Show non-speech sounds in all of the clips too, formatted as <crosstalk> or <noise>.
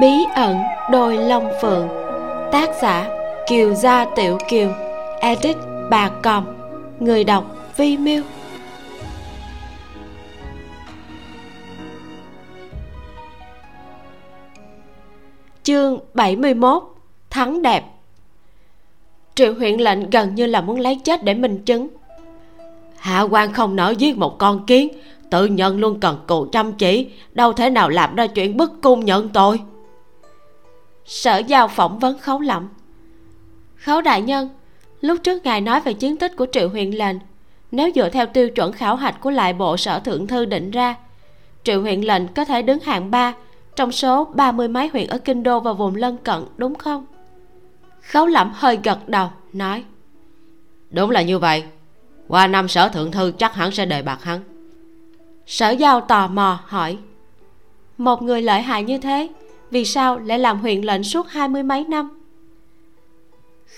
bí ẩn đôi long phượng. Tác giả kiều gia tiểu kiều. Edit bà còng người đọc vi miêu. Chương 71 thắng đẹp. Triệu huyện lệnh gần như là muốn lấy chết để minh chứng. Hạ quan không nỡ giết một con kiến, tự nhận luôn cần cù chăm chỉ, đâu thể nào làm ra chuyện bức cung nhận tội sở giao phỏng vấn khấu lẩm khấu đại nhân lúc trước ngài nói về chiến tích của triệu huyền lệnh nếu dựa theo tiêu chuẩn khảo hạch của lại bộ sở thượng thư định ra triệu huyện lệnh có thể đứng hạng ba trong số ba mươi mấy huyện ở kinh đô và vùng lân cận đúng không? Khấu lẩm hơi gật đầu nói đúng là như vậy. Qua năm sở thượng thư chắc hẳn sẽ đề bạt hắn. Sở giao tò mò hỏi một người lợi hại như thế vì sao lại làm huyện lệnh suốt hai mươi mấy năm?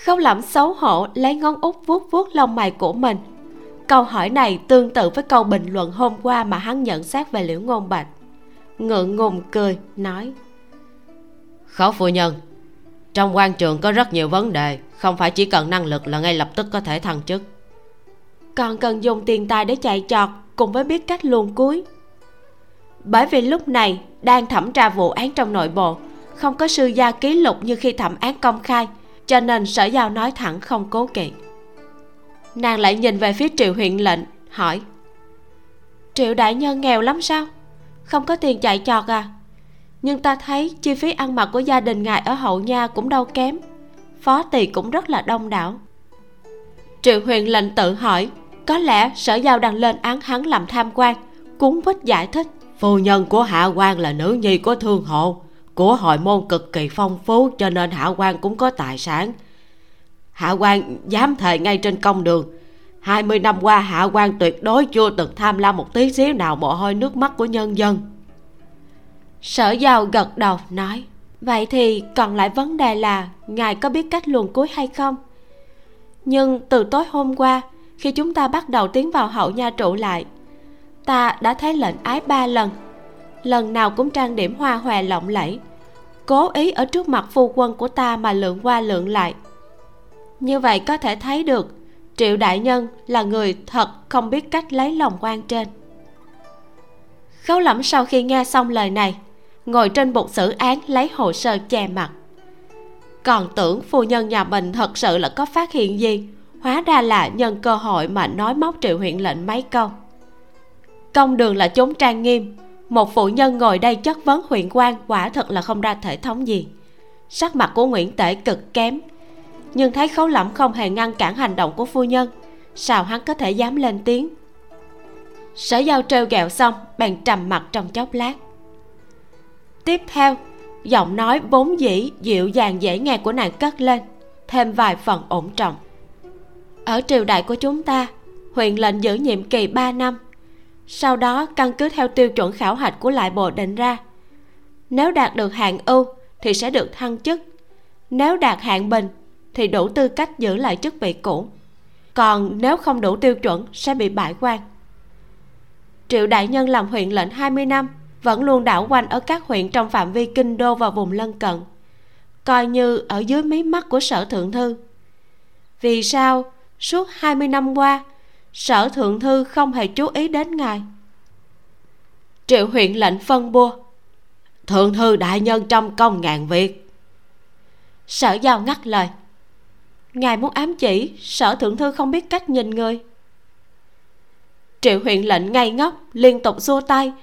Khấu lẩm xấu hổ lấy ngón út vuốt vuốt lông mày của mình. Câu hỏi này tương tự với câu bình luận hôm qua mà hắn nhận xét về liễu ngôn bạch. Ngượng ngùng cười nói khấu phu nhân trong quan trường có rất nhiều vấn đề không phải chỉ cần năng lực là ngay lập tức có thể thăng chức. Còn cần dùng tiền tài để chạy chọt cùng với biết cách luồn cuối bởi vì lúc này đang thẩm tra vụ án trong nội bộ, không có sư gia ký lục như khi thẩm án công khai, cho nên sở giao nói thẳng không cố kỵ. Nàng lại nhìn về phía triệu huyện lệnh, hỏi, triệu đại nhân nghèo lắm sao? Không có tiền chạy trọt à? Nhưng ta thấy chi phí ăn mặc của gia đình ngài ở hậu nha cũng đâu kém, phó tỳ cũng rất là đông đảo. Triệu huyền lệnh tự hỏi, có lẽ sở giao đang lên án hắn làm tham quan, cuốn quýt giải thích phu nhân của hạ quan là nữ nhi của thương hộ. Của hội môn cực kỳ phong phú, cho nên hạ quan cũng có tài sản. Hạ quan dám thề ngay trên công đường. 20 năm qua, hạ quan tuyệt đối chưa từng tham lam một tí xíu nào mồ hôi nước mắt của nhân dân. Sở giao gật đầu, nói, vậy thì còn lại vấn đề là ngài có biết cách luồn cuối hay không? Nhưng từ tối hôm qua, khi chúng ta bắt đầu tiến vào hậu nha trụ lại ta đã thấy lệnh ái ba lần. Lần nào cũng trang điểm hoa hòe lộng lẫy. Cố ý ở trước mặt phu quân của ta mà lượn qua lượn lại. Như vậy có thể thấy được, triệu đại nhân là người thật không biết cách lấy lòng quan trên. Khấu lẩm sau khi nghe xong lời này, ngồi trên bục xử án lấy hồ sơ che mặt. Còn tưởng phu nhân nhà mình thật sự là có phát hiện gì, hóa ra là nhân cơ hội mà nói móc triệu huyện lệnh mấy câu công đường là chốn trang nghiêm. Một phụ nhân ngồi đây chất vấn huyện quan, quả thật là không ra thể thống gì. Sắc mặt của nguyễn tể cực kém. Nhưng thấy khấu lẫm không hề ngăn cản hành động của phu nhân, sao hắn có thể dám lên tiếng? Sở giao trêu ghẹo xong, bèn trầm mặt trong chốc lát. Tiếp theo, giọng nói vốn dĩ dịu dàng dễ nghe của nàng cất lên, thêm vài phần ổn trọng. Ở triều đại của chúng ta, huyện lệnh giữ nhiệm kỳ 3 năm sau đó, căn cứ theo tiêu chuẩn khảo hạch của lại bộ định ra, nếu đạt được hạng ưu thì sẽ được thăng chức. Nếu đạt hạng bình thì đủ tư cách giữ lại chức vị cũ. Còn nếu không đủ tiêu chuẩn sẽ bị bãi quan. Triệu đại nhân làm huyện lệnh 20 năm, vẫn luôn đảo quanh ở các huyện trong phạm vi kinh đô và vùng lân cận, coi như ở dưới mí mắt của sở thượng thư. Vì sao suốt 20 năm qua sở thượng thư không hề chú ý đến ngài. Triệu huyện lệnh phân bua. Thượng thư đại nhân trong công ngàn việc. Sở giao ngắt lời. Ngài muốn ám chỉ, sở thượng thư không biết cách nhìn người. Triệu huyện lệnh ngay ngốc, liên tục xua tay.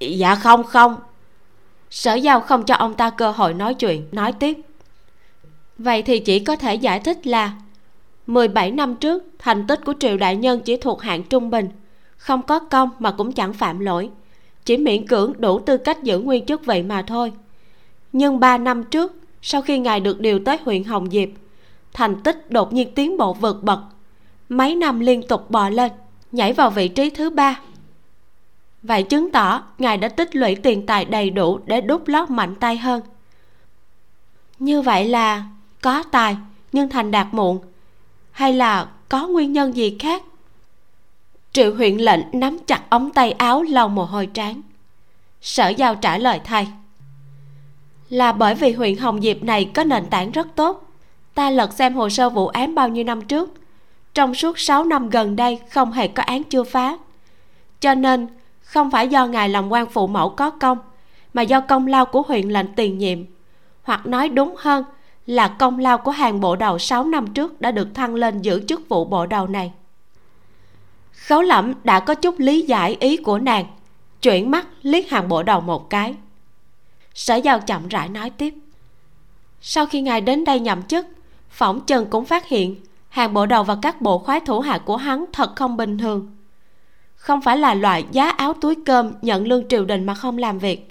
Dạ không không. Sở giao không cho ông ta cơ hội nói chuyện, nói tiếp. Vậy thì chỉ có thể giải thích là 17 năm trước, thành tích của triệu đại nhân chỉ thuộc hạng trung bình. Không có công mà cũng chẳng phạm lỗi. Chỉ miễn cưỡng đủ tư cách giữ nguyên chức vậy mà thôi. Nhưng 3 năm trước, sau khi ngài được điều tới huyện hồng diệp, thành tích đột nhiên tiến bộ vượt bậc. Mấy năm liên tục bò lên, nhảy vào vị trí thứ ba. Vậy chứng tỏ ngài đã tích lũy tiền tài đầy đủ để đút lót mạnh tay hơn. Như vậy là có tài, nhưng thành đạt muộn hay là có nguyên nhân gì khác? Triệu huyện lệnh nắm chặt ống tay áo lau mồ hôi trán. Sở giao trả lời thay. Là bởi vì huyện hồng diệp này có nền tảng rất tốt. Ta lật xem hồ sơ vụ án bao nhiêu năm trước. Trong suốt 6 năm gần đây không hề có án chưa phá. Cho nên, không phải do ngài làm quan phụ mẫu có công, mà do công lao của huyện lệnh tiền nhiệm. Hoặc nói đúng hơn là công lao của hàng bộ đầu 6 năm trước đã được thăng lên giữ chức vụ bộ đầu này. Khấu lẩm đã có chút lý giải ý của nàng, chuyển mắt liếc hàng bộ đầu một cái. Sở giao chậm rãi nói tiếp. Sau khi ngài đến đây nhậm chức, phỏng trần cũng phát hiện hàng bộ đầu và các bộ khoái thủ hạ của hắn thật không bình thường. Không phải là loại giá áo túi cơm nhận lương triều đình mà không làm việc.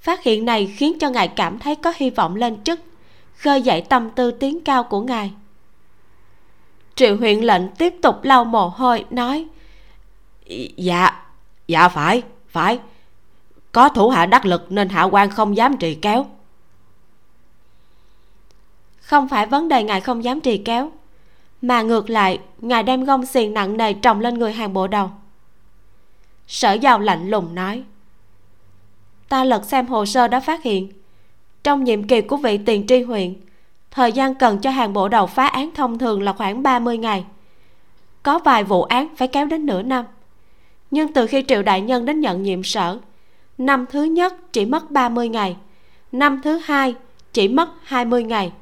Phát hiện này khiến cho ngài cảm thấy có hy vọng lên chức khơi dậy tâm tư tiến cao của ngài. Triệu huyện lệnh tiếp tục lau mồ hôi, nói dạ dạ phải phải. Có thủ hạ đắc lực nên hạ quan không dám trì kéo. Không phải vấn đề ngài không dám trì kéo, mà ngược lại, ngài đem gông xiềng nặng nề trồng lên người hàng bộ đầu. Sở giàu lạnh lùng nói, ta lật xem hồ sơ đã phát hiện trong nhiệm kỳ của vị tiền tri huyện. Thời gian cần cho hàng bộ đầu phá án thông thường là khoảng 30 ngày. Có vài vụ án phải kéo đến nửa năm. Nhưng từ khi triệu đại nhân đến nhận nhiệm sở, năm thứ nhất chỉ mất 30 ngày, năm thứ hai chỉ mất 20 ngày.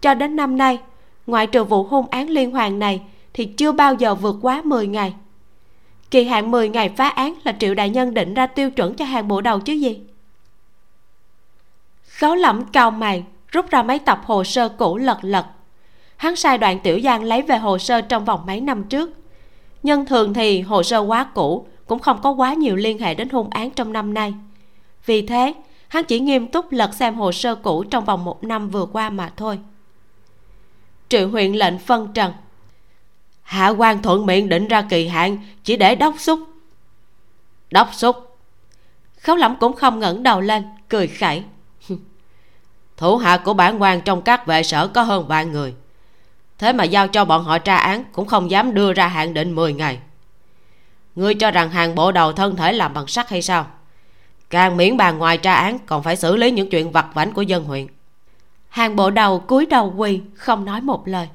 Cho đến năm nay, ngoại trừ vụ hôn án liên hoàn này thì chưa bao giờ vượt quá 10 ngày. Kỳ hạn 10 ngày phá án là triệu đại nhân định ra tiêu chuẩn cho hàng bộ đầu chứ gì? Khấu lẫm cao mày, rút ra mấy tập hồ sơ cũ lật lật. Hắn sai đoạn tiểu giang lấy về hồ sơ trong vòng mấy năm trước. Nhân thường thì hồ sơ quá cũ, cũng không có quá nhiều liên hệ đến hung án trong năm nay. Vì thế, hắn chỉ nghiêm túc lật xem hồ sơ cũ trong vòng một năm vừa qua mà thôi. Triệu huyện lệnh phân trần. Hạ quan thuận miệng định ra kỳ hạn, chỉ để đốc xúc. Đốc xúc. Khấu lẫm cũng không ngẩng đầu lên, cười khẩy thủ hạ của bản quan trong các vệ sở có hơn vạn người. Thế mà giao cho bọn họ tra án cũng không dám đưa ra hạn định 10 ngày. Ngươi cho rằng hàng bộ đầu thân thể làm bằng sắt hay sao? Càng miễn bàn ngoài tra án còn phải xử lý những chuyện vặt vãnh của dân huyện. Hàng bộ đầu cúi đầu quỳ, không nói một lời.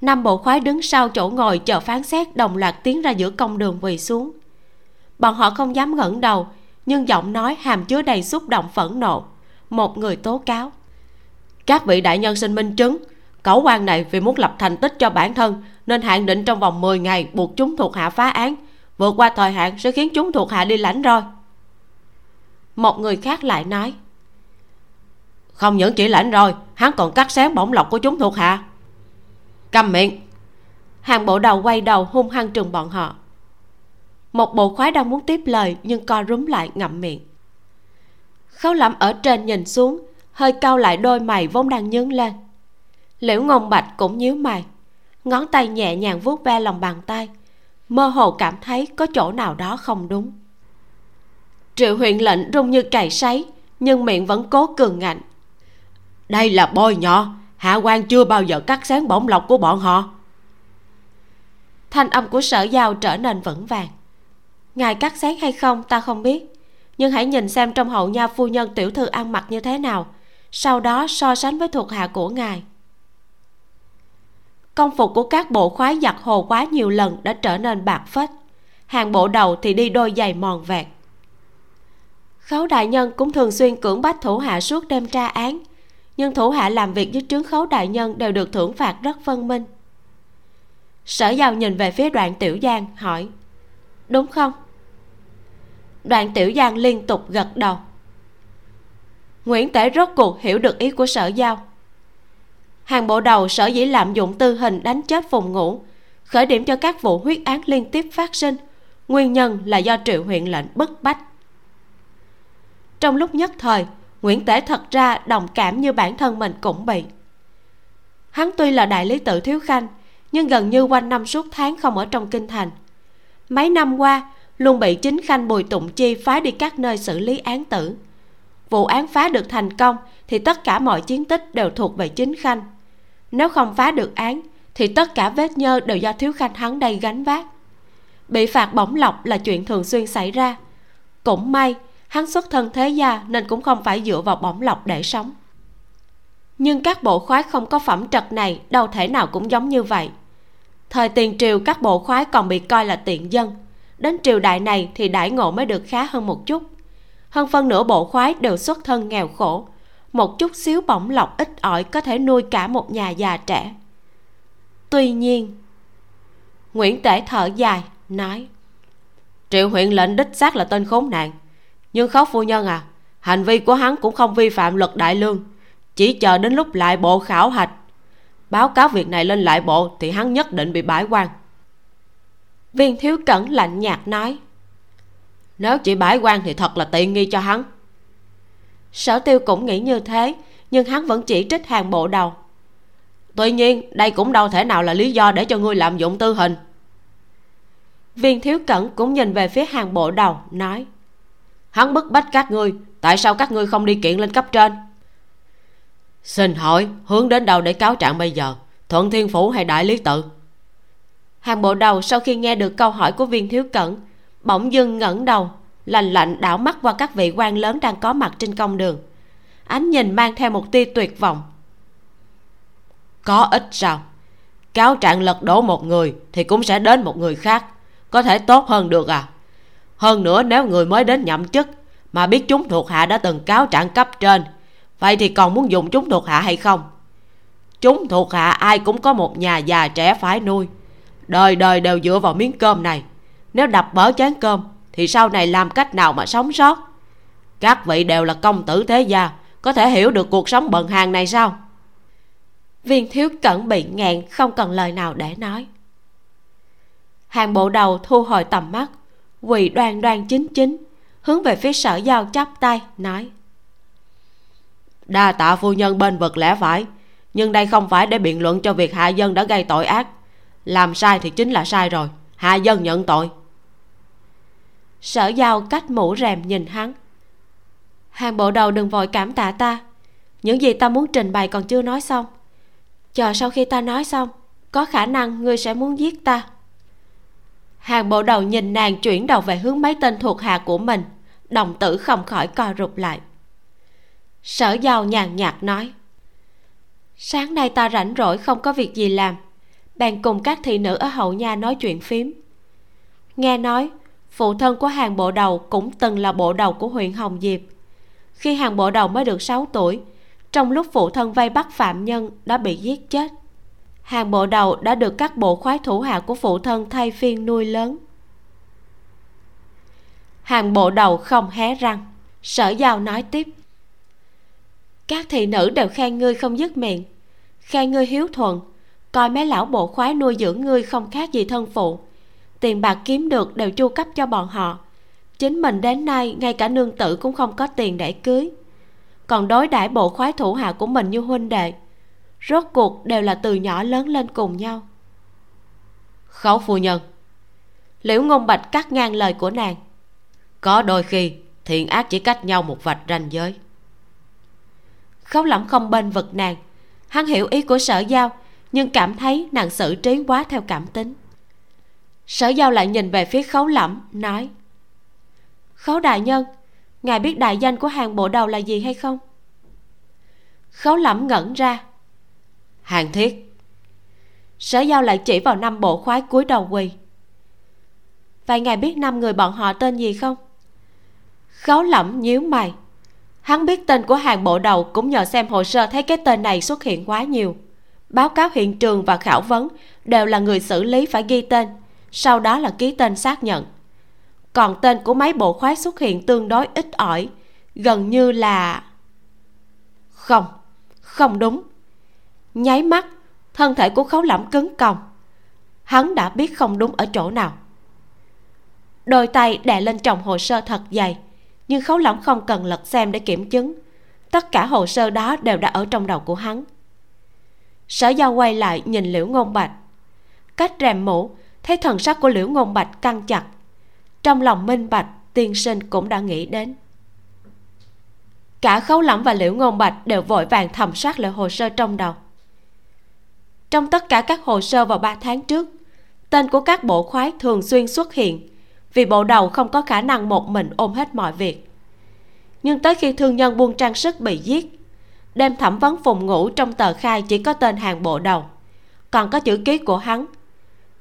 Năm bộ khoái đứng sau chỗ ngồi chờ phán xét đồng loạt tiến ra giữa công đường quỳ xuống. Bọn họ không dám ngẩng đầu, nhưng giọng nói hàm chứa đầy xúc động phẫn nộ một người tố cáo. Các vị đại nhân xin minh chứng, cẩu quan này vì muốn lập thành tích cho bản thân nên hạn định trong vòng 10 ngày buộc chúng thuộc hạ phá án. Vượt qua thời hạn sẽ khiến chúng thuộc hạ đi lãnh roi. một người khác lại nói, không những chỉ lãnh rồi, hắn còn cắt xén bổng lộc của chúng thuộc hạ. Câm miệng. Hàng bộ đầu quay đầu hung hăng trừng bọn họ. Một bộ khoái đang muốn tiếp lời nhưng co rúm lại ngậm miệng khấu lẩm ở trên nhìn xuống, hơi cau lại đôi mày vốn đang nhướng lên. Liễu ngôn bạch cũng nhíu mày, ngón tay nhẹ nhàng vuốt ve lòng bàn tay, mơ hồ cảm thấy có chỗ nào đó không đúng. Triệu huyện lệnh rung như cày sấy, nhưng miệng vẫn cố cường ngạnh. Đây là bôi nhọ, hạ quan chưa bao giờ cắt sáng bổng lộc của bọn họ. Thanh âm của sở giao trở nên vững vàng. Ngài cắt sáng hay không ta không biết nhưng hãy nhìn xem trong hậu nha phu nhân tiểu thư ăn mặc như thế nào. Sau đó so sánh với thuộc hạ của ngài. Công phục của các bộ khoái giặt hồ quá nhiều lần đã trở nên bạc phết. Hàng bộ đầu thì đi đôi giày mòn vẹt. Khấu đại nhân cũng thường xuyên cưỡng bách thủ hạ suốt đêm tra án. Nhưng thủ hạ làm việc với trướng khấu đại nhân đều được thưởng phạt rất phân minh. Sở giao nhìn về phía đoạn tiểu giang, hỏi, đúng không? Đoàn tiểu giang liên tục gật đầu. Nguyễn tể rốt cuộc hiểu được ý của sở giao. Hàng bộ đầu sở dĩ lạm dụng tư hình đánh chết phùng ngũ, khởi điểm cho các vụ huyết án liên tiếp phát sinh, nguyên nhân là do triệu huyện lệnh bức bách. Trong lúc nhất thời, nguyễn tể thật ra đồng cảm như bản thân mình cũng bị. Hắn tuy là đại lý tự thiếu khanh, nhưng gần như quanh năm suốt tháng không ở trong kinh thành. Mấy năm qua luôn bị chính khanh bùi tụng chi phái đi các nơi xử lý án tử. Vụ án phá được thành công thì tất cả mọi chiến tích đều thuộc về chính khanh. Nếu không phá được án thì tất cả vết nhơ đều do thiếu khanh hắn đây gánh vác. Bị phạt bổng lọc là chuyện thường xuyên xảy ra. Cũng may, hắn xuất thân thế gia nên cũng không phải dựa vào bổng lọc để sống. Nhưng các bộ khoái không có phẩm trật này đâu thể nào cũng giống như vậy. Thời tiền triều các bộ khoái còn bị coi là tiện dân đến triều đại này thì đãi ngộ mới được khá hơn một chút. Hơn phân nửa bộ khoái đều xuất thân nghèo khổ. Một chút xíu bổng lộc ít ỏi có thể nuôi cả một nhà già trẻ. Tuy nhiên, nguyễn tể thở dài, nói, triệu huyện lệnh đích xác là tên khốn nạn. Nhưng khóc phu nhân à hành vi của hắn cũng không vi phạm luật đại lương. Chỉ chờ đến lúc lại bộ khảo hạch. Báo cáo việc này lên lại bộ thì hắn nhất định bị bãi quan viên thiếu cẩn lạnh nhạt nói, nếu chỉ bãi quan thì thật là tiện nghi cho hắn. Sở tiêu cũng nghĩ như thế, nhưng hắn vẫn chỉ trích hàng bộ đầu. Tuy nhiên, đây cũng đâu thể nào là lý do để cho ngươi lạm dụng tư hình. Viên thiếu cẩn cũng nhìn về phía hàng bộ đầu, nói, hắn bức bách các ngươi, tại sao các ngươi không đi kiện lên cấp trên? Xin hỏi, hướng đến đâu để cáo trạng bây giờ, thuận thiên phủ hay đại lý tự? Hàng bộ đầu sau khi nghe được câu hỏi của viên thiếu cẩn, bỗng dưng ngẩng đầu, lành lạnh đảo mắt qua các vị quan lớn đang có mặt trên công đường. Ánh nhìn mang theo một tia tuyệt vọng. Có ích sao? Cáo trạng lật đổ một người thì cũng sẽ đến một người khác, có thể tốt hơn được à? Hơn nữa nếu người mới đến nhậm chức mà biết chúng thuộc hạ đã từng cáo trạng cấp trên, vậy thì còn muốn dùng chúng thuộc hạ hay không? Chúng thuộc hạ ai cũng có một nhà già trẻ phải nuôi đời đời đều dựa vào miếng cơm này. Nếu đập bỡ chén cơm, thì sau này làm cách nào mà sống sót? Các vị đều là công tử thế gia, có thể hiểu được cuộc sống bận hàng này sao? Viên thiếu cẩn bị ngẹn không cần lời nào để nói. Hàng bộ đầu thu hồi tầm mắt, quỳ đoan đoan chính chính, hướng về phía sở giao chắp tay, nói. Đa tạ phu nhân bên vực lẽ phải, nhưng đây không phải để biện luận cho việc hạ dân đã gây tội ác làm sai thì chính là sai rồi. Hạ dân nhận tội. Sở giao cách mũ rèm nhìn hắn. Hàng bộ đầu đừng vội cảm tạ ta. Những gì ta muốn trình bày còn chưa nói xong. Chờ sau khi ta nói xong, có khả năng ngươi sẽ muốn giết ta. Hàng bộ đầu nhìn nàng chuyển đầu về hướng mấy tên thuộc hạ của mình. Đồng tử không khỏi co rụt lại. Sở giao nhàn nhạt nói. Sáng nay ta rảnh rỗi không có việc gì làm bèn cùng các thị nữ ở hậu nha nói chuyện phím. Nghe nói, phụ thân của hàng bộ đầu cũng từng là bộ đầu của huyện hồng diệp. Khi hàng bộ đầu mới được 6 tuổi, trong lúc phụ thân vây bắt phạm nhân đã bị giết chết. Hàng bộ đầu đã được các bộ khoái thủ hạ của phụ thân thay phiên nuôi lớn. Hàng bộ đầu không hé răng, sở giao nói tiếp. Các thị nữ đều khen ngươi không dứt miệng, khen ngươi hiếu thuận coi mấy lão bộ khoái nuôi dưỡng ngươi không khác gì thân phụ. Tiền bạc kiếm được đều chu cấp cho bọn họ. Chính mình đến nay ngay cả nương tử cũng không có tiền để cưới. Còn đối đãi bộ khoái thủ hạ của mình như huynh đệ rốt cuộc đều là từ nhỏ lớn lên cùng nhau. Khấu phu nhân. Liễu ngôn bạch cắt ngang lời của nàng. Có đôi khi thiện ác chỉ cách nhau một vạch ranh giới. Khấu lẫm không bên vực nàng. Hắn hiểu ý của sở giao nhưng cảm thấy nàng xử trí quá theo cảm tính. Sở giao lại nhìn về phía khấu lẫm, nói, khấu đại nhân, ngài biết đại danh của hàng bộ đầu là gì hay không? Khấu lẫm ngẩn ra, hàng thiết. Sở giao lại chỉ vào năm bộ khoái cúi đầu quỳ, vậy ngài biết năm người bọn họ tên gì không? Khấu lẫm nhíu mày, hắn biết tên của hàng bộ đầu cũng nhờ xem hồ sơ thấy cái tên này xuất hiện quá nhiều báo cáo hiện trường và khảo vấn đều là người xử lý phải ghi tên, sau đó là ký tên xác nhận. Còn tên của mấy bộ khoái xuất hiện tương đối ít ỏi, gần như là không không đúng. Nháy mắt, thân thể của khấu lẫm cứng còng. Hắn đã biết không đúng ở chỗ nào. Đôi tay đè lên chồng hồ sơ thật dày, nhưng khấu lẫm không cần lật xem để kiểm chứng. Tất cả hồ sơ đó đều đã ở trong đầu của hắn sở giao quay lại nhìn liễu ngôn bạch. Cách rèm mũ, thấy thần sắc của liễu ngôn bạch căng chặt. Trong lòng minh bạch, tiên sinh cũng đã nghĩ đến. Cả khấu lẫm và liễu ngôn bạch đều vội vàng thầm soát lại hồ sơ trong đầu. Trong tất cả các hồ sơ vào ba tháng trước, tên của các bộ khoái thường xuyên xuất hiện vì bộ đầu không có khả năng một mình ôm hết mọi việc. Nhưng tới khi thương nhân buôn trang sức bị giết đêm thẩm vấn phùng ngủ trong tờ khai chỉ có tên hàng bộ đầu. Còn có chữ ký của hắn.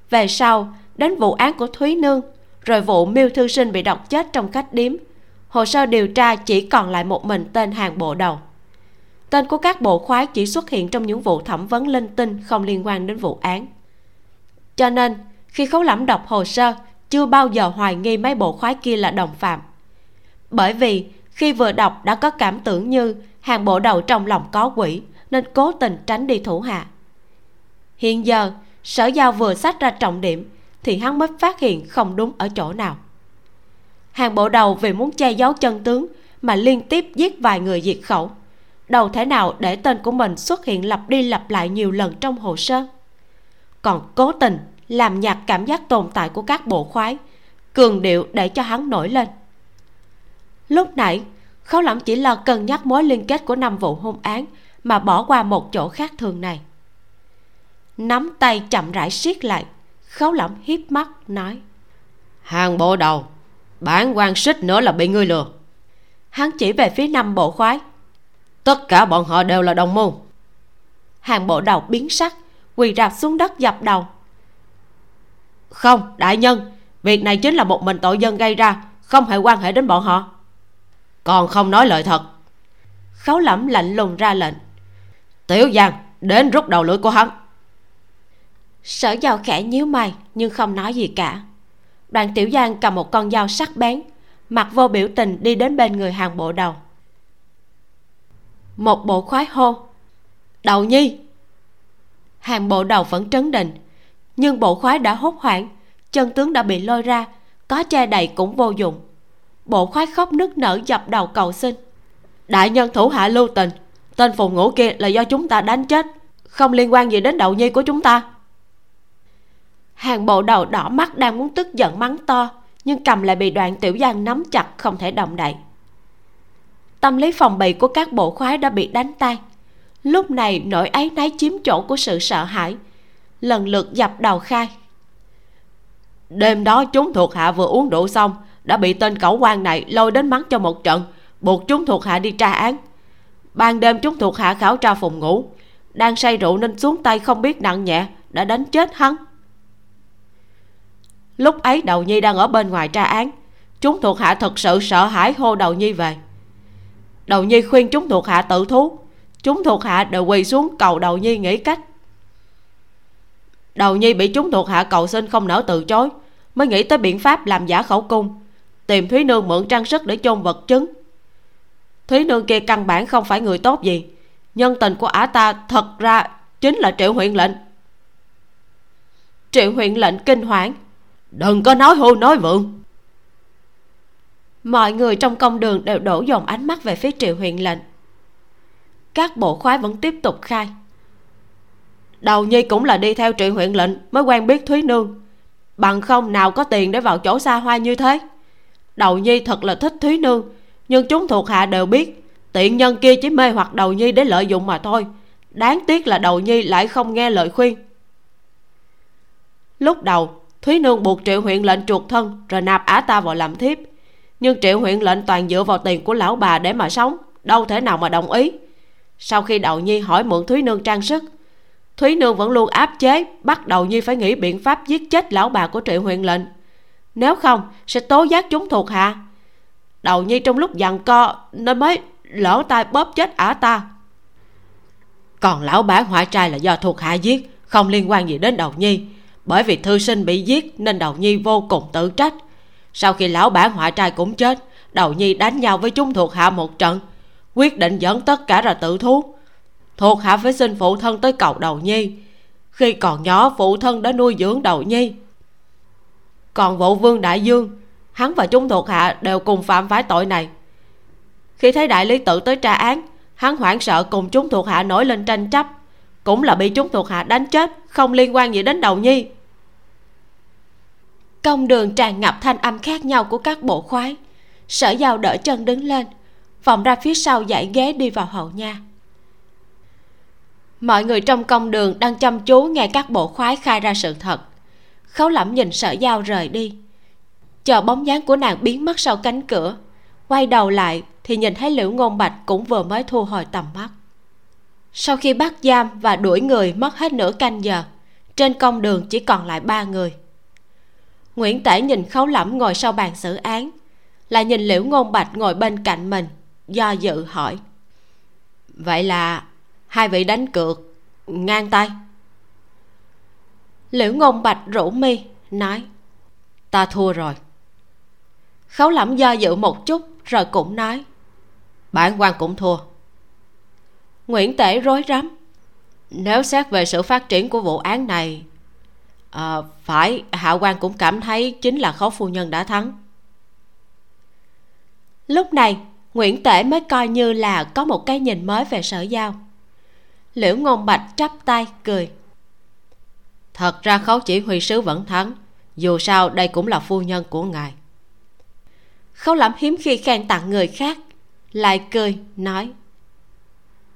Về sau, đến vụ án của thúy nương, rồi vụ miêu thư sinh bị độc chết trong khách điếm, hồ sơ điều tra chỉ còn lại một mình tên hàng bộ đầu. Tên của các bộ khoái chỉ xuất hiện trong những vụ thẩm vấn linh tinh không liên quan đến vụ án. Cho nên, khi khấu lẩm đọc hồ sơ, chưa bao giờ hoài nghi mấy bộ khoái kia là đồng phạm. Bởi vì, khi vừa đọc đã có cảm tưởng như hàng bộ đầu trong lòng có quỷ, nên cố tình tránh đi thủ hạ. Hiện giờ, sở giao vừa sách ra trọng điểm, thì hắn mới phát hiện không đúng ở chỗ nào. Hàng bộ đầu vì muốn che giấu chân tướng mà liên tiếp giết vài người diệt khẩu. Đâu thể nào để tên của mình xuất hiện lặp đi lặp lại nhiều lần trong hồ sơ? Còn cố tình làm nhạt cảm giác tồn tại của các bộ khoái, cường điệu để cho hắn nổi lên. Lúc nãy khấu lẩm chỉ lo cân nhắc mối liên kết của năm vụ hôn án mà bỏ qua một chỗ khác thường này. Nắm tay chậm rãi siết lại khấu lẩm hiếp mắt nói. Hàng bộ đầu bản quan xích nữa là bị ngươi lừa. Hắn chỉ về phía năm bộ khoái. Tất cả bọn họ đều là đồng môn. Hàng bộ đầu biến sắc quỳ rạp xuống đất dập đầu. Không đại nhân việc này chính là một mình tội dân gây ra không hề quan hệ đến bọn họ còn không nói lời thật. Khấu lẩm lạnh lùng ra lệnh. Tiểu giang, đến rút đầu lưỡi của hắn. Sở giao khẽ nhíu mày, nhưng không nói gì cả. Đoàn tiểu giang cầm một con dao sắc bén mặt vô biểu tình đi đến bên người hàng bộ đầu. Một bộ khoái hô, đầu nhi! Hàng bộ đầu vẫn trấn định, nhưng bộ khoái đã hốt hoảng, chân tướng đã bị lôi ra, có che đậy cũng vô dụng bộ khoái khóc nức nở dập đầu cầu xin. Đại nhân thủ hạ lưu tình, tên phù ngũ kia là do chúng ta đánh chết, không liên quan gì đến đậu nhi của chúng ta. Hàng bộ đầu đỏ mắt đang muốn tức giận mắng to, nhưng cầm lại bị đoạn tiểu giang nắm chặt không thể động đậy. Tâm lý phòng bị của các bộ khoái đã bị đánh tan. Lúc này nỗi áy náy chiếm chỗ của sự sợ hãi, lần lượt dập đầu khai. Đêm đó chúng thuộc hạ vừa uống rượu xong đã bị tên cẩu quan này lôi đến mắng cho một trận. Buộc chúng thuộc hạ đi tra án. Ban đêm chúng thuộc hạ khảo tra phòng ngủ. Đang say rượu nên xuống tay không biết nặng nhẹ, đã đánh chết hắn. Lúc ấy đầu nhi đang ở bên ngoài tra án. Chúng thuộc hạ thật sự sợ hãi hô đầu nhi về. Đầu nhi khuyên chúng thuộc hạ tự thú. Chúng thuộc hạ đều quỳ xuống cầu đầu nhi nghĩ cách. Đầu nhi bị chúng thuộc hạ cầu xin không nỡ từ chối, mới nghĩ tới biện pháp làm giả khẩu cung tìm thúy nương mượn trang sức để chôn vật chứng. Thúy nương kia căn bản không phải người tốt gì. Nhân tình của ả ta thật ra chính là triệu huyện lệnh. Triệu huyện lệnh kinh hoảng. Đừng có nói hưu nói vượng. Mọi người trong công đường đều đổ dồn ánh mắt về phía triệu huyện lệnh. Các bộ khoái vẫn tiếp tục khai. Đầu nhi cũng là đi theo triệu huyện lệnh mới quen biết thúy nương. Bằng không nào có tiền để vào chỗ xa hoa như thế? Đầu nhi thật là thích thúy nương, nhưng chúng thuộc hạ đều biết, tiện nhân kia chỉ mê hoặc đầu nhi để lợi dụng mà thôi. Đáng tiếc là đầu nhi lại không nghe lời khuyên. Lúc đầu, thúy nương buộc triệu huyện lệnh chuột thân, rồi nạp ả ta vào làm thiếp. Nhưng triệu huyện lệnh toàn dựa vào tiền của lão bà để mà sống, đâu thể nào mà đồng ý. Sau khi đầu nhi hỏi mượn thúy nương trang sức, thúy nương vẫn luôn áp chế, bắt đầu nhi phải nghĩ biện pháp giết chết lão bà của triệu huyện lệnh nếu không, sẽ tố giác chúng thuộc hạ. Đầu nhi trong lúc giằng co nên mới lỡ tay bóp chết ả ta. Còn lão bá hỏa trai là do thuộc hạ giết, không liên quan gì đến đầu nhi. Bởi vì thư sinh bị giết nên đầu nhi vô cùng tự trách. Sau khi lão bá ngoại trai cũng chết, đầu nhi đánh nhau với chúng thuộc hạ một trận, quyết định dẫn tất cả ra tự thú. Thuộc hạ phải xin phụ thân tới cầu đầu nhi. Khi còn nhỏ, phụ thân đã nuôi dưỡng đầu nhi còn vụ vương đại dương, hắn và chúng thuộc hạ đều cùng phạm phải tội này. Khi thấy đại lý tự tới tra án, hắn hoảng sợ cùng chúng thuộc hạ nổi lên tranh chấp, cũng là bị chúng thuộc hạ đánh chết, không liên quan gì đến đầu nhi. Công đường tràn ngập thanh âm khác nhau của các bộ khoái. Sở giao đỡ chân đứng lên, vòng ra phía sau dãy ghế đi vào hậu nha. Mọi người trong công đường đang chăm chú nghe các bộ khoái khai ra sự thật khấu lẩm nhìn sở giao rời đi. Chờ bóng dáng của nàng biến mất sau cánh cửa, quay đầu lại thì nhìn thấy liễu ngôn bạch cũng vừa mới thu hồi tầm mắt. Sau khi bắt giam và đuổi người mất hết nửa canh giờ, trên công đường chỉ còn lại ba người. Nguyễn tể nhìn khấu lẫm ngồi sau bàn xử án lại nhìn liễu ngôn bạch ngồi bên cạnh mình, do dự hỏi. Vậy là hai vị đánh cược ngang tay? Liễu ngôn bạch rủ mi nói ta thua rồi. Khấu lẫm do dự một chút rồi cũng nói bản quan cũng thua. Nguyễn tể rối rắm nếu xét về sự phát triển của vụ án này à, phải hạ quan cũng cảm thấy chính là khấu phu nhân đã thắng. Lúc này nguyễn tể mới coi như là có một cái nhìn mới về sở giao. Liễu ngôn bạch chắp tay cười thật ra khấu chỉ huy sứ vẫn thắng, dù sao đây cũng là phu nhân của ngài. Khấu lẩm hiếm khi khen tặng người khác, lại cười, nói.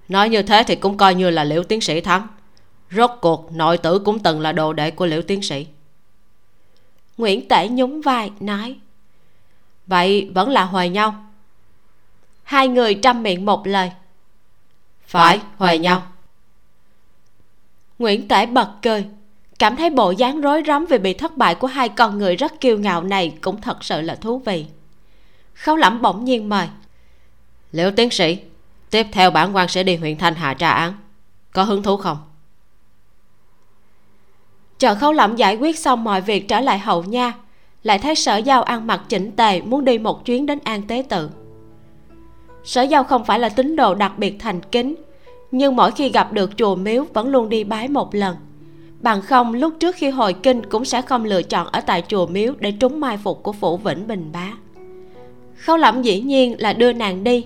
Nói như thế thì cũng coi như là liễu tiến sĩ thắng. Rốt cuộc, nội tử cũng từng là đồ đệ của liễu tiến sĩ. Nguyễn tể nhún vai, nói. Vậy vẫn là hòa nhau. Hai người trăm miệng một lời. Phải hòa nhau. Nguyễn tể bật cười cảm thấy bộ dáng rối rắm vì bị thất bại của hai con người rất kiêu ngạo này cũng thật sự là thú vị. Khấu lẩm bỗng nhiên mời. Liễu tiến sĩ tiếp theo bản quan sẽ đi huyện thanh hà tra án có hứng thú không? Chờ khấu lẩm giải quyết xong mọi việc trở lại hậu nha lại thấy sở giao ăn mặc chỉnh tề muốn đi một chuyến đến an tế tự. Sở giao không phải là tín đồ đặc biệt thành kính nhưng mỗi khi gặp được chùa miếu vẫn luôn đi bái một lần bằng không lúc trước khi hồi kinh cũng sẽ không lựa chọn ở tại chùa miếu để trúng mai phục của phủ vĩnh bình bá. Khấu lẩm dĩ nhiên là đưa nàng đi.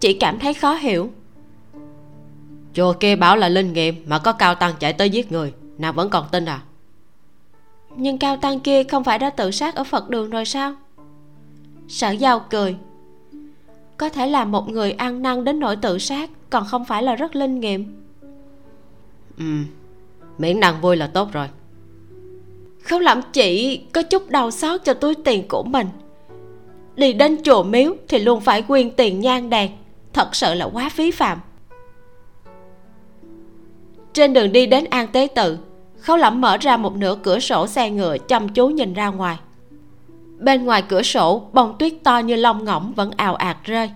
Chỉ cảm thấy khó hiểu. Chùa kia bảo là linh nghiệm mà có cao tăng chạy tới giết người nàng vẫn còn tin à? Nhưng cao tăng kia không phải đã tự sát ở phật đường rồi sao? Sở giao cười. Có thể là một người ăn năn đến nỗi tự sát còn không phải là rất linh nghiệm. Ừ miễn nàng vui là tốt rồi. Không làm chị có chút đau xót cho túi tiền của mình. Đi đến chùa miếu thì luôn phải quyên tiền nhang đèn thật sự là quá phí phạm. Trên đường đi đến an tế tự khấu lẩm mở ra một nửa cửa sổ xe ngựa chăm chú nhìn ra ngoài. Bên ngoài cửa sổ, bông tuyết to như lông ngỗng vẫn ào ạt rơi.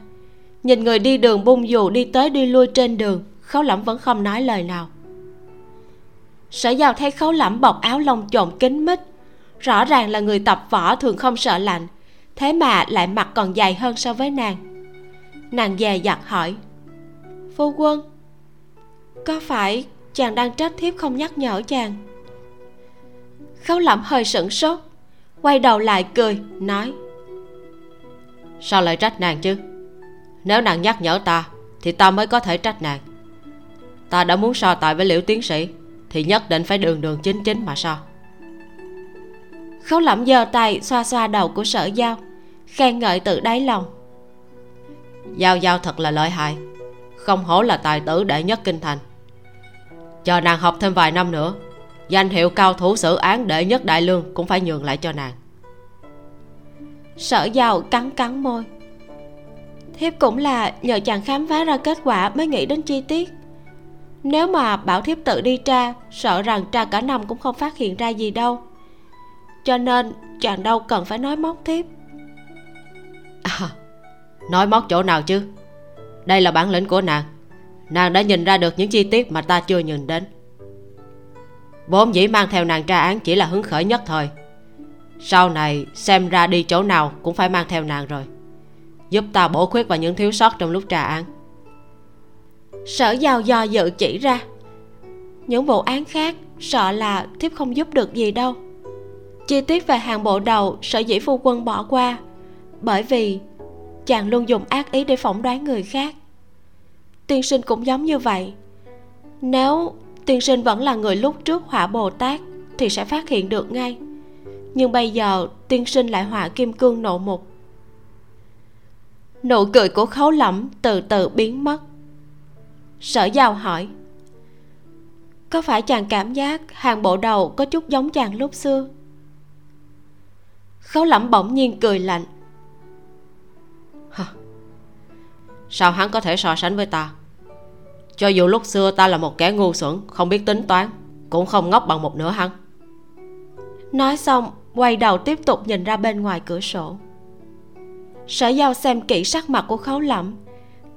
Nhìn người đi đường bung dù đi tới đi lui trên đường khấu lẩm vẫn không nói lời nào sở giao thấy khấu lẩm bọc áo lông trộn kín mít. Rõ ràng là người tập võ thường không sợ lạnh, thế mà lại mặt còn dài hơn so với nàng. Nàng dè dặt hỏi, phu quân, có phải chàng đang trách thiếp không nhắc nhở chàng? Khấu lẩm hơi sửng sốt, quay đầu lại cười, nói, sao lại trách nàng chứ? Nếu nàng nhắc nhở ta, thì ta mới có thể trách nàng. Ta đã muốn so tài với liễu tiến sĩ thì nhất định phải đường đường chính chính mà so. Khấu lẩm giơ tay xoa xoa đầu của sở giao, khen ngợi tự đáy lòng. Giao giao thật là lợi hại, không hổ là tài tử đệ nhất kinh thành. Chờ nàng học thêm vài năm nữa, danh hiệu cao thủ xử án đệ nhất đại lương cũng phải nhường lại cho nàng. Sở giao cắn cắn môi. Thiếp cũng là nhờ chàng khám phá ra kết quả mới nghĩ đến chi tiết nếu mà bảo thiếp tự đi tra sợ rằng tra cả năm cũng không phát hiện ra gì đâu. Cho nên chàng đâu cần phải nói móc thiếp. À, nói móc chỗ nào chứ? Đây là bản lĩnh của nàng. Nàng đã nhìn ra được những chi tiết mà ta chưa nhìn đến. Vốn dĩ mang theo nàng tra án chỉ là hứng khởi nhất thời. Sau này xem ra đi chỗ nào cũng phải mang theo nàng rồi. Giúp ta bổ khuyết vào những thiếu sót trong lúc tra án sở giao do dự chỉ ra. Những vụ án khác, sợ là thiếp không giúp được gì đâu. Chi tiết về hàng bộ đầu, sở dĩ phu quân bỏ qua, bởi vì chàng luôn dùng ác ý để phỏng đoán người khác. Tiên sinh cũng giống như vậy. Nếu tiên sinh vẫn là người lúc trước họa bồ tát thì sẽ phát hiện được ngay. Nhưng bây giờ tiên sinh lại họa kim cương nộ mục. Nụ cười của khấu lẫm từ từ biến mất sở giao hỏi, có phải chàng cảm giác hàng bộ đầu có chút giống chàng lúc xưa? Khấu lẩm bỗng nhiên cười lạnh sao hắn có thể so sánh với ta? Cho dù lúc xưa ta là một kẻ ngu xuẩn, không biết tính toán, cũng không ngốc bằng một nửa hắn. Nói xong, quay đầu tiếp tục nhìn ra bên ngoài cửa sổ. Sở giao xem kỹ sắc mặt của khấu lẩm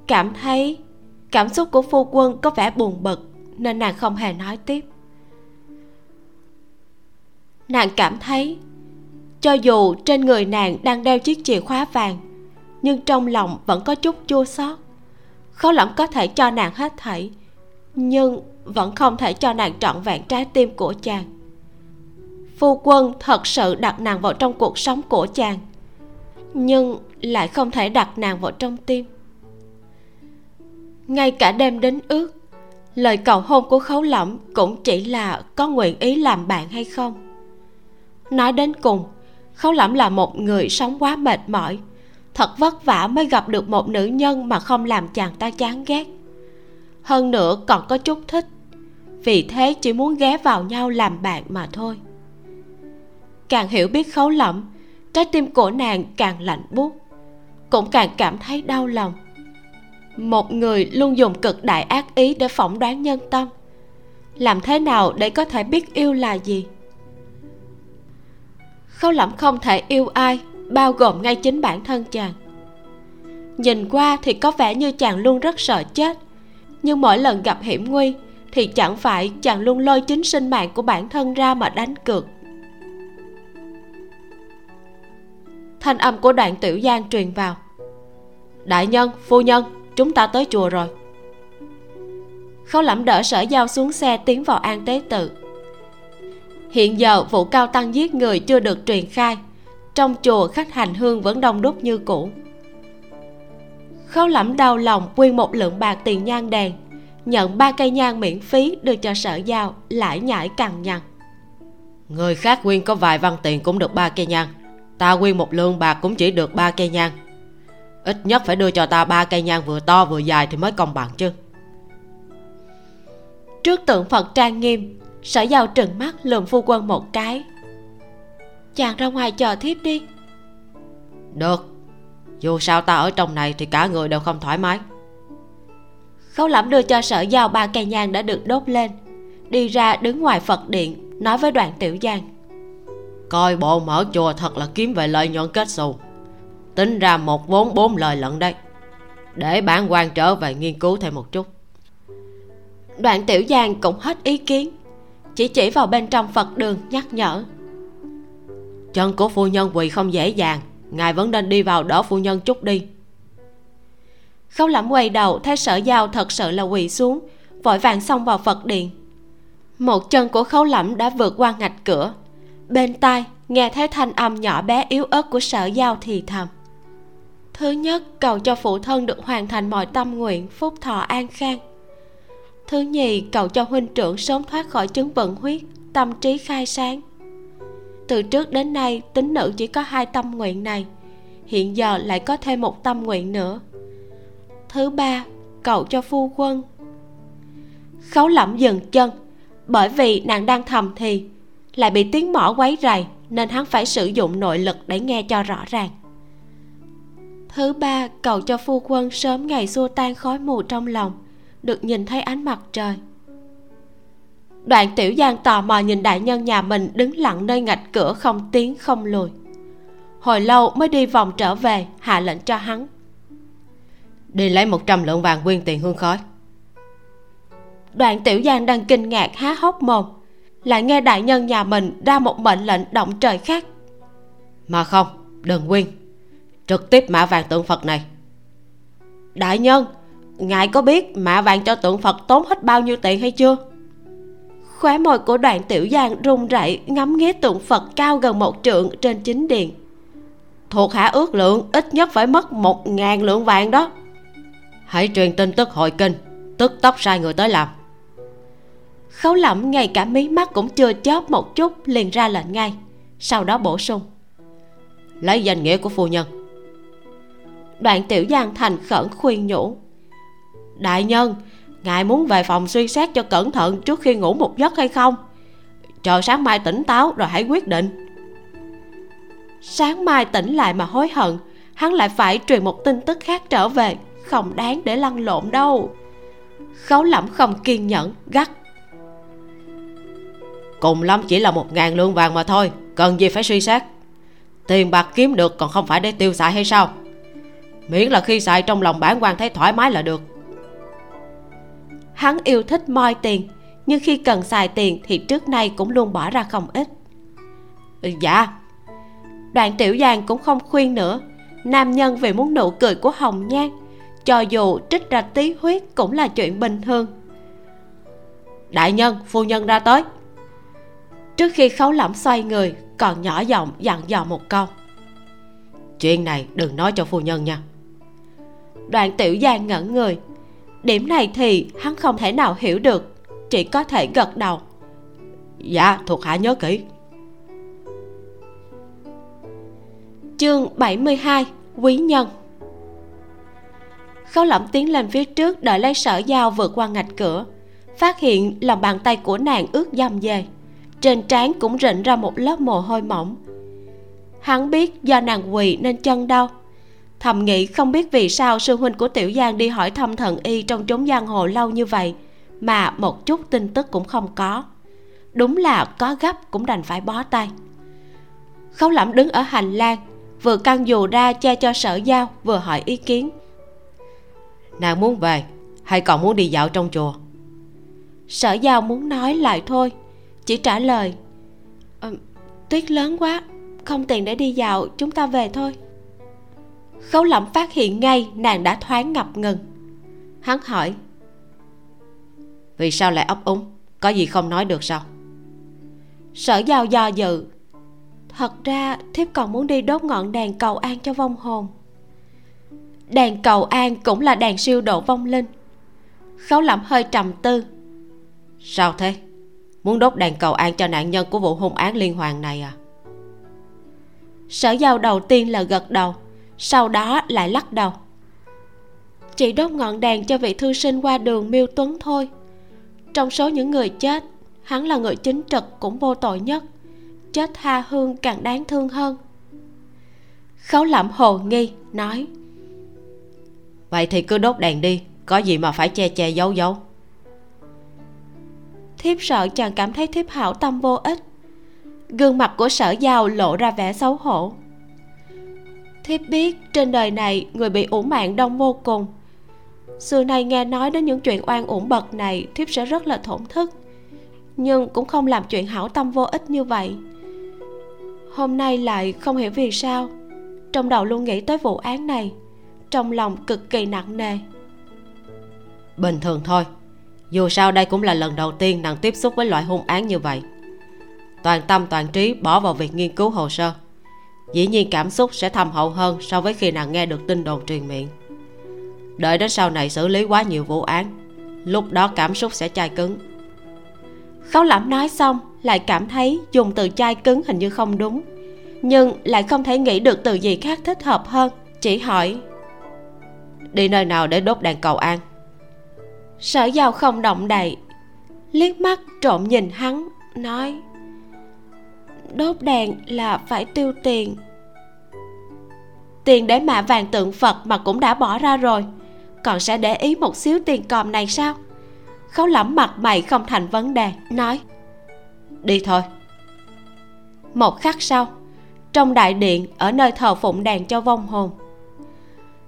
cảm thấy cảm xúc của phu quân có vẻ buồn bực, nên nàng không hề nói tiếp. Nàng cảm thấy, cho dù trên người nàng đang đeo chiếc chìa khóa vàng, nhưng trong lòng vẫn có chút chua xót. Khó lắm có thể cho nàng hết thảy, nhưng vẫn không thể cho nàng trọn vẹn trái tim của chàng. Phu quân thật sự đặt nàng vào trong cuộc sống của chàng, nhưng lại không thể đặt nàng vào trong tim ngay cả đêm đến ước, lời cầu hôn của khấu lẫm cũng chỉ là có nguyện ý làm bạn hay không. Nói đến cùng, khấu lẫm là một người sống quá mệt mỏi, thật vất vả mới gặp được một nữ nhân mà không làm chàng ta chán ghét. Hơn nữa còn có chút thích, vì thế chỉ muốn ghé vào nhau làm bạn mà thôi. Càng hiểu biết khấu lẫm, trái tim của nàng càng lạnh buốt, cũng càng cảm thấy đau lòng một người luôn dùng cực đại ác ý để phỏng đoán nhân tâm. Làm thế nào để có thể biết yêu là gì? Khâu lẩm không thể yêu ai, bao gồm ngay chính bản thân chàng. Nhìn qua thì có vẻ như chàng luôn rất sợ chết, nhưng mỗi lần gặp hiểm nguy thì chẳng phải chàng luôn lôi chính sinh mạng của bản thân ra mà đánh cược. Thanh âm của đoạn tiểu giang truyền vào. Đại nhân, phu nhân chúng ta tới chùa rồi. Khấu lẩm đỡ sở giao xuống xe tiến vào an tế tự. Hiện giờ vụ cao tăng giết người chưa được truyền khai. Trong chùa khách hành hương vẫn đông đúc như cũ. Khấu lẩm đau lòng quyên một lượng bạc tiền nhang đèn, nhận ba cây nhang miễn phí đưa cho sở giao lãi nhãi cằn nhằn. Người khác quyên có vài văn tiền cũng được ba cây nhang, ta quyên một lượng bạc cũng chỉ được ba cây nhang ít nhất phải đưa cho ta ba cây nhang vừa to vừa dài thì mới công bằng chứ. Trước tượng phật trang nghiêm sở giao trừng mắt lườm phu quân một cái. Chàng ra ngoài chờ thiếp đi. Được. Dù sao ta ở trong này thì cả người đều không thoải mái. Khấu lẩm đưa cho sở giao ba cây nhang đã được đốt lên. Đi ra đứng ngoài phật điện nói với đoàn tiểu giang. Coi bộ mở chùa thật là kiếm về lợi nhuận kết xù tính ra một vốn bốn lời lận đây. Để bản quan trở về nghiên cứu thêm một chút. Đoạn tiểu giang cũng hết ý kiến. Chỉ chỉ vào bên trong phật đường nhắc nhở. Chân của phu nhân quỳ không dễ dàng. Ngài vẫn nên đi vào đỡ phu nhân chút đi. Khấu lẩm quay đầu thấy sở giao thật sự là quỳ xuống, vội vàng xông vào phật điện. Một chân của khấu lẩm đã vượt qua ngạch cửa. Bên tai nghe thấy thanh âm nhỏ bé yếu ớt của sở giao thì thầm thứ nhất, cầu cho phụ thân được hoàn thành mọi tâm nguyện, phúc thọ an khang. Thứ nhì, cầu cho huynh trưởng sớm thoát khỏi chứng vận huyết, tâm trí khai sáng. Từ trước đến nay tính nữ chỉ có hai tâm nguyện này, hiện giờ lại có thêm một tâm nguyện nữa. Thứ ba, cầu cho phu quân. Khấu lẩm dừng chân, bởi vì nàng đang thầm thì, lại bị tiếng mỏ quấy rầy, nên hắn phải sử dụng nội lực để nghe cho rõ ràng thứ ba cầu cho phu quân sớm ngày xua tan khói mù trong lòng được nhìn thấy ánh mặt trời. Đoạn tiểu giang tò mò nhìn đại nhân nhà mình đứng lặng nơi ngạch cửa không tiếng không lùi. Hồi lâu mới đi vòng trở về hạ lệnh cho hắn. Đi lấy một trăm lượng vàng quyên tiền hương khói. Đoạn tiểu giang đang kinh ngạc há hốc mồm lại nghe đại nhân nhà mình ra một mệnh lệnh động trời khác. Mà không đừng quyên trực tiếp mã vàng tượng phật này. Đại nhân, ngài có biết mạ vàng cho tượng phật tốn hết bao nhiêu tiền hay chưa? Khóe môi của đoạn tiểu giang run rẩy ngắm nghía tượng phật cao gần một trượng trên chính điện. Thuộc hạ ước lượng ít nhất phải mất một ngàn lượng vàng đó. Hãy truyền tin tức hội kinh, tức tốc sai người tới làm. Khấu lẩm ngay cả mí mắt cũng chưa chớp một chút liền ra lệnh ngay, sau đó bổ sung. Lấy danh nghĩa của phu nhân đoạn tiểu giang thành khẩn khuyên nhủ. Đại nhân, ngài muốn về phòng suy xét cho cẩn thận trước khi ngủ một giấc hay không? Chờ sáng mai tỉnh táo rồi hãy quyết định. Sáng mai tỉnh lại mà hối hận, hắn lại phải truyền một tin tức khác trở về, không đáng để lăn lộn đâu. Khấu lẩm không kiên nhẫn, gắt. Cùng lắm chỉ là một ngàn lượng vàng mà thôi, cần gì phải suy xét? Tiền bạc kiếm được còn không phải để tiêu xài hay sao? Miễn là khi xài trong lòng bản quan thấy thoải mái là được. Hắn yêu thích moi tiền nhưng khi cần xài tiền thì trước nay cũng luôn bỏ ra không ít. Ừ, dạ. Đoạn tiểu giang cũng không khuyên nữa. Nam nhân vì muốn nụ cười của hồng nhan cho dù trích ra tí huyết cũng là chuyện bình thường. Đại nhân phu nhân ra tới. Trước khi khấu lẩm xoay người còn nhỏ giọng dặn dò một câu. Chuyện này đừng nói cho phu nhân nha đoạn tiểu giang ngẩn người. Điểm này thì hắn không thể nào hiểu được, chỉ có thể gật đầu. Dạ thuộc hạ nhớ kỹ. Chương 72 quý nhân. Khấu lẩm tiến lên phía trước đợi lấy sở dao vượt qua ngạch cửa, phát hiện lòng bàn tay của nàng ướt dầm dề, trên trán cũng rịn ra một lớp mồ hôi mỏng. Hắn biết do nàng quỳ nên chân đau thầm nghĩ không biết vì sao sư huynh của tiểu giang đi hỏi thăm thần y trong chốn giang hồ lâu như vậy mà một chút tin tức cũng không có. Đúng là có gấp cũng đành phải bó tay. Khấu lẩm đứng ở hành lang vừa căng dù ra che cho sở giao vừa hỏi ý kiến. Nàng muốn về hay còn muốn đi dạo trong chùa? Sở giao muốn nói lại thôi chỉ trả lời tuyết lớn quá không tiền để đi dạo chúng ta về thôi khấu lẩm phát hiện ngay nàng đã thoáng ngập ngừng. Hắn hỏi, vì sao lại ấp úng? Có gì không nói được sao? Sở giao do dự. Thật ra, thiếp còn muốn đi đốt ngọn đèn cầu an cho vong hồn. Đèn cầu an cũng là đèn siêu độ vong linh. Khấu lẩm hơi trầm tư. Sao thế? Muốn đốt đèn cầu an cho nạn nhân của vụ hung án liên hoàn này à? Sở giao đầu tiên là gật đầu sau đó lại lắc đầu. Chỉ đốt ngọn đèn cho vị thư sinh qua đường miêu tuấn thôi. Trong số những người chết hắn là người chính trực cũng vô tội nhất chết tha hương càng đáng thương hơn. Khấu lẩm hồ nghi nói vậy thì cứ đốt đèn đi có gì mà phải che che giấu giấu. Thiếp sợ chàng cảm thấy thiếp hảo tâm vô ích. Gương mặt của sở giao lộ ra vẻ xấu hổ thiếp biết trên đời này người bị ủ mạng đông vô cùng. Xưa nay nghe nói đến những chuyện oan uổng bậc này, thiếp sẽ rất là thổn thức. Nhưng cũng không làm chuyện hảo tâm vô ích như vậy. Hôm nay lại không hiểu vì sao, trong đầu luôn nghĩ tới vụ án này, trong lòng cực kỳ nặng nề. Bình thường thôi, dù sao đây cũng là lần đầu tiên nàng tiếp xúc với loại hung án như vậy. Toàn tâm toàn trí bỏ vào việc nghiên cứu hồ sơ dĩ nhiên cảm xúc sẽ thầm hậu hơn so với khi nàng nghe được tin đồn truyền miệng. Đợi đến sau này xử lý quá nhiều vụ án lúc đó cảm xúc sẽ chai cứng. Khấu lẩm nói xong lại cảm thấy dùng từ chai cứng hình như không đúng nhưng lại không thể nghĩ được từ gì khác thích hợp hơn chỉ hỏi. Đi nơi nào để đốt đèn cầu an? Sở giao không động đậy liếc mắt trộm nhìn hắn nói đốt đèn là phải tiêu tiền. Tiền để mạ vàng tượng phật mà cũng đã bỏ ra rồi. Còn sẽ để ý một xíu tiền còm này sao? Khấu lẩm mặt mày không thành vấn đề, nói, đi thôi. Một khắc sau, trong đại điện ở nơi thờ phụng đèn cho vong hồn.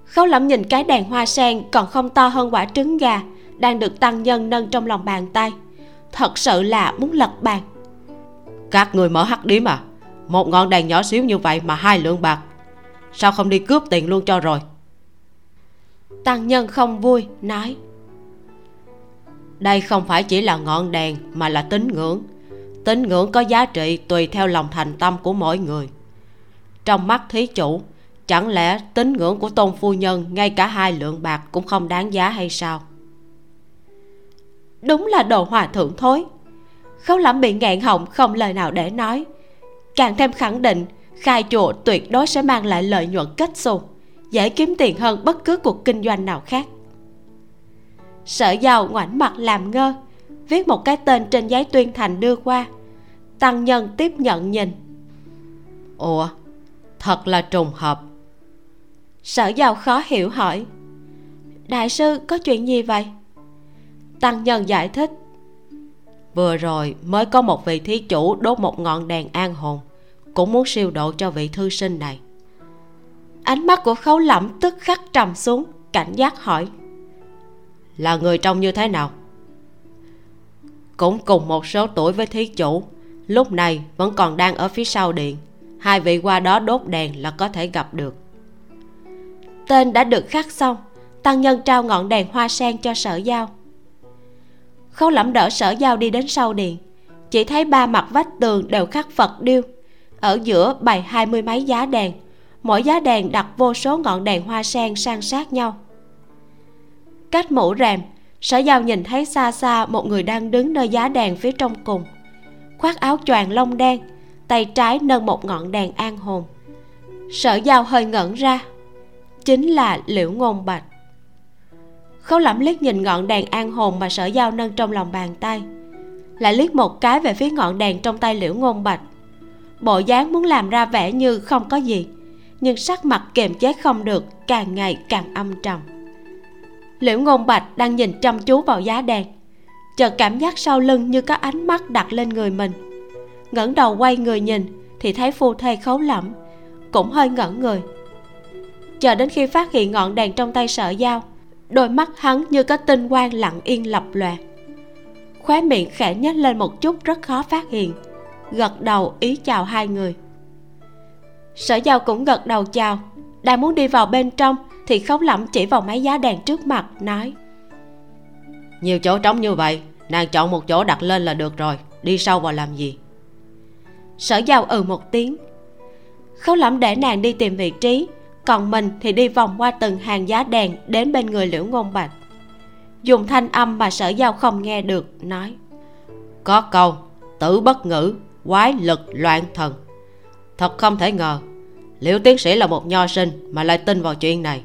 Khấu lẩm nhìn cái đèn hoa sen còn không to hơn quả trứng gà đang được tăng nhân nâng trong lòng bàn tay. Thật sự là muốn lật bàn các người mở hắc điếm à một ngọn đèn nhỏ xíu như vậy mà hai lượng bạc. Sao không đi cướp tiền luôn cho rồi? Tăng nhân không vui nói. Đây không phải chỉ là ngọn đèn mà là tín ngưỡng. Tín ngưỡng có giá trị tùy theo lòng thành tâm của mỗi người. Trong mắt thí chủ chẳng lẽ tín ngưỡng của tôn phu nhân ngay cả hai lượng bạc cũng không đáng giá hay sao? Đúng là đồ hòa thượng thối khấu lẩm bị ngạn họng không lời nào để nói. Càng thêm khẳng định khai chùa tuyệt đối sẽ mang lại lợi nhuận kết xù dễ kiếm tiền hơn bất cứ cuộc kinh doanh nào khác. Sở giàu ngoảnh mặt làm ngơ viết một cái tên trên giấy tuyên thành đưa qua. Tăng nhân tiếp nhận nhìn. Ủa thật là trùng hợp. Sở giàu khó hiểu hỏi. Đại sư có chuyện gì vậy? Tăng nhân giải thích vừa rồi mới có một vị thí chủ đốt một ngọn đèn an hồn. Cũng muốn siêu độ cho vị thư sinh này. Ánh mắt của khấu lẩm tức khắc trầm xuống, cảnh giác hỏi. Là người trông như thế nào? Cũng cùng một số tuổi với thí chủ, lúc này vẫn còn đang ở phía sau điện. Hai vị qua đó đốt đèn là có thể gặp được. Tên đã được khắc xong, tăng nhân trao ngọn đèn hoa sen cho sở giao khâu lẩm đỡ sở giao đi đến sau điện. Chỉ thấy ba mặt vách tường đều khắc phật điêu. Ở giữa bày hai mươi mấy giá đèn. Mỗi giá đèn đặt vô số ngọn đèn hoa sen san sát nhau. Cách mũ rèm, sở giao nhìn thấy xa xa một người đang đứng nơi giá đèn phía trong cùng. Khoác áo choàng lông đen, tay trái nâng một ngọn đèn an hồn. Sở giao hơi ngẩn ra. Chính là liễu ngôn bạch khấu lẩm liếc nhìn ngọn đèn an hồn mà sở giao nâng trong lòng bàn tay. Lại liếc một cái về phía ngọn đèn trong tay liễu ngôn bạch. Bộ dáng muốn làm ra vẻ như không có gì, nhưng sắc mặt kiềm chế không được, càng ngày càng âm trầm. Liễu ngôn bạch đang nhìn chăm chú vào giá đèn, chợt cảm giác sau lưng như có ánh mắt đặt lên người mình. Ngẩng đầu quay người nhìn thì thấy phu thê khấu lẩm cũng hơi ngẩn người. Chờ đến khi phát hiện ngọn đèn trong tay sợ dao đôi mắt hắn như có tinh quang lặng yên lập lòe. Khóe miệng khẽ nhếch lên một chút rất khó phát hiện. Gật đầu ý chào hai người. Sở giao cũng gật đầu chào. Đang muốn đi vào bên trong thì khóc lẩm chỉ vào mấy giá đèn trước mặt nói. Nhiều chỗ trống như vậy nàng chọn một chỗ đặt lên là được rồi đi sâu vào làm gì? Sở giao ừ một tiếng. Khấu lẩm để nàng đi tìm vị trí còn mình thì đi vòng qua từng hàng giá đèn đến bên người liễu ngôn bạch. Dùng thanh âm mà sở giao không nghe được, nói, có câu, tử bất ngữ, quái lực loạn thần. Thật không thể ngờ, liễu tiến sĩ là một nho sinh mà lại tin vào chuyện này.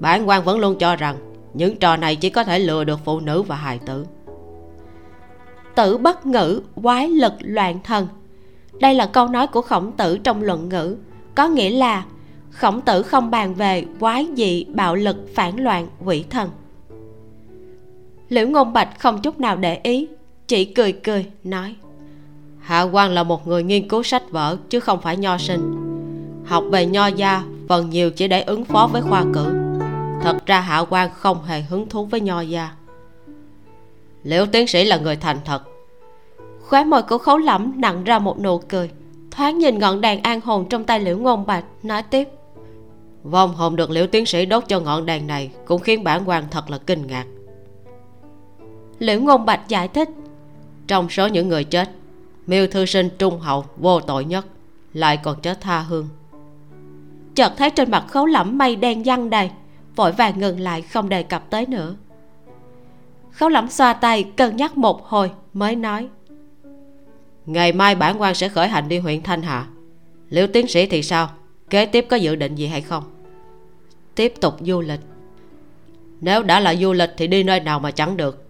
Bản quan vẫn luôn cho rằng những trò này chỉ có thể lừa được phụ nữ và hài tử. Tử bất ngữ, quái lực loạn thần. Đây là câu nói của khổng tử trong luận ngữ, có nghĩa là khổng tử không bàn về quái dị bạo lực phản loạn quỷ thần. Liễu ngôn bạch không chút nào để ý chỉ cười cười nói hạ quan là một người nghiên cứu sách vở chứ không phải nho sinh. Học về nho gia phần nhiều chỉ để ứng phó với khoa cử. Thật ra hạ quan không hề hứng thú với nho gia. Liễu tiến sĩ là người thành thật. Khóe môi của khấu lẫm nặng ra một nụ cười thoáng nhìn ngọn đèn an hồn trong tay liễu ngôn bạch nói tiếp vong hồn được liễu tiến sĩ đốt cho ngọn đèn này cũng khiến bản quan thật là kinh ngạc. Liễu ngôn bạch giải thích trong số những người chết miêu thư sinh trung hậu vô tội nhất lại còn chết tha hương. Chợt thấy trên mặt khấu lẫm mây đen văng đầy vội vàng ngừng lại không đề cập tới nữa. Khấu lẫm xoa tay cân nhắc một hồi mới nói. Ngày mai bản quan sẽ khởi hành đi huyện thanh hà. Liễu tiến sĩ thì sao kế tiếp có dự định gì hay không? Tiếp tục du lịch. Nếu đã là du lịch thì đi nơi nào mà chẳng được?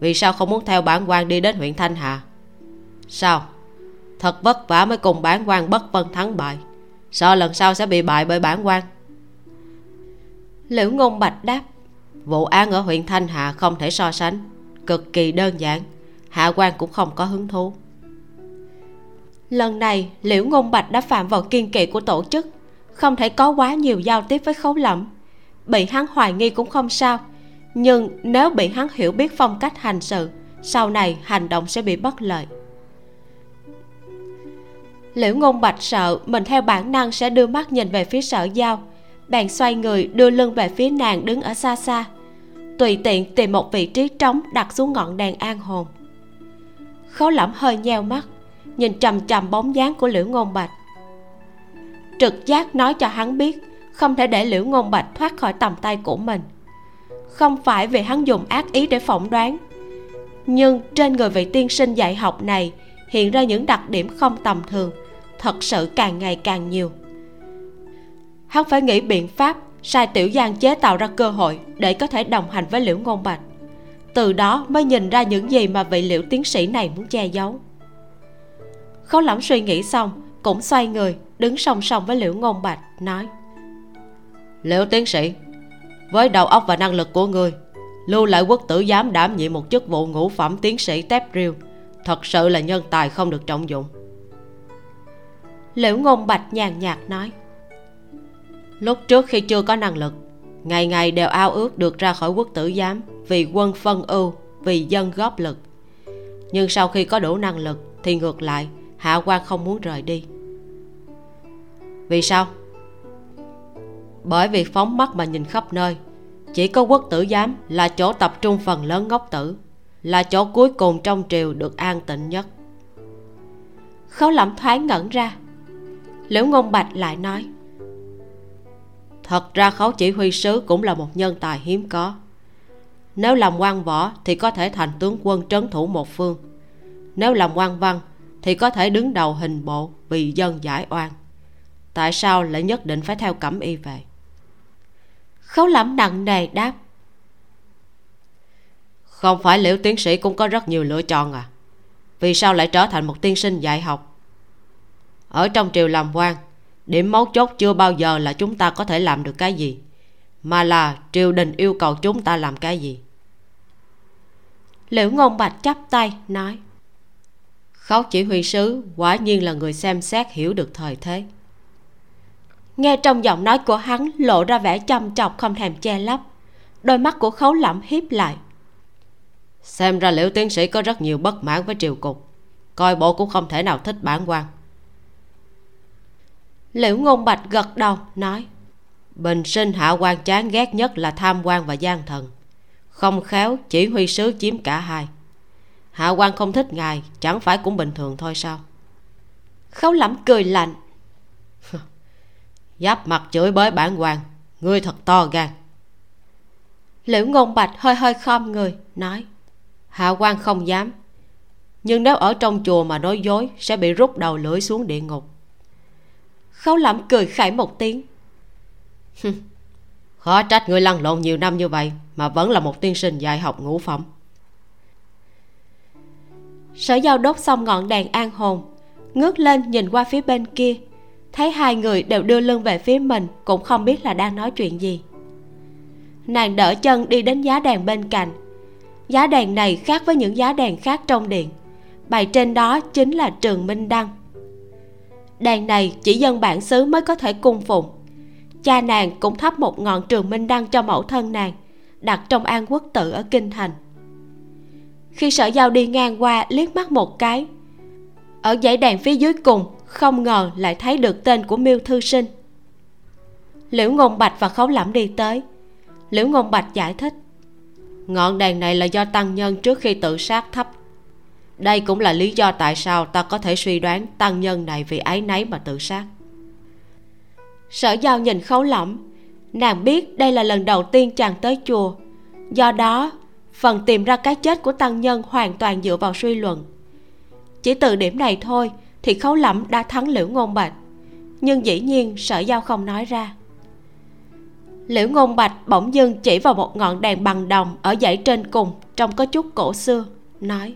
Vì sao không muốn theo bản quan đi đến huyện thanh hà? Sao? Thật vất vả mới cùng bản quan bất phân thắng bại. Sợ lần sau sẽ bị bại bởi bản quan. Liễu ngôn bạch đáp, vụ án ở huyện thanh hà không thể so sánh. Cực kỳ đơn giản, hạ quan cũng không có hứng thú. Lần này, liễu ngôn bạch đã phạm vào kiên kỵ của tổ chức không thể có quá nhiều giao tiếp với khấu lẩm bị hắn hoài nghi cũng không sao. Nhưng nếu bị hắn hiểu biết phong cách hành sự, sau này hành động sẽ bị bất lợi. Liễu ngôn bạch sợ mình theo bản năng sẽ đưa mắt nhìn về phía sở giao. Bèn xoay người đưa lưng về phía nàng đứng ở xa xa. Tùy tiện tìm một vị trí trống đặt xuống ngọn đèn an hồn. Khấu lẩm hơi nheo mắt, nhìn trầm trầm bóng dáng của liễu ngôn bạch trực giác nói cho hắn biết, không thể để liễu ngôn bạch thoát khỏi tầm tay của mình. Không phải vì hắn dùng ác ý để phỏng đoán, nhưng trên người vị tiên sinh dạy học này hiện ra những đặc điểm không tầm thường, thật sự càng ngày càng nhiều. Hắn phải nghĩ biện pháp sai tiểu giang chế tạo ra cơ hội để có thể đồng hành với liễu ngôn bạch. Từ đó mới nhìn ra những gì mà vị liễu tiến sĩ này muốn che giấu. Khấu lẫm suy nghĩ xong, cũng xoay người đứng song song với liễu ngôn bạch nói. Liễu tiến sĩ với đầu óc và năng lực của ngươi lưu lại quốc tử giám đảm nhiệm một chức vụ ngũ phẩm tiến sĩ tép riêu thật sự là nhân tài không được trọng dụng. Liễu ngôn bạch nhàn nhạt nói. Lúc trước khi chưa có năng lực ngày ngày đều ao ước được ra khỏi quốc tử giám vì quân phân ưu vì dân góp lực. Nhưng sau khi có đủ năng lực thì ngược lại hạ quan không muốn rời đi vì sao? Bởi vì phóng mắt mà nhìn khắp nơi, chỉ có quốc tử giám là chỗ tập trung phần lớn ngốc tử, là chỗ cuối cùng trong triều được an tịnh nhất. Khấu lẩm thoáng ngẩn ra. Liễu ngôn bạch lại nói, thật ra khấu chỉ huy sứ cũng là một nhân tài hiếm có. Nếu làm quan võ thì có thể thành tướng quân trấn thủ một phương. Nếu làm quan văn thì có thể đứng đầu hình bộ vì dân giải oan tại sao lại nhất định phải theo cẩm y về khấu lẩm nặng nề đáp. Không phải liễu tiến sĩ cũng có rất nhiều lựa chọn à? Vì sao lại trở thành một tiên sinh dạy học? Ở trong triều làm quan, điểm mấu chốt chưa bao giờ là chúng ta có thể làm được cái gì, mà là triều đình yêu cầu chúng ta làm cái gì. Liễu ngôn bạch chắp tay, nói, khấu chỉ huy sứ quả nhiên là người xem xét hiểu được thời thế nghe trong giọng nói của hắn lộ ra vẻ chăm chọc không thèm che lấp. Đôi mắt của khấu lẩm hiếp lại. Xem ra liễu tiến sĩ có rất nhiều bất mãn với triều cục. Coi bộ cũng không thể nào thích bản quan. Liễu ngôn bạch gật đầu nói bình sinh hạ quan chán ghét nhất là tham quan và gian thần. Không khéo chỉ huy sứ chiếm cả hai. Hạ quan không thích ngài chẳng phải cũng bình thường thôi sao? Khấu lẩm cười lạnh <laughs> giáp mặt chửi bới bản quan ngươi thật to gan. Liễu ngôn bạch hơi hơi khom người nói hạ quan không dám. Nhưng nếu ở trong chùa mà nói dối sẽ bị rút đầu lưỡi xuống địa ngục. Khấu lẩm cười khải một tiếng. <laughs> Khó trách ngươi lăn lộn nhiều năm như vậy mà vẫn là một tiên sinh dạy học ngũ phẩm. Sở giao đốt xong ngọn đèn an hồn ngước lên nhìn qua phía bên kia thấy hai người đều đưa lưng về phía mình, cũng không biết là đang nói chuyện gì. Nàng đỡ chân đi đến giá đèn bên cạnh. Giá đèn này khác với những giá đèn khác trong điện. Bày trên đó chính là trường minh đăng. Đèn này chỉ dân bản xứ mới có thể cung phụng. Cha nàng cũng thắp một ngọn trường minh đăng cho mẫu thân nàng, đặt trong an quốc tự ở kinh thành. Khi sở giao đi ngang qua liếc mắt một cái, ở dãy đèn phía dưới cùng không ngờ lại thấy được tên của miêu thư sinh. Liễu ngôn bạch và khấu lẩm đi tới. Liễu ngôn bạch giải thích. Ngọn đèn này là do tăng nhân trước khi tự sát thắp đây cũng là lý do tại sao ta có thể suy đoán tăng nhân này vì ái nấy mà tự sát. Sở giao nhìn khấu lẩm nàng biết đây là lần đầu tiên chàng tới chùa. Do đó, phần tìm ra cái chết của tăng nhân hoàn toàn dựa vào suy luận. Chỉ từ điểm này thôi thì khấu lẩm đã thắng liễu ngôn bạch. Nhưng dĩ nhiên sở giao không nói ra. Liễu ngôn bạch bỗng dưng chỉ vào một ngọn đèn bằng đồng ở dãy trên cùng trông có chút cổ xưa, nói,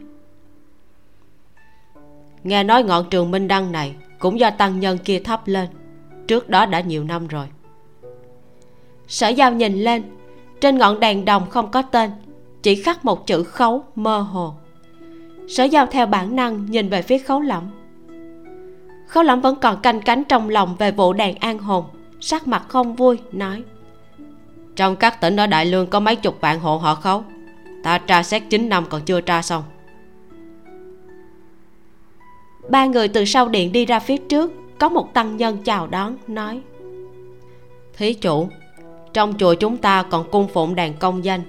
nghe nói ngọn trường minh đăng này cũng do tăng nhân kia thắp lên, trước đó đã nhiều năm rồi. Sở giao nhìn lên, trên ngọn đèn đồng không có tên, chỉ khắc một chữ khấu mơ hồ. Sở giao theo bản năng nhìn về phía khấu lẩm khâu lắm vẫn còn canh cánh trong lòng về vụ đèn an hồn. Sắc mặt không vui, nói. Trong các tỉnh ở đại lương có mấy chục vạn hộ họ khấu. Ta tra xét 9 năm còn chưa tra xong. Ba người từ sau điện đi ra phía trước, có một tăng nhân chào đón, nói. Thí chủ, trong chùa chúng ta còn cung phụng đàn công danh.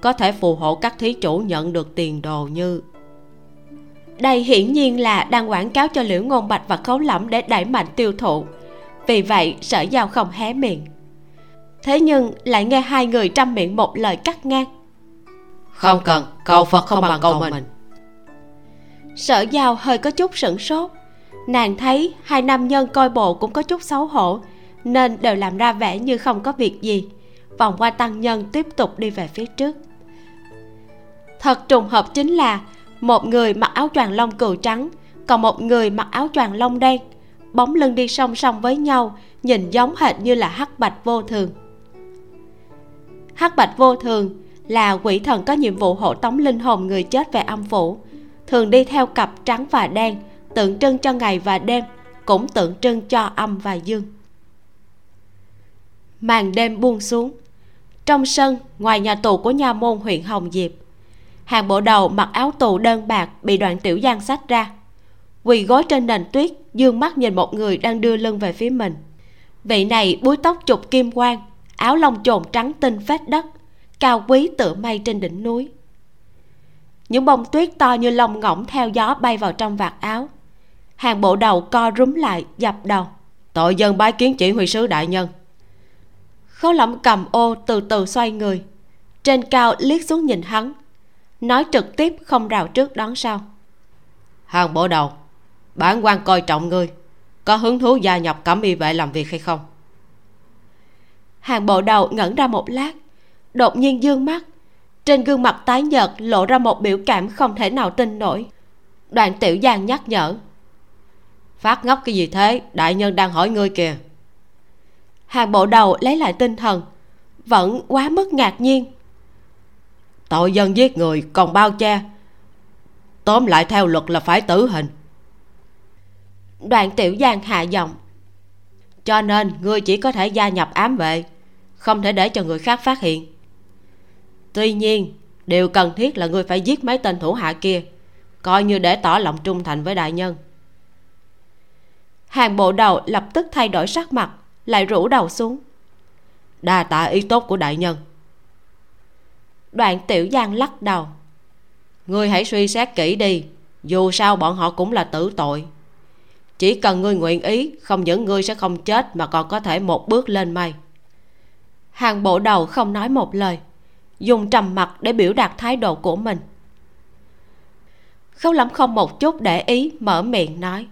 Có thể phù hộ các thí chủ nhận được tiền đồ như đây hiển nhiên là đang quảng cáo cho liễu ngôn bạch và khấu lẫm để đẩy mạnh tiêu thụ. Vì vậy sở giao không hé miệng. Thế nhưng lại nghe hai người trăm miệng một lời cắt ngang. Không cần cầu phật không bằng cầu mình. Sở giao hơi có chút sửng sốt. Nàng thấy hai nam nhân coi bộ cũng có chút xấu hổ nên đều làm ra vẻ như không có việc gì. Vòng qua tăng nhân tiếp tục đi về phía trước. Thật trùng hợp chính là một người mặc áo choàng lông cừu trắng, còn một người mặc áo choàng lông đen. Bóng lưng đi song song với nhau, nhìn giống hệt như là hắc bạch vô thường. Hắc bạch vô thường là quỷ thần có nhiệm vụ hộ tống linh hồn người chết về âm phủ. Thường đi theo cặp trắng và đen, tượng trưng cho ngày và đêm, cũng tượng trưng cho âm và dương. Màn đêm buông xuống. Trong sân, ngoài nhà tù của nha môn huyện hồng diệp hàng bộ đầu mặc áo tù đơn bạc bị đoạn tiểu giang xách ra. Quỳ gối trên nền tuyết dương mắt nhìn một người đang đưa lưng về phía mình. Vị này búi tóc trục kim quang áo lông trồn trắng tinh phết đất cao quý tựa mây trên đỉnh núi. Những bông tuyết to như lông ngỗng theo gió bay vào trong vạt áo. Hàng bộ đầu co rúm lại dập đầu. Tội dân bái kiến chỉ huy sứ đại nhân. Khấu lẩm cầm ô từ từ xoay người. Trên cao liếc xuống nhìn hắn nói trực tiếp không rào trước đón sau. Hàng bộ đầu bản quan coi trọng ngươi có hứng thú gia nhập cẩm y vệ làm việc hay không? Hàng bộ đầu ngẩn ra một lát đột nhiên dương mắt. Trên gương mặt tái nhợt lộ ra một biểu cảm không thể nào tin nổi. Đoạn tiểu giang nhắc nhở. Phát ngốc cái gì thế? Đại nhân đang hỏi ngươi kìa. Hàng bộ đầu lấy lại tinh thần vẫn quá mức ngạc nhiên tội dân giết người, còn bao che. Tóm lại theo luật là phải tử hình. Đoạn tiểu giang hạ giọng, cho nên ngươi chỉ có thể gia nhập ám vệ, không thể để cho người khác phát hiện. Tuy nhiên, điều cần thiết là ngươi phải giết mấy tên thủ hạ kia, coi như để tỏ lòng trung thành với đại nhân. Hàng bộ đầu lập tức thay đổi sắc mặt, lại rũ đầu xuống. Đa tạ ý tốt của đại nhân đoạn tiểu giang lắc đầu. Ngươi hãy suy xét kỹ đi, dù sao bọn họ cũng là tử tội. Chỉ cần ngươi nguyện ý, không những ngươi sẽ không chết mà còn có thể một bước lên mây. Hàng bộ đầu không nói một lời, dùng trầm mặt để biểu đạt thái độ của mình. Khấu lắm không một chút để ý, mở miệng nói.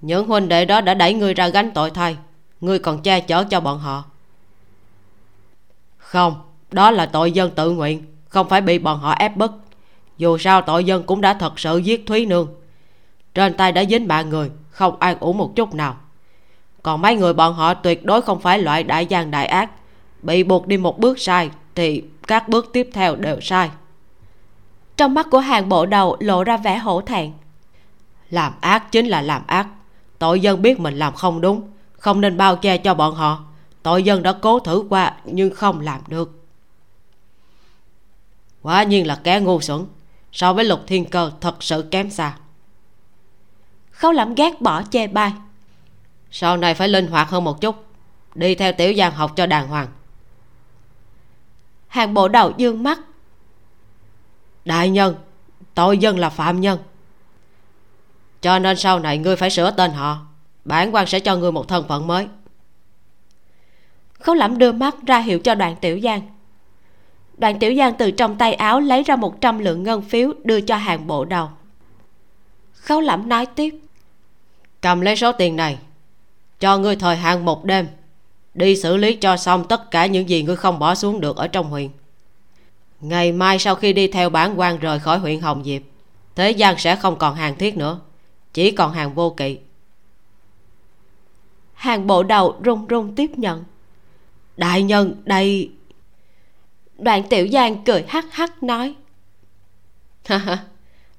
Những huynh đệ đó đã đẩy ngươi ra gánh tội thay, ngươi còn che chở cho bọn họ. Không đó là tội dân tự nguyện không phải bị bọn họ ép bức. Dù sao tội dân cũng đã thật sự giết thúy nương. Trên tay đã dính mạng người không an ủi một chút nào. Còn mấy người bọn họ tuyệt đối không phải loại đại gian đại ác. Bị buộc đi một bước sai thì các bước tiếp theo đều sai. Trong mắt của hàng bộ đầu lộ ra vẻ hổ thẹn. Làm ác chính là làm ác. Tội dân biết mình làm không đúng không nên bao che cho bọn họ. Tội dân đã cố thử qua nhưng không làm được quả nhiên là kẻ ngu xuẩn. So với lục thiên cơ thật sự kém xa. Khấu lẩm ghét bỏ chê bai. Sau này phải linh hoạt hơn một chút. Đi theo tiểu giang học cho đàng hoàng. Hàng bộ đầu dương mắt. Đại nhân tội dân là phạm nhân. Cho nên sau này ngươi phải sửa tên họ. Bản quan sẽ cho ngươi một thân phận mới. Khấu lẩm đưa mắt ra hiệu cho đoàn tiểu giang đoàn tiểu giang từ trong tay áo lấy ra một trăm lượng ngân phiếu đưa cho hàng bộ đầu. Khấu lẩm nói tiếp. Cầm lấy số tiền này cho ngươi thời hạn một đêm đi xử lý cho xong tất cả những gì ngươi không bỏ xuống được ở trong huyện. Ngày mai sau khi đi theo bản quan rời khỏi huyện hồng diệp thế gian sẽ không còn hàng thiết nữa chỉ còn hàng vô kỵ. Hàng bộ đầu run run tiếp nhận. Đại nhân đây đoạn tiểu giang cười hắc hắc nói.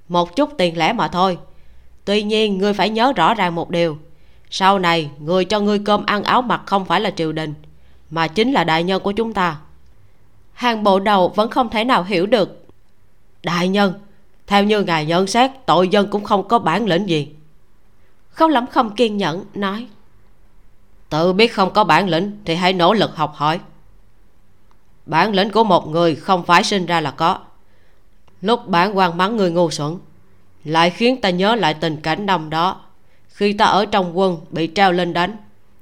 Một chút tiền lẻ mà thôi. Tuy nhiên ngươi phải nhớ rõ ràng một điều. Sau này người cho ngươi cơm ăn áo mặc không phải là triều đình mà chính là đại nhân của chúng ta. Hàng bộ đầu vẫn không thể nào hiểu được. Đại nhân theo như ngài nhận xét tội dân cũng không có bản lĩnh gì. Khâu lắm không kiên nhẫn nói. Tự biết không có bản lĩnh thì hãy nỗ lực học hỏi bản lĩnh của một người không phải sinh ra là có. Lúc bản quan mắng người ngu xuẩn, lại khiến ta nhớ lại tình cảnh năm đó, khi ta ở trong quân bị treo lên đánh,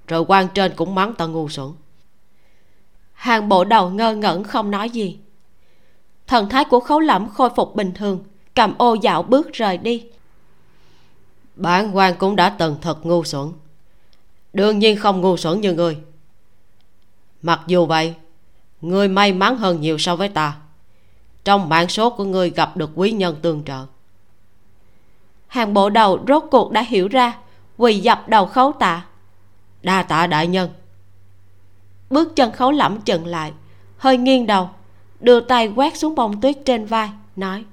rồi quan trên cũng mắng ta ngu xuẩn. Hàng bộ đầu ngơ ngẩn không nói gì. Thần thái của khấu lẩm khôi phục bình thường, cầm ô dạo bước rời đi. Bản quan cũng đã từng thật ngu xuẩn. Đương nhiên không ngu xuẩn như người. mặc dù vậy ngươi may mắn hơn nhiều so với ta. Trong mạng số của ngươi gặp được quý nhân tương trợ. Hàng bộ đầu rốt cuộc đã hiểu ra quỳ dập đầu khấu tạ. Đa tạ đại nhân. Bước chân khấu lẫm chừng lại, hơi nghiêng đầu, đưa tay quét xuống bông tuyết trên vai, nói,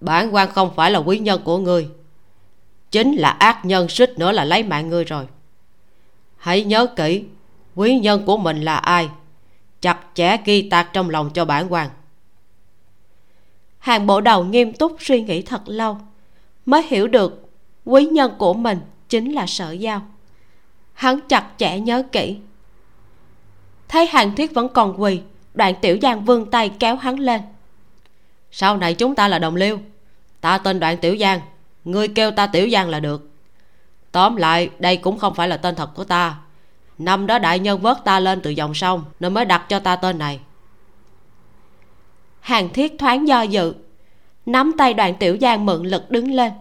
bản quan không phải là quý nhân của ngươi. Chính là ác nhân suýt nữa là lấy mạng ngươi rồi. Hãy nhớ kỹ, quý nhân của mình là ai chặt chẽ ghi tạc trong lòng cho bản quan hàng bộ đầu nghiêm túc suy nghĩ thật lâu, mới hiểu được quý nhân của mình chính là sở giao. Hắn chặt chẽ nhớ kỹ. Thấy hàng thiết vẫn còn quỳ, đoạn tiểu giang vươn tay kéo hắn lên. Sau này chúng ta là đồng liêu, ta tên đoạn tiểu giang, ngươi kêu ta tiểu giang là được. Tóm lại, đây cũng không phải là tên thật của ta năm đó đại nhân vớt ta lên từ dòng sông nên mới đặt cho ta tên này. Hàng thiết thoáng do dự, nắm tay đoạn tiểu giang mượn lực đứng lên,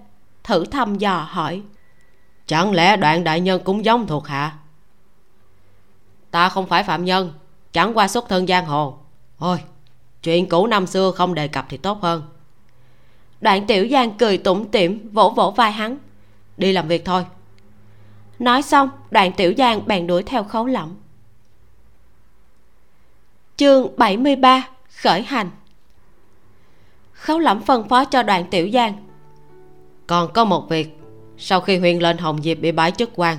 thử thăm dò hỏi. Chẳng lẽ đoạn đại nhân cũng giống thuộc hạ? Ta không phải phạm nhân, chẳng qua xuất thân giang hồ. Ôi, chuyện cũ năm xưa không đề cập thì tốt hơn. Đoạn tiểu giang cười tủm tỉm, vỗ vỗ vai hắn. Đi làm việc thôi nói xong đoạn tiểu giang bèn đuổi theo khấu lỏng chương 73 khởi hành. Khấu lẫm phân phó cho đoạn tiểu giang. Còn có một việc. Sau khi huyện lệnh hồng diệp bị bãi chức quan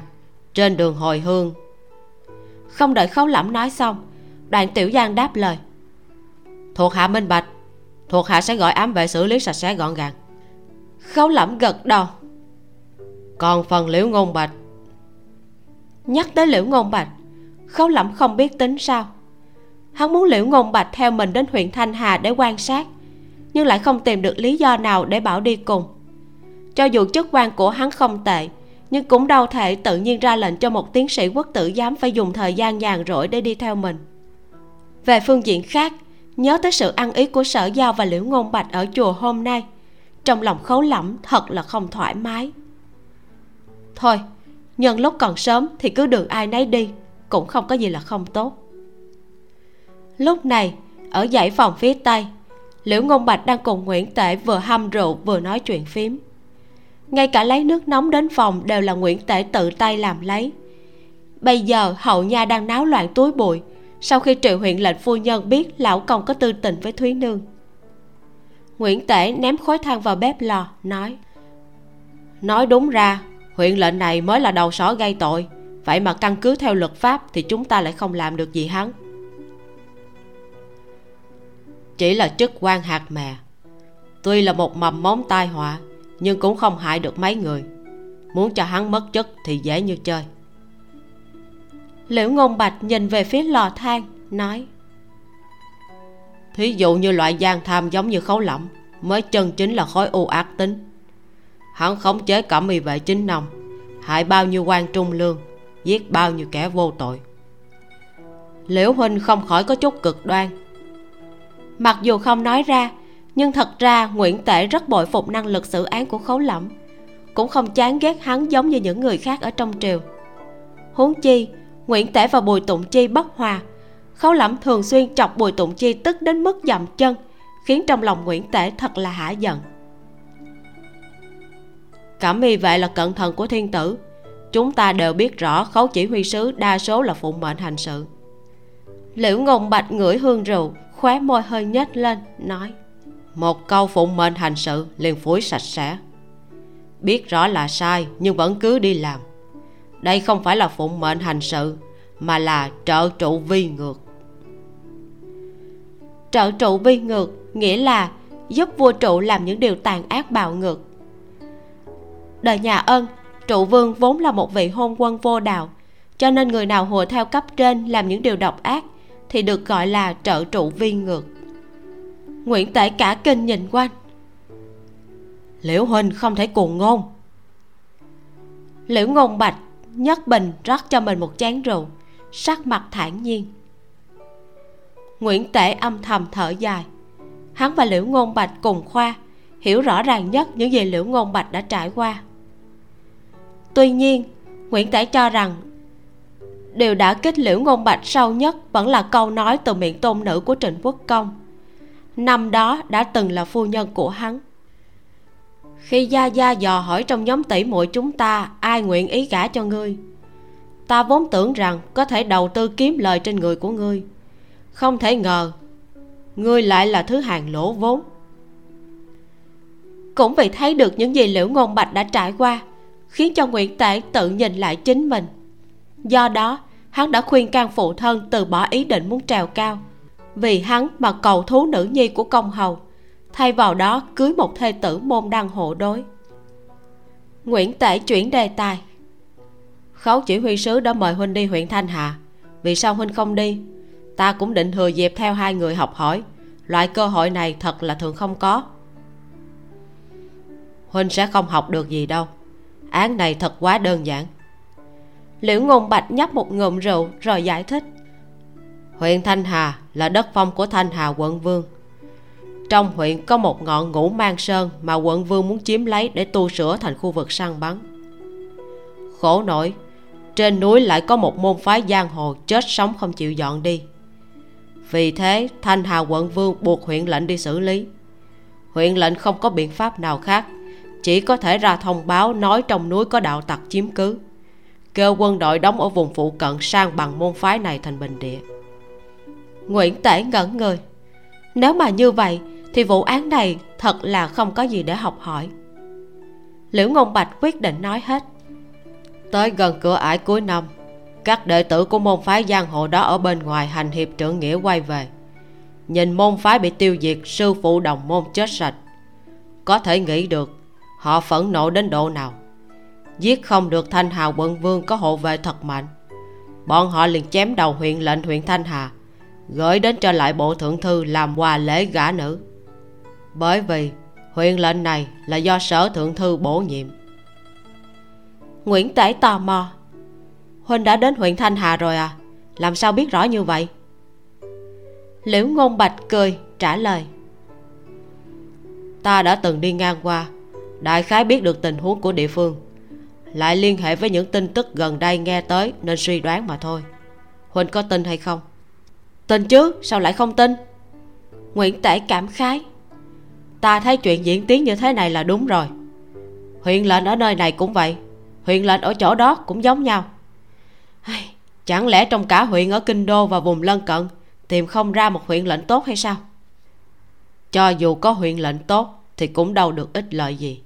trên đường hồi hương. Không đợi khấu lẫm nói xong đoạn tiểu giang đáp lời. Thuộc hạ minh bạch thuộc hạ sẽ gọi ám vệ xử lý sạch sẽ gọn gàng. Khấu lẫm gật đầu. Còn phần liễu ngôn bạch nhắc tới liễu ngôn bạch, khấu lẫm không biết tính sao. Hắn muốn liễu ngôn bạch theo mình đến huyện thanh hà để quan sát, nhưng lại không tìm được lý do nào để bảo đi cùng. Cho dù chức quan của hắn không tệ, nhưng cũng đâu thể tự nhiên ra lệnh cho một tiến sĩ quốc tử giám phải dùng thời gian nhàn rỗi để đi theo mình. Về phương diện khác, nhớ tới sự ăn ý của sở giao và liễu ngôn bạch ở chùa hôm nay, trong lòng khấu lẫm thật là không thoải mái. Thôi nhân lúc còn sớm thì cứ đường ai nấy đi, cũng không có gì là không tốt. Lúc này, ở dãy phòng phía tây, liễu ngôn bạch đang cùng nguyễn tể vừa hâm rượu vừa nói chuyện phím. Ngay cả lấy nước nóng đến phòng đều là nguyễn tể tự tay làm lấy. Bây giờ hậu nha đang náo loạn túi bụi, sau khi triệu huyện lệnh phu nhân biết lão công có tư tình với thúy nương. Nguyễn tể ném khối than vào bếp lò, nói nói đúng ra huyện lệnh này mới là đầu sỏ gây tội. Vậy mà căn cứ theo luật pháp thì chúng ta lại không làm được gì hắn. Chỉ là chức quan hạt mè. Tuy là một mầm móng tai họa, nhưng cũng không hại được mấy người. Muốn cho hắn mất chức thì dễ như chơi. Liễu ngôn bạch nhìn về phía lò than, nói, thí dụ như loại gian tham giống như khấu lẫm, mới chân chính là khối u ác tính hắn khống chế cẩm y vệ chính nông hại bao nhiêu quan trung lương, giết bao nhiêu kẻ vô tội. Liễu huynh không khỏi có chút cực đoan. Mặc dù không nói ra, nhưng thật ra nguyễn tể rất bội phục năng lực xử án của khấu lẫm. Cũng không chán ghét hắn giống như những người khác ở trong triều. Huống chi, nguyễn tể và bùi tụng chi bất hòa. Khấu lẫm thường xuyên chọc bùi tụng chi tức đến mức dậm chân, khiến trong lòng nguyễn tể thật là hả giận cảm y vệ là cận thần của thiên tử. Chúng ta đều biết rõ khấu chỉ huy sứ đa số là phụng mệnh hành sự. Liễu ngôn bạch ngửi hương rượu, khóe môi hơi nhếch lên, nói, một câu phụng mệnh hành sự liền phủi sạch sẽ. Biết rõ là sai, nhưng vẫn cứ đi làm. Đây không phải là phụng mệnh hành sự, mà là trợ trụ vi ngược. Trợ trụ vi ngược nghĩa là giúp vua trụ làm những điều tàn ác bạo ngược đời nhà ân, trụ vương vốn là một vị hôn quân vô đạo. Cho nên người nào hùa theo cấp trên làm những điều độc ác thì được gọi là trợ trụ vi ngược. Nguyễn tể cả kinh nhìn quanh. Liễu huynh không thể cuồng ngôn. Liễu ngôn bạch nhất bình rót cho mình một chén rượu, sắc mặt thản nhiên. Nguyễn tể âm thầm thở dài. Hắn và liễu ngôn bạch cùng khoa, hiểu rõ ràng nhất những gì liễu ngôn bạch đã trải qua tuy nhiên, nguyễn tể cho rằng, điều đã kích liễu ngôn bạch sâu nhất vẫn là câu nói từ miệng tôn nữ của trịnh quốc công. Năm đó đã từng là phu nhân của hắn. Khi gia gia dò hỏi trong nhóm tỷ muội chúng ta ai nguyện ý gả cho ngươi, ta vốn tưởng rằng có thể đầu tư kiếm lời trên người của ngươi. Không thể ngờ, ngươi lại là thứ hàng lỗ vốn. Cũng vì thấy được những gì liễu ngôn bạch đã trải qua khiến cho nguyễn tể tự nhìn lại chính mình. Do đó, hắn đã khuyên can phụ thân từ bỏ ý định muốn trèo cao. Vì hắn mà cầu thú nữ nhi của công hầu, thay vào đó cưới một thê tử môn đăng hộ đối. Nguyễn tể chuyển đề tài. Khấu chỉ huy sứ đã mời huynh đi huyện thanh hà. Vì sao huynh không đi? Ta cũng định thừa dịp theo hai người học hỏi. Loại cơ hội này thật là thường không có. Huynh sẽ không học được gì đâu án này thật quá đơn giản. Liễu ngôn bạch nhấp một ngụm rượu rồi giải thích. Huyện thanh hà là đất phong của thanh hà quận vương. Trong huyện có một ngọn ngũ mang sơn mà quận vương muốn chiếm lấy để tu sửa thành khu vực săn bắn. Khổ nổi, trên núi lại có một môn phái giang hồ chết sống không chịu dọn đi. Vì thế, thanh hà quận vương buộc huyện lệnh đi xử lý. Huyện lệnh không có biện pháp nào khác chỉ có thể ra thông báo nói trong núi có đạo tặc chiếm cứ. Kêu quân đội đóng ở vùng phụ cận sang bằng môn phái này thành bình địa. Nguyễn tể ngẩn người. Nếu mà như vậy, thì vụ án này thật là không có gì để học hỏi. Liễu ngôn bạch quyết định nói hết. Tới gần cửa ải cuối năm, các đệ tử của môn phái giang hồ đó ở bên ngoài hành hiệp trưởng nghĩa quay về. Nhìn môn phái bị tiêu diệt, sư phụ đồng môn chết sạch. Có thể nghĩ được họ phẫn nộ đến độ nào? Giết không được thanh hà quận vương có hộ vệ thật mạnh. Bọn họ liền chém đầu huyện lệnh huyện thanh hà, gửi đến cho lại bộ thượng thư làm quà lễ gả nữ. Bởi vì huyện lệnh này là do sở thượng thư bổ nhiệm. Nguyễn tể tò mò, huynh đã đến huyện thanh hà rồi à? Làm sao biết rõ như vậy? Liễu ngôn bạch cười trả lời, ta đã từng đi ngang qua đại khái biết được tình huống của địa phương. Lại liên hệ với những tin tức gần đây nghe tới nên suy đoán mà thôi. Huỳnh có tin hay không? Tin chứ, sao lại không tin? Nguyễn tể cảm khái. Ta thấy chuyện diễn tiến như thế này là đúng rồi. Huyện lệnh ở nơi này cũng vậy. Huyện lệnh ở chỗ đó cũng giống nhau. Chẳng lẽ trong cả huyện ở kinh đô và vùng lân cận tìm không ra một huyện lệnh tốt hay sao? Cho dù có huyện lệnh tốt thì cũng đâu được ích lợi gì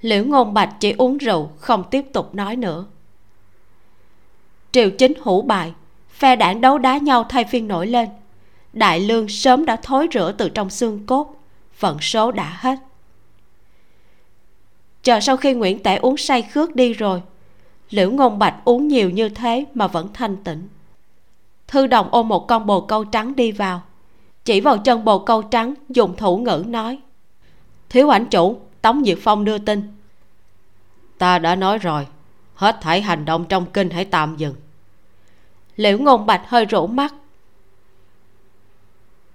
liễu ngôn bạch chỉ uống rượu, không tiếp tục nói nữa. Triều chính hủ bại, phe đảng đấu đá nhau thay phiên nổi lên. Đại lương sớm đã thối rửa từ trong xương cốt, vận số đã hết. Chờ sau khi nguyễn tể uống say khước đi rồi liễu ngôn bạch uống nhiều như thế mà vẫn thanh tịnh. Thư đồng ôm một con bồ câu trắng đi vào. Chỉ vào chân bồ câu trắng, dùng thủ ngữ nói, thiếu ảnh chủ tống diệt phong đưa tin. Ta đã nói rồi, hết thảy hành động trong kinh hãy tạm dừng. Liễu ngôn bạch hơi rũ mắt.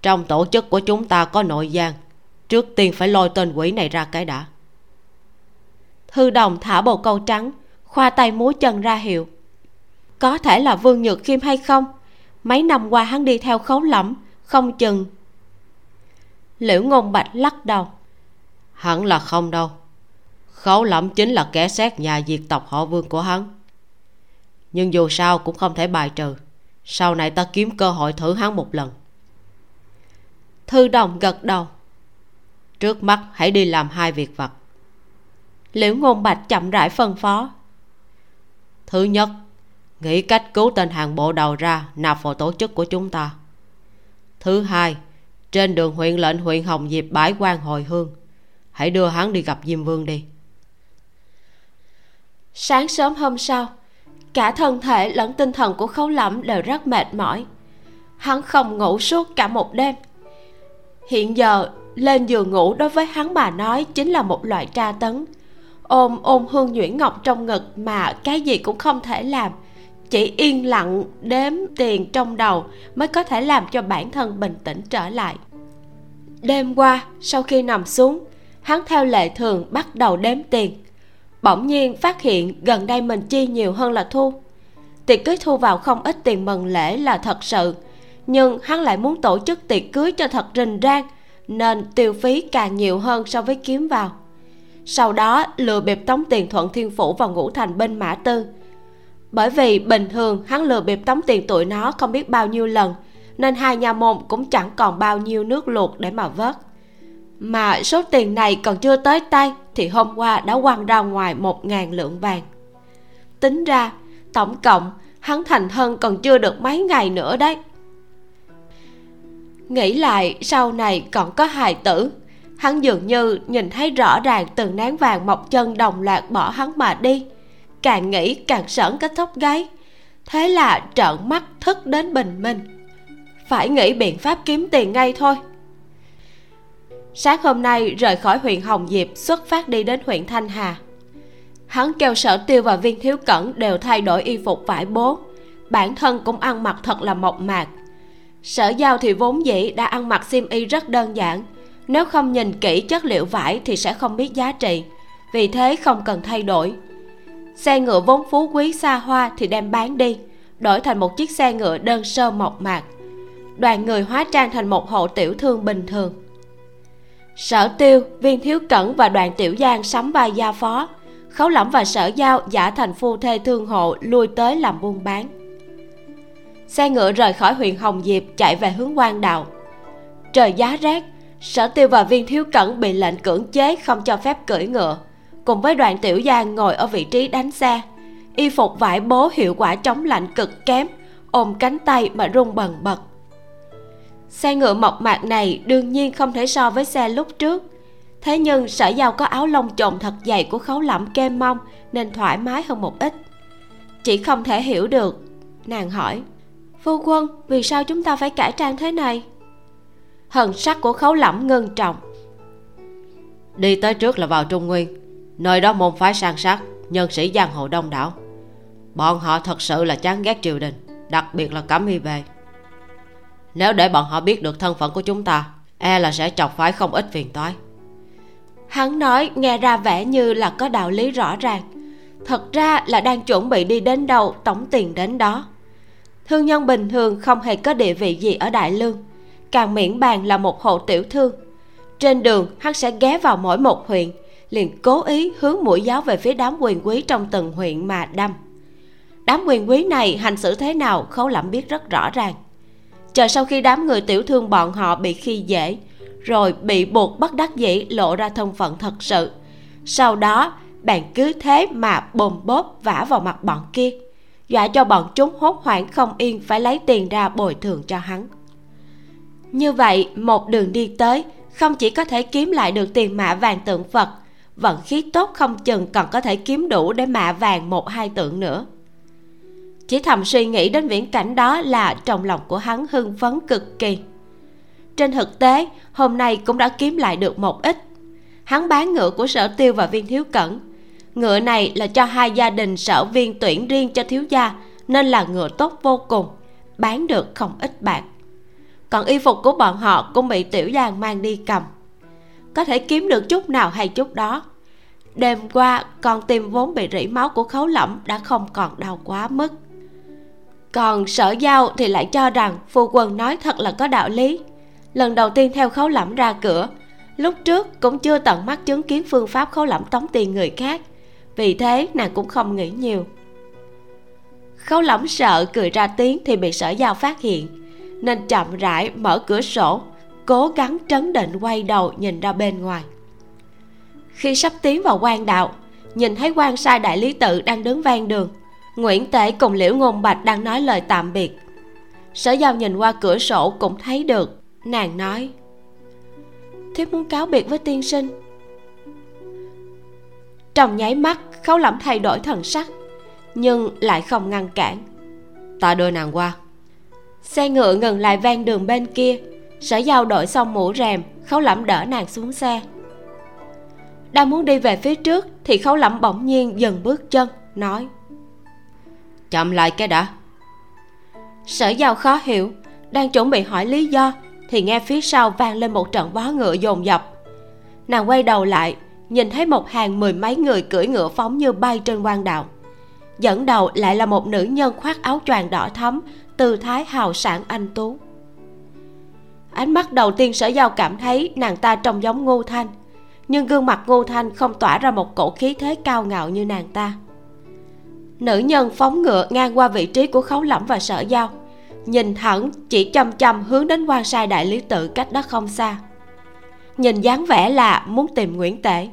Trong tổ chức của chúng ta có nội gian trước tiên phải lôi tên quỷ này ra cái đã. Thư đồng thả bồ câu trắng, khoa tay múa chân ra hiệu. Có thể là vương nhược khiêm hay không? Mấy năm qua hắn đi theo khấu lẫm, không chừng. Liễu ngôn bạch lắc đầu hẳn là không đâu. Khấu lẫm chính là kẻ xét nhà diệt tộc họ vương của hắn. Nhưng dù sao cũng không thể bài trừ. Sau này ta kiếm cơ hội thử hắn một lần. Thư đồng gật đầu. Trước mắt hãy đi làm hai việc vặt. Liễu ngôn bạch chậm rãi phân phó. Thứ nhất, nghĩ cách cứu tên hàng bộ đầu ra nạp vào tổ chức của chúng ta. Thứ hai, trên đường huyện lệnh huyện hồng diệp bãi quan hồi hương hãy đưa hắn đi gặp diêm vương đi. Sáng sớm hôm sau, cả thân thể lẫn tinh thần của khấu lẫm đều rất mệt mỏi. Hắn không ngủ suốt cả một đêm. Hiện giờ, lên giường ngủ đối với hắn mà nói chính là một loại tra tấn. Ôm ôm hương nhuyễn ngọc trong ngực mà cái gì cũng không thể làm. Chỉ yên lặng đếm tiền trong đầu mới có thể làm cho bản thân bình tĩnh trở lại. Đêm qua, sau khi nằm xuống hắn theo lệ thường bắt đầu đếm tiền. Bỗng nhiên phát hiện gần đây mình chi nhiều hơn là thu. Tiệc cưới thu vào không ít tiền mừng lễ là thật sự, nhưng hắn lại muốn tổ chức tiệc cưới cho thật rình rang, nên tiêu phí càng nhiều hơn so với kiếm vào. Sau đó, lừa bịp tống tiền thuận thiên phủ vào ngũ thành bên mã tư. Bởi vì bình thường hắn lừa bịp tống tiền tụi nó không biết bao nhiêu lần, nên hai nhà môn cũng chẳng còn bao nhiêu nước luộc để mà vớt mà số tiền này còn chưa tới tay thì hôm qua đã quăng ra ngoài một ngàn lượng vàng. Tính ra, tổng cộng, hắn thành thân còn chưa được mấy ngày nữa đấy. Nghĩ lại, sau này còn có hài tử. Hắn dường như nhìn thấy rõ ràng từng nán vàng mọc chân đồng loạt bỏ hắn mà đi. Càng nghĩ càng sởn cái tóc gáy. Thế là trợn mắt thức đến bình minh. Phải nghĩ biện pháp kiếm tiền ngay thôi sáng hôm nay, rời khỏi huyện hồng diệp, xuất phát đi đến huyện thanh hà. Hắn kêu sở tiêu và viên thiếu cẩn đều thay đổi y phục vải bố. Bản thân cũng ăn mặc thật là mộc mạc. Sở giao thì vốn dĩ đã ăn mặc xiêm y rất đơn giản. Nếu không nhìn kỹ chất liệu vải thì sẽ không biết giá trị. Vì thế không cần thay đổi. Xe ngựa vốn phú quý xa hoa thì đem bán đi, đổi thành một chiếc xe ngựa đơn sơ mộc mạc. Đoàn người hóa trang thành một hộ tiểu thương bình thường sở tiêu, viên thiếu cẩn và đoàn tiểu giang sắm vai gia phó. Khấu lẫm và sở giao giả thành phu thê thương hộ, lui tới làm buôn bán. Xe ngựa rời khỏi huyện hồng diệp, chạy về hướng quan đạo. Trời giá rét, sở tiêu và viên thiếu cẩn bị lệnh cưỡng chế, không cho phép cưỡi ngựa. Cùng với đoàn tiểu giang ngồi ở vị trí đánh xe, y phục vải bố hiệu quả chống lạnh cực kém, ôm cánh tay mà run bần bật xe ngựa mộc mạc này đương nhiên không thể so với xe lúc trước. Thế nhưng sở giao có áo lông chồn thật dày của khấu lẫm kem mông nên thoải mái hơn một ít. Chỉ không thể hiểu được, nàng hỏi. Phu quân, vì sao chúng ta phải cải trang thế này? Hần sắc của khấu lẫm ngưng trọng. Đi tới trước là vào trung nguyên. Nơi đó môn phái sang sát, nhân sĩ giang hồ đông đảo. Bọn họ thật sự là chán ghét triều đình, đặc biệt là cẩm y về nếu để bọn họ biết được thân phận của chúng ta e là sẽ chọc phải không ít phiền toái. Hắn nói, nghe ra vẻ như là có đạo lý rõ ràng. Thật ra là đang chuẩn bị đi đến đâu, tổng tiền đến đó. Thương nhân bình thường không hề có địa vị gì ở đại lương. Càng miễn bàn là một hộ tiểu thương. Trên đường, hắn sẽ ghé vào mỗi một huyện, liền cố ý hướng mũi giáo về phía đám quyền quý trong từng huyện mà đâm. Đám quyền quý này hành xử thế nào, khấu lẩm biết rất rõ ràng chờ sau khi đám người tiểu thương bọn họ bị khi dễ, rồi bị buộc bất đắc dĩ lộ ra thân phận thật sự. Sau đó, bạn cứ thế mà bồm bốp vả vào mặt bọn kia, dọa cho bọn chúng hốt hoảng không yên phải lấy tiền ra bồi thường cho hắn. Như vậy, một đường đi tới, không chỉ có thể kiếm lại được tiền mạ vàng tượng phật, vận khí tốt không chừng còn có thể kiếm đủ để mạ vàng một hai tượng nữa chỉ thầm suy nghĩ đến viễn cảnh đó là trong lòng của hắn hưng phấn cực kỳ. Trên thực tế, hôm nay cũng đã kiếm lại được một ít. Hắn bán ngựa của sở tiêu và viên thiếu cẩn. Ngựa này là cho hai gia đình sở viên tuyển riêng cho thiếu gia, nên là ngựa tốt vô cùng, bán được không ít bạc. Còn y phục của bọn họ cũng bị tiểu giang mang đi cầm. Có thể kiếm được chút nào hay chút đó. Đêm qua, con tim vốn bị rỉ máu của khấu lẫm đã không còn đau quá mức còn sở giao thì lại cho rằng phu quân nói thật là có đạo lý. Lần đầu tiên theo khấu lẫm ra cửa, lúc trước cũng chưa tận mắt chứng kiến phương pháp khấu lẫm tống tiền người khác. Vì thế, nàng cũng không nghĩ nhiều. Khấu lẫm sợ cười ra tiếng thì bị sở giao phát hiện, nên chậm rãi mở cửa sổ, cố gắng trấn định quay đầu nhìn ra bên ngoài. Khi sắp tiến vào quan đạo, nhìn thấy quan sai đại lý tự đang đứng ven đường nguyễn tể cùng liễu ngôn bạch đang nói lời tạm biệt. Sở giao nhìn qua cửa sổ cũng thấy được, nàng nói, thiếp muốn cáo biệt với tiên sinh. Trong nháy mắt, khấu lẩm thay đổi thần sắc, nhưng lại không ngăn cản. Ta đưa nàng qua. Xe ngựa ngừng lại ven đường bên kia, sở giao đội xong mũ rèm, khấu lẩm đỡ nàng xuống xe. Đang muốn đi về phía trước thì khấu lẩm bỗng nhiên dừng bước chân, nói chậm lại cái đã. Sở giao khó hiểu, đang chuẩn bị hỏi lý do, thì nghe phía sau vang lên một trận vó ngựa dồn dập. Nàng quay đầu lại, nhìn thấy một hàng mười mấy người cưỡi ngựa phóng như bay trên quan đạo. Dẫn đầu lại là một nữ nhân khoác áo choàng đỏ thắm, tư thái hào sản anh tú. Ánh mắt đầu tiên sở giao cảm thấy nàng ta trông giống ngô thanh, nhưng gương mặt ngô thanh không tỏa ra một cổ khí thế cao ngạo như nàng ta nữ nhân phóng ngựa ngang qua vị trí của khấu lẫm và sở giao. Nhìn thẳng, chỉ chăm chăm hướng đến quan sai đại lý tự cách đó không xa. Nhìn dáng vẻ là muốn tìm nguyễn tể.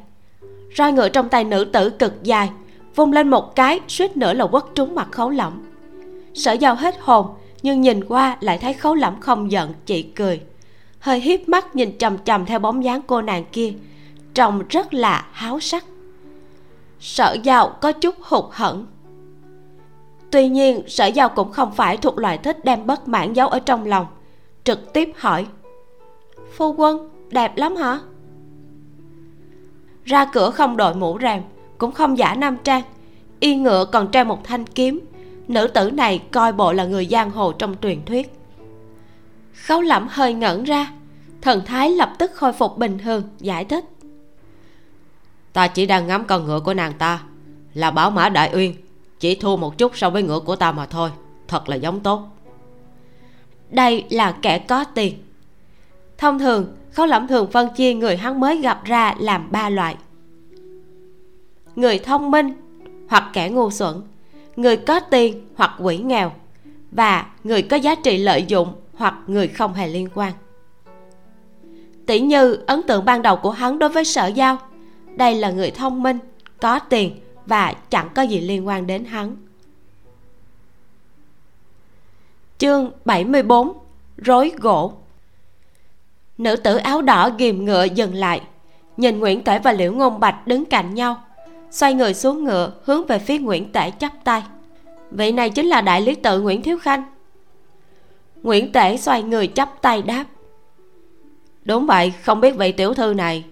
Roi ngựa trong tay nữ tử cực dài, vung lên một cái, suýt nữa là quất trúng mặt khấu lẫm. Sở giao hết hồn, nhưng nhìn qua lại thấy khấu lẫm không giận, chỉ cười. Hơi hiếp mắt nhìn chằm chằm theo bóng dáng cô nàng kia, trông rất là háo sắc. Sở giao có chút hụt hẫng tuy nhiên, sở giao cũng không phải thuộc loại thích đem bất mãn giấu ở trong lòng. Trực tiếp hỏi, phu quân, đẹp lắm hả? Ra cửa không đội mũ rèm, cũng không giả nam trang, y ngựa còn treo một thanh kiếm. Nữ tử này coi bộ là người giang hồ trong truyền thuyết. Khấu lẩm hơi ngẩn ra, thần thái lập tức khôi phục bình thường, giải thích. Ta chỉ đang ngắm con ngựa của nàng ta, là bảo mã đại uyên chỉ thua một chút so với ngựa của ta mà thôi. Thật là giống tốt. Đây là kẻ có tiền. Thông thường, khấu lẩm thường phân chia người hắn mới gặp ra làm ba loại. Người thông minh hoặc kẻ ngu xuẩn, người có tiền hoặc quỷ nghèo, và người có giá trị lợi dụng hoặc người không hề liên quan. Tỷ như ấn tượng ban đầu của hắn đối với sở giao, đây là người thông minh, có tiền và chẳng có gì liên quan đến hắn. Chương 74 rối gỗ. Nữ tử áo đỏ ghìm ngựa dừng lại, nhìn nguyễn tể và liễu ngôn bạch đứng cạnh nhau, xoay người xuống ngựa, hướng về phía nguyễn tể chắp tay. Vị này chính là đại lý tự nguyễn thiếu khanh. Nguyễn tể xoay người chắp tay đáp. Đúng vậy, không biết vị tiểu thư này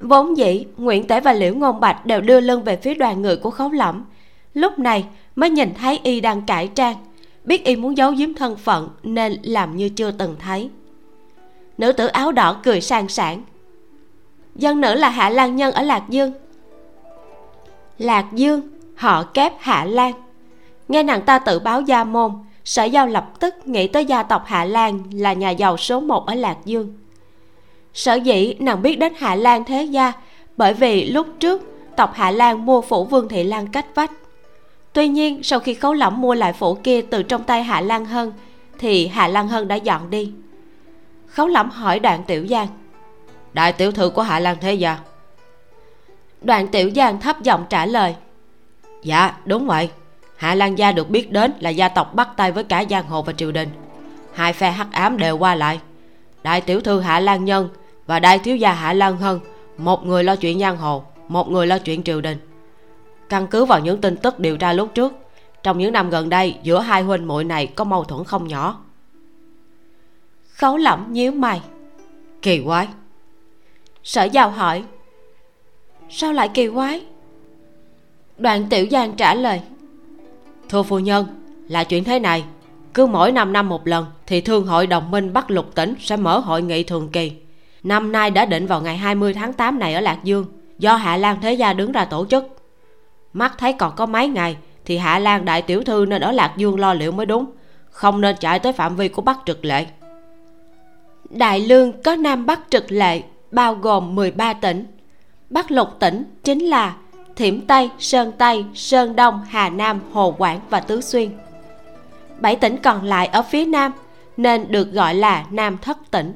vốn dĩ, nguyễn tể và liễu ngôn bạch đều đưa lưng về phía đoàn người của khấu lẫm. Lúc này, mới nhìn thấy y đang cải trang. Biết y muốn giấu giếm thân phận, nên làm như chưa từng thấy. Nữ tử áo đỏ cười sang sảng. Dân nữ là hạ lan nhân ở lạc dương. Lạc dương, họ kép hạ lan. Nghe nàng ta tự báo gia môn, sở giao lập tức nghĩ tới gia tộc hạ lan là nhà giàu số một ở lạc dương sở dĩ nàng biết đến hạ lan thế gia bởi vì lúc trước tộc hạ lan mua phủ vương thị lan cách vách. Tuy nhiên sau khi khấu lẫm mua lại phủ kia từ trong tay hạ lan hân thì hạ lan hân đã dọn đi. Khấu lẫm hỏi đoạn tiểu giang. Đại tiểu thư của hạ lan thế gia? Đoạn tiểu giang thấp giọng trả lời. Dạ đúng vậy. Hạ lan gia được biết đến là gia tộc bắt tay với cả giang hồ và triều đình. Hai phe hắc ám đều qua lại đại tiểu thư hạ lan nhân và đại thiếu gia hạ lan hân một người lo chuyện giang hồ một người lo chuyện triều đình. Căn cứ vào những tin tức điều tra lúc trước trong những năm gần đây giữa hai huynh muội này có mâu thuẫn không nhỏ. Khấu lẩm nhíu mày. Kỳ quái. Sở giao hỏi. Sao lại kỳ quái? Đoạn tiểu giang trả lời. Thưa phu nhân là chuyện thế này cứ mỗi năm năm một lần, thì thương hội đồng minh bắc lục tỉnh sẽ mở hội nghị thường kỳ. Năm nay đã định vào ngày 20 tháng 8 này ở lạc dương, do hạ lan thế gia đứng ra tổ chức. Mắt thấy còn có mấy ngày, thì hạ lan đại tiểu thư nên ở lạc dương lo liệu mới đúng, không nên chạy tới phạm vi của bắc trực lệ. Đại lương có nam bắc trực lệ, bao gồm 13 tỉnh. Bắc lục tỉnh chính là thiểm tây, sơn tây, sơn đông, hà nam, hồ quảng và tứ xuyên bảy tỉnh còn lại ở phía nam, nên được gọi là nam thất tỉnh.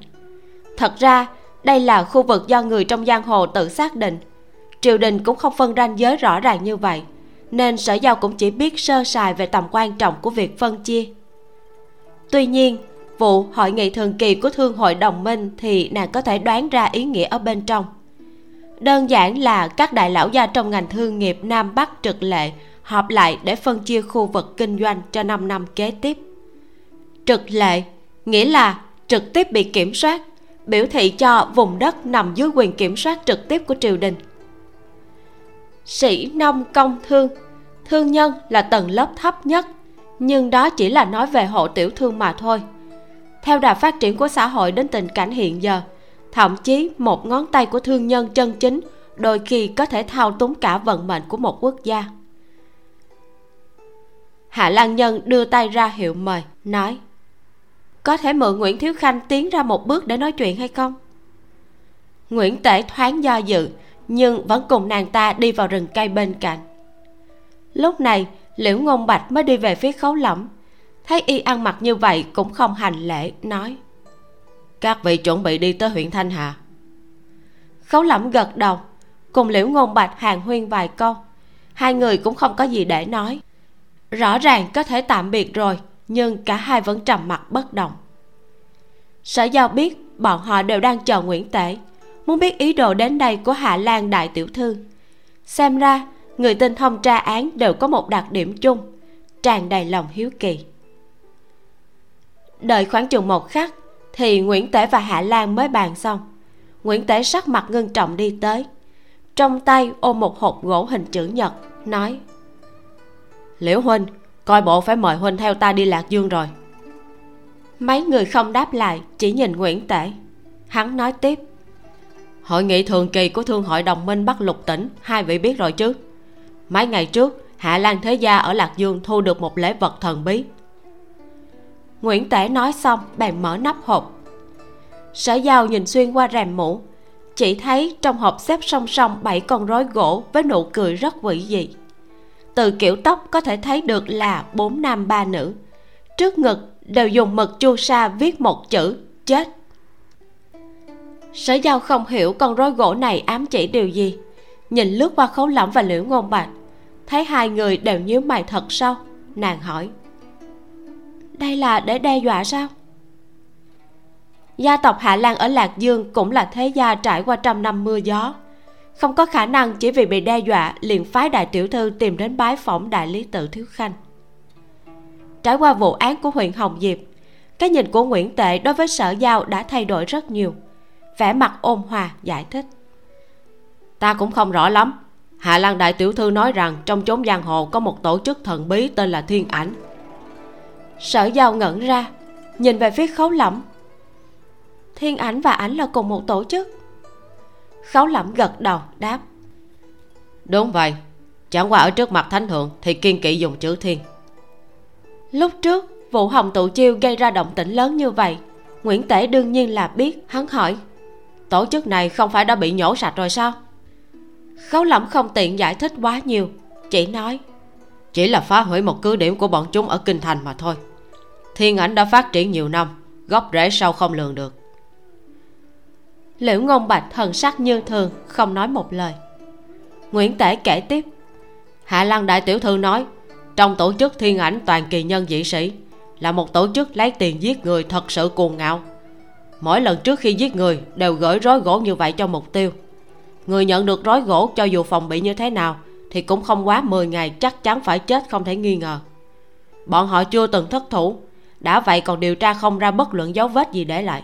Thật ra, đây là khu vực do người trong giang hồ tự xác định. Triều đình cũng không phân ranh giới rõ ràng như vậy, nên sở giao cũng chỉ biết sơ sài về tầm quan trọng của việc phân chia. Tuy nhiên, vụ hội nghị thường kỳ của thương hội đồng minh thì nàng có thể đoán ra ý nghĩa ở bên trong. Đơn giản là các đại lão gia trong ngành thương nghiệp nam bắc trực lệ họp lại để phân chia khu vực kinh doanh cho 5 năm kế tiếp. Trực lệ, nghĩa là trực tiếp bị kiểm soát, biểu thị cho vùng đất nằm dưới quyền kiểm soát trực tiếp của triều đình. Sĩ nông công thương thương nhân là tầng lớp thấp nhất, nhưng đó chỉ là nói về hộ tiểu thương mà thôi. Theo đà phát triển của xã hội đến tình cảnh hiện giờ, thậm chí một ngón tay của thương nhân chân chính đôi khi có thể thao túng cả vận mệnh của một quốc gia hạ lan nhân đưa tay ra hiệu mời, nói, có thể mượn nguyễn thiếu khanh tiến ra một bước để nói chuyện hay không? Nguyễn tể thoáng do dự, nhưng vẫn cùng nàng ta đi vào rừng cây bên cạnh. Lúc này, liễu ngôn bạch mới đi về phía khấu lẫm, thấy y ăn mặc như vậy cũng không hành lễ, nói, các vị chuẩn bị đi tới huyện thanh hà. Khấu lẫm gật đầu, cùng liễu ngôn bạch hàng huyên vài câu. Hai người cũng không có gì để nói rõ ràng có thể tạm biệt rồi, nhưng cả hai vẫn trầm mặc bất động. Sở giao biết bọn họ đều đang chờ nguyễn tể, muốn biết ý đồ đến đây của hạ lan đại tiểu thư. Xem ra, người tinh thông tra án đều có một đặc điểm chung, tràn đầy lòng hiếu kỳ. Đợi khoảng chừng một khắc, thì nguyễn tể và hạ lan mới bàn xong. Nguyễn tể sắc mặt ngưng trọng đi tới, trong tay ôm một hộp gỗ hình chữ nhật, nói liễu huynh coi bộ phải mời huynh theo ta đi lạc dương rồi. Mấy người không đáp lại chỉ nhìn nguyễn tể. Hắn nói tiếp. Hội nghị thường kỳ của thương hội đồng minh bắc lục tỉnh hai vị biết rồi chứ? Mấy ngày trước hạ lan thế gia ở lạc dương thu được một lễ vật thần bí. Nguyễn tể nói xong bèn mở nắp hộp. Sở giao nhìn xuyên qua rèm mũ chỉ thấy trong hộp xếp song song bảy con rối gỗ với nụ cười rất quỷ dị từ kiểu tóc có thể thấy được là bốn nam ba nữ. Trước ngực đều dùng mực chu sa viết một chữ, chết. Sở giao không hiểu con rối gỗ này ám chỉ điều gì. Nhìn lướt qua khấu lỏng và liễu ngôn bạch, thấy hai người đều nhíu mày thật sâu. Nàng hỏi, đây là để đe dọa sao? Gia tộc hạ lan ở lạc dương cũng là thế gia trải qua trăm năm mưa gió không có khả năng chỉ vì bị đe dọa, liền phái đại tiểu thư tìm đến bái phỏng đại lý tự thiếu khanh. Trải qua vụ án của huyện hồng diệp, cái nhìn của nguyễn tệ đối với sở giao đã thay đổi rất nhiều. Vẻ mặt ôn hòa, giải thích. Ta cũng không rõ lắm. Hạ lan đại tiểu thư nói rằng trong chốn giang hồ có một tổ chức thần bí tên là thiên ảnh. Sở giao ngẩn ra, nhìn về phía khấu lẫm. Thiên ảnh và ảnh là cùng một tổ chức khấu lẫm gật đầu đáp. Đúng vậy. Chẳng qua ở trước mặt thánh thượng thì kiên kỵ dùng chữ thiên. Lúc trước vụ hồng tụ chiêu gây ra động tĩnh lớn như vậy. Nguyễn tể đương nhiên là biết hắn hỏi. Tổ chức này không phải đã bị nhổ sạch rồi sao? Khấu lẫm không tiện giải thích quá nhiều chỉ nói. Chỉ là phá hủy một cứ điểm của bọn chúng ở kinh thành mà thôi. Thiên ảnh đã phát triển nhiều năm gốc rễ sâu không lường được liễu ngôn bạch thần sắc như thường, không nói một lời. Nguyễn tể kể tiếp. Hạ lăng đại tiểu thư nói, trong tổ chức thiên ảnh toàn kỳ nhân dị sĩ, là một tổ chức lấy tiền giết người thật sự cuồng ngạo. Mỗi lần trước khi giết người đều gửi rối gỗ như vậy cho mục tiêu. Người nhận được rối gỗ cho dù phòng bị như thế nào thì cũng không quá 10 ngày chắc chắn phải chết không thể nghi ngờ. Bọn họ chưa từng thất thủ, đã vậy còn điều tra không ra bất luận dấu vết gì để lại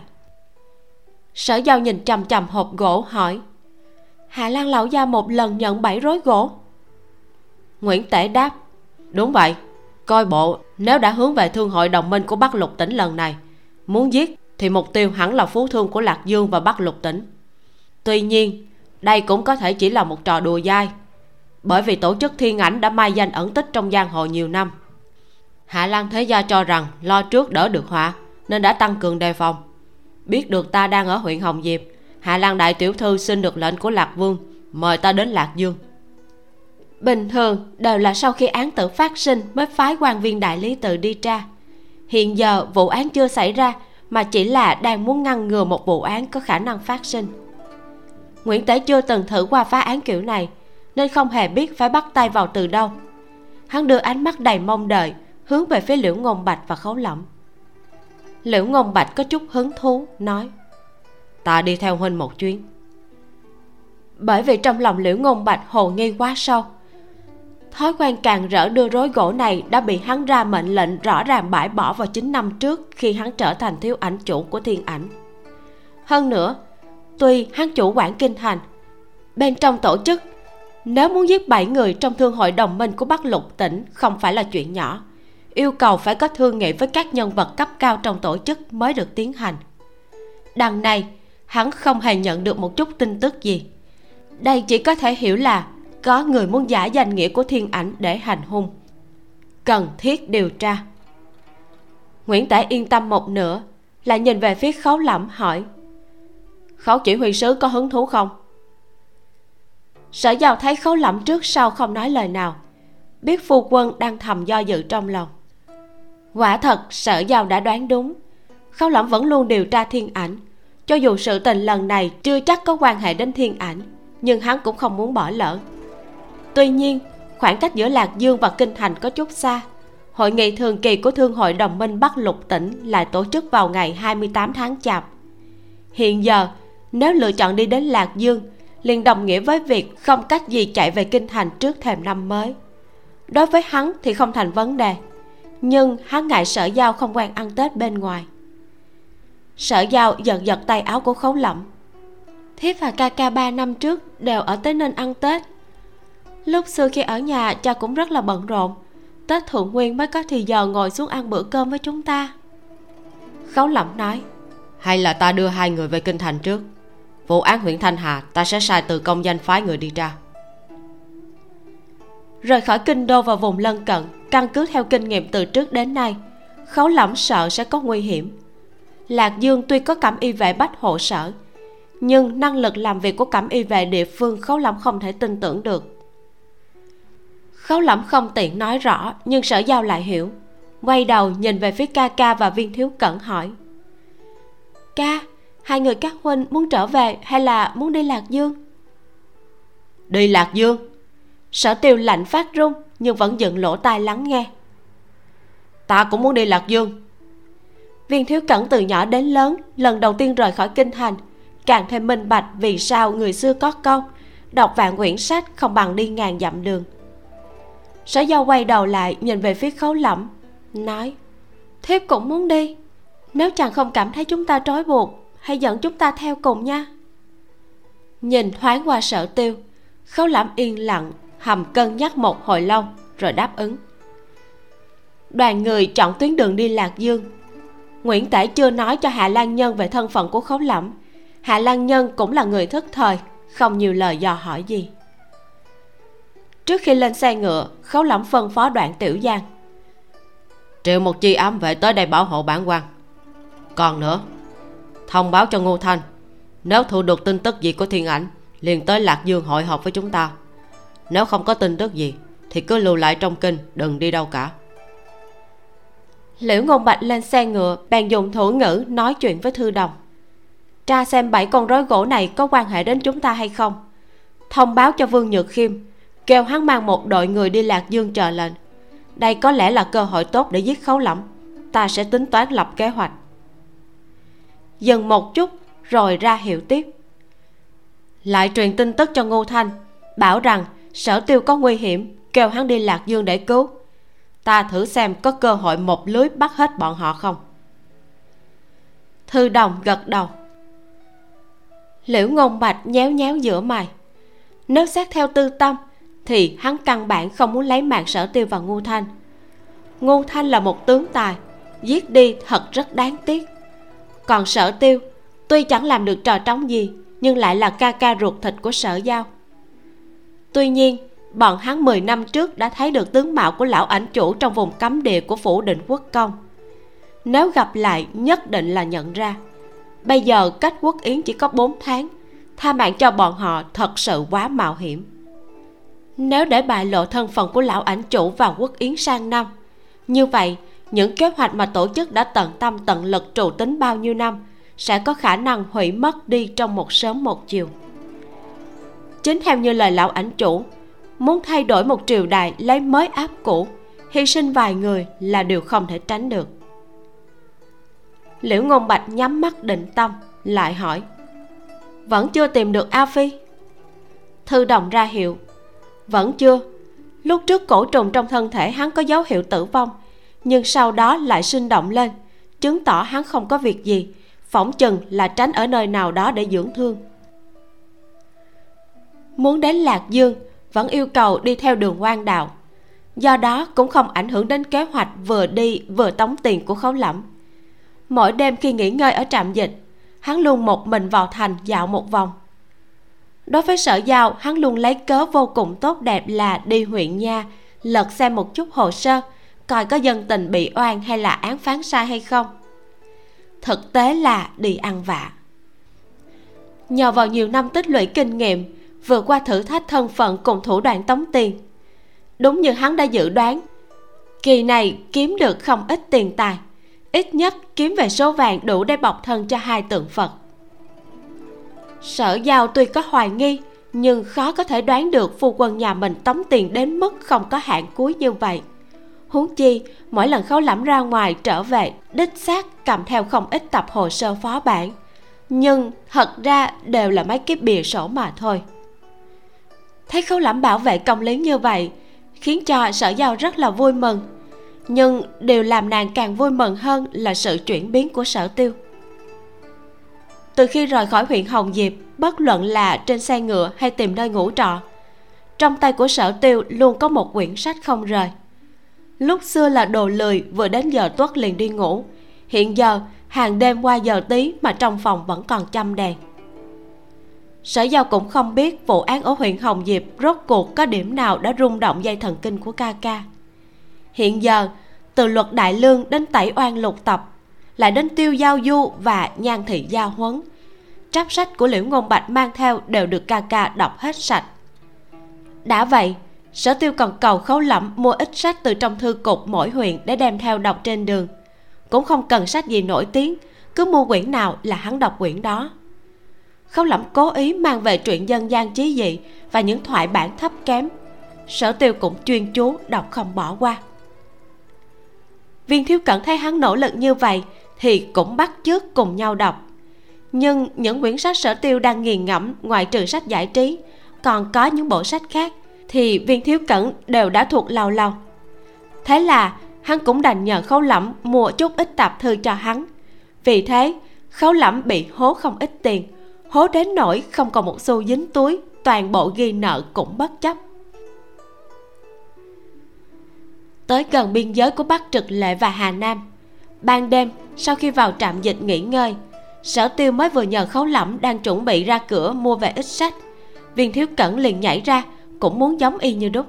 sở giao nhìn chằm chằm hộp gỗ, hỏi hạ lan lão gia một lần nhận bảy rối gỗ? Nguyễn tể đáp, đúng vậy, coi bộ, nếu đã hướng về thương hội đồng minh của bắc lục tỉnh lần này, muốn giết thì mục tiêu hẳn là phú thương của lạc dương và bắc lục tỉnh. Tuy nhiên, đây cũng có thể chỉ là một trò đùa dai, bởi vì tổ chức thiên ảnh đã mai danh ẩn tích trong giang hồ nhiều năm. Hạ lan thế gia cho rằng lo trước đỡ được họa, nên đã tăng cường đề phòng biết được ta đang ở huyện hồng diệp, hạ lan đại tiểu thư xin được lệnh của lạc vương, mời ta đến lạc dương. Bình thường, đều là sau khi án tử phát sinh mới phái quan viên đại lý tự đi tra. Hiện giờ, vụ án chưa xảy ra, mà chỉ là đang muốn ngăn ngừa một vụ án có khả năng phát sinh. Nguyễn tế chưa từng thử qua phá án kiểu này, nên không hề biết phải bắt tay vào từ đâu. Hắn đưa ánh mắt đầy mong đợi, hướng về phía liễu ngôn bạch và khấu lỏng liễu ngôn bạch có chút hứng thú, nói, ta đi theo huynh một chuyến. Bởi vì trong lòng liễu ngôn bạch hồ nghi quá sâu, thói quen càng rỡ đưa rối gỗ này đã bị hắn ra mệnh lệnh rõ ràng bãi bỏ vào 9 năm trước khi hắn trở thành thiếu ảnh chủ của thiên ảnh. Hơn nữa, tuy hắn chủ quản kinh thành, bên trong tổ chức, nếu muốn giết bảy người trong thương hội đồng minh của bắc lục tỉnh không phải là chuyện nhỏ yêu cầu phải có thương nghị với các nhân vật cấp cao trong tổ chức mới được tiến hành. Đằng này, hắn không hề nhận được một chút tin tức gì. Đây chỉ có thể hiểu là có người muốn giả danh nghĩa của thiên ảnh để hành hung. Cần thiết điều tra. Nguyễn tể yên tâm một nửa là nhìn về phía khấu lẩm hỏi, khấu chỉ huy sứ có hứng thú không? Sở giàu thấy khấu lẩm trước sau không nói lời nào, biết phu quân đang thầm do dự trong lòng quả thật, sở giao đã đoán đúng. Khâu lẩm vẫn luôn điều tra thiên ảnh. Cho dù sự tình lần này chưa chắc có quan hệ đến thiên ảnh, nhưng hắn cũng không muốn bỏ lỡ. Tuy nhiên, khoảng cách giữa lạc dương và kinh thành có chút xa. Hội nghị thường kỳ của thương hội đồng minh bắc lục tỉnh lại tổ chức vào ngày 28 tháng chạp. Hiện giờ, nếu lựa chọn đi đến lạc dương, liền đồng nghĩa với việc không cách gì chạy về kinh thành trước thềm năm mới. Đối với hắn thì không thành vấn đề nhưng hắn ngại sở giao không quen ăn tết bên ngoài. Sở giao giật giật tay áo của khấu lẩm thiếp và ca ca ba năm trước đều ở tới nên ăn tết. Lúc xưa khi ở nhà cha cũng rất là bận rộn. Tết thượng nguyên mới có thì giờ ngồi xuống ăn bữa cơm với chúng ta. Khấu lẩm nói hay là ta đưa hai người về kinh thành trước. Vụ án huyện thanh hà ta sẽ sai từ công danh phái người đi ra. Rời khỏi kinh đô và vùng lân cận căn cứ theo kinh nghiệm từ trước đến nay, khấu lẫm sợ sẽ có nguy hiểm. Lạc dương tuy có cẩm y vệ bách hộ sở, nhưng năng lực làm việc của cẩm y vệ địa phương khấu lẫm không thể tin tưởng được. Khấu lẫm không tiện nói rõ, nhưng sở giao lại hiểu, quay đầu nhìn về phía ca ca và viên thiếu cẩn hỏi. Ca, hai người các huynh muốn trở về hay là muốn đi lạc dương? Đi lạc dương sở tiêu lạnh phát run, nhưng vẫn dựng lỗ tai lắng nghe. Ta cũng muốn đi lạc dương. Viên thiếu cẩn từ nhỏ đến lớn, lần đầu tiên rời khỏi kinh thành, càng thêm minh bạch vì sao người xưa có câu đọc vạn quyển sách không bằng đi ngàn dặm đường. Sở giao quay đầu lại, nhìn về phía khấu lẩm nói, thiếp cũng muốn đi, nếu chàng không cảm thấy chúng ta trói buộc, hãy dẫn chúng ta theo cùng nha. Nhìn thoáng qua sở tiêu, khấu lẩm yên lặng hầm cân nhắc một hồi lâu rồi đáp ứng. Đoàn người chọn tuyến đường đi lạc dương. Nguyễn tể chưa nói cho hạ lan nhân về thân phận của khấu lẫm hạ lan nhân cũng là người thức thời, không nhiều lời dò hỏi gì. Trước khi lên xe ngựa, khấu lẫm phân phó đoạn tiểu giang. Triệu một chi ám vệ tới đây bảo hộ bản quan còn nữa, thông báo cho ngô thanh, nếu thu được tin tức gì của thiên ảnh, liền tới lạc dương hội họp với chúng ta nếu không có tin tức gì, thì cứ lưu lại trong kinh, đừng đi đâu cả. Liễu ngôn bạch lên xe ngựa, bèn dùng thủ ngữ nói chuyện với thư đồng. Tra xem bảy con rối gỗ này có quan hệ đến chúng ta hay không. Thông báo cho vương nhược khiêm, kêu hắn mang một đội người đi lạc dương chờ lệnh. Đây có lẽ là cơ hội tốt để giết khấu lẫm. Ta sẽ tính toán lập kế hoạch. Dừng một chút, rồi ra hiệu tiếp. Lại truyền tin tức cho ngô thanh, bảo rằng sở tiêu có nguy hiểm, kêu hắn đi lạc dương để cứu. Ta thử xem có cơ hội một lưới bắt hết bọn họ không. Thư đồng gật đầu. Liễu ngôn bạch nhéo nhéo giữa mày. Nếu xét theo tư tâm, thì hắn căn bản không muốn lấy mạng sở tiêu và ngu thanh. Ngu thanh là một tướng tài, giết đi thật rất đáng tiếc. Còn sở tiêu, tuy chẳng làm được trò trống gì, nhưng lại là ca ca ruột thịt của sở giao tuy nhiên, bọn hắn 10 năm trước đã thấy được tướng mạo của lão ảnh chủ trong vùng cấm địa của phủ định quốc công. Nếu gặp lại, nhất định là nhận ra. Bây giờ cách quốc yến chỉ có 4 tháng, tha mạng cho bọn họ thật sự quá mạo hiểm. Nếu để bại lộ thân phận của lão ảnh chủ vào quốc yến sang năm, như vậy, những kế hoạch mà tổ chức đã tận tâm tận lực trụ tính bao nhiêu năm sẽ có khả năng hủy mất đi trong một sớm một chiều chính theo như lời lão ảnh chủ, muốn thay đổi một triều đại lấy mới áp cũ, hy sinh vài người là điều không thể tránh được. Liễu ngôn bạch nhắm mắt định tâm, lại hỏi, vẫn chưa tìm được a phi? Thư đồng ra hiệu, vẫn chưa. Lúc trước cổ trùng trong thân thể hắn có dấu hiệu tử vong, nhưng sau đó lại sinh động lên, chứng tỏ hắn không có việc gì, phỏng chừng là tránh ở nơi nào đó để dưỡng thương muốn đến lạc dương, vẫn yêu cầu đi theo đường quan đạo. Do đó cũng không ảnh hưởng đến kế hoạch vừa đi vừa tống tiền của khấu lẫm. Mỗi đêm khi nghỉ ngơi ở trạm dịch, hắn luôn một mình vào thành dạo một vòng. Đối với sở giao, hắn luôn lấy cớ vô cùng tốt đẹp là đi huyện nha, lật xem một chút hồ sơ, coi có dân tình bị oan hay là án phán sai hay không. Thực tế là đi ăn vạ. Nhờ vào nhiều năm tích lũy kinh nghiệm vượt qua thử thách thân phận cùng thủ đoạn tống tiền. Đúng như hắn đã dự đoán, kỳ này kiếm được không ít tiền tài, ít nhất kiếm về số vàng đủ để bọc thân cho hai tượng phật. Sở giao tuy có hoài nghi, nhưng khó có thể đoán được phu quân nhà mình tống tiền đến mức không có hạn cuối như vậy. Huống chi, mỗi lần khấu lẫm ra ngoài trở về, đích xác cầm theo không ít tập hồ sơ phó bản. Nhưng thật ra đều là mấy cái bìa sổ mà thôi thấy khấu lẫm bảo vệ công lý như vậy, khiến cho sở giao rất là vui mừng. Nhưng điều làm nàng càng vui mừng hơn là sự chuyển biến của sở tiêu. Từ khi rời khỏi huyện hồng diệp, bất luận là trên xe ngựa hay tìm nơi ngủ trọ, trong tay của sở tiêu luôn có một quyển sách không rời. Lúc xưa là đồ lười vừa đến giờ tuất liền đi ngủ, hiện giờ hàng đêm qua giờ tí mà trong phòng vẫn còn chăm đèn sở giao cũng không biết vụ án ở huyện hồng diệp rốt cuộc có điểm nào đã rung động dây thần kinh của ca ca. Hiện giờ, từ luật đại lương đến tẩy oan lục tập, lại đến tiêu giao du và nhan thị giao huấn tráp sách của liễu ngôn bạch mang theo đều được ca ca đọc hết sạch. Đã vậy, sở tiêu còn cầu khấu lẫm mua ít sách từ trong thư cục mỗi huyện để đem theo đọc trên đường. Cũng không cần sách gì nổi tiếng, cứ mua quyển nào là hắn đọc quyển đó khấu lẩm cố ý mang về truyện dân gian chí dị và những thoại bản thấp kém. Sở tiêu cũng chuyên chú đọc không bỏ qua. Viên thiếu cẩn thấy hắn nỗ lực như vậy thì cũng bắt chước cùng nhau đọc. Nhưng những quyển sách sở tiêu đang nghiền ngẫm ngoài trừ sách giải trí, còn có những bộ sách khác thì viên thiếu cẩn đều đã thuộc lâu lâu thế là hắn cũng đành nhờ khấu Lẩm mua chút ít tạp thư cho hắn. Vì thế, khấu Lẩm bị hố không ít tiền hố đến nỗi không còn một xu dính túi, toàn bộ ghi nợ cũng bất chấp. Tới gần biên giới của bắc trực lệ và hà nam, ban đêm, sau khi vào trạm dịch nghỉ ngơi, sở tiêu mới vừa nhờ khấu lẫm đang chuẩn bị ra cửa mua về ít sách. Viên thiếu cẩn liền nhảy ra, cũng muốn giống y như đúc.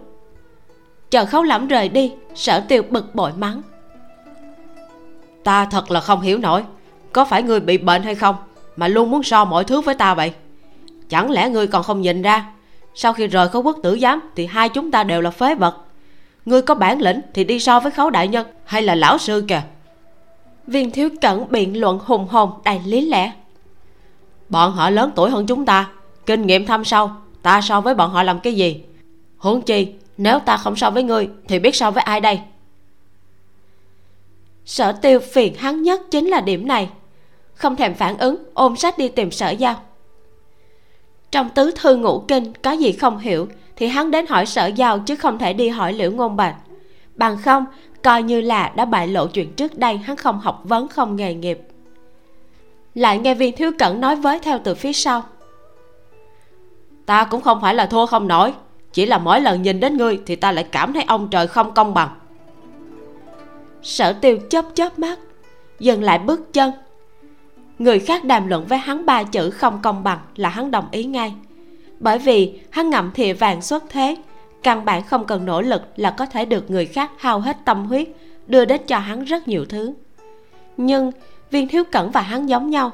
Chờ khấu lẫm rời đi, sở tiêu bực bội mắng. Ta thật là không hiểu nổi, có phải người bị bệnh hay không? Mà luôn muốn so mọi thứ với ta vậy? Chẳng lẽ ngươi còn không nhìn ra sau khi rời khấu quốc tử giám thì hai chúng ta đều là phế vật? Ngươi có bản lĩnh thì đi so với khấu đại nhân hay là lão sư kìa? Viên thiếu cẩn biện luận hùng hồn đầy lý lẽ. Bọn họ lớn tuổi hơn chúng ta kinh nghiệm thâm sâu ta so với bọn họ làm cái gì? Huống chi nếu ta không so với ngươi thì biết so với ai đây? Sở tiêu phiền hắn nhất chính là điểm này không thèm phản ứng, ôm sách đi tìm sở giao. Trong tứ thư ngũ kinh, có gì không hiểu, thì hắn đến hỏi sở giao chứ không thể đi hỏi liễu ngôn bạch. Bằng không, coi như là đã bại lộ chuyện trước đây, hắn không học vấn, không nghề nghiệp. Lại nghe viên thiếu cẩn nói với theo từ phía sau. Ta cũng không phải là thua không nổi, chỉ là mỗi lần nhìn đến ngươi thì ta lại cảm thấy ông trời không công bằng. Sở tiêu chớp chớp mắt, dừng lại bước chân người khác đàm luận với hắn ba chữ không công bằng là hắn đồng ý ngay. Bởi vì hắn ngậm thìa vàng xuất thế, căn bản không cần nỗ lực là có thể được người khác hao hết tâm huyết, đưa đến cho hắn rất nhiều thứ. Nhưng viên thiếu cẩn và hắn giống nhau.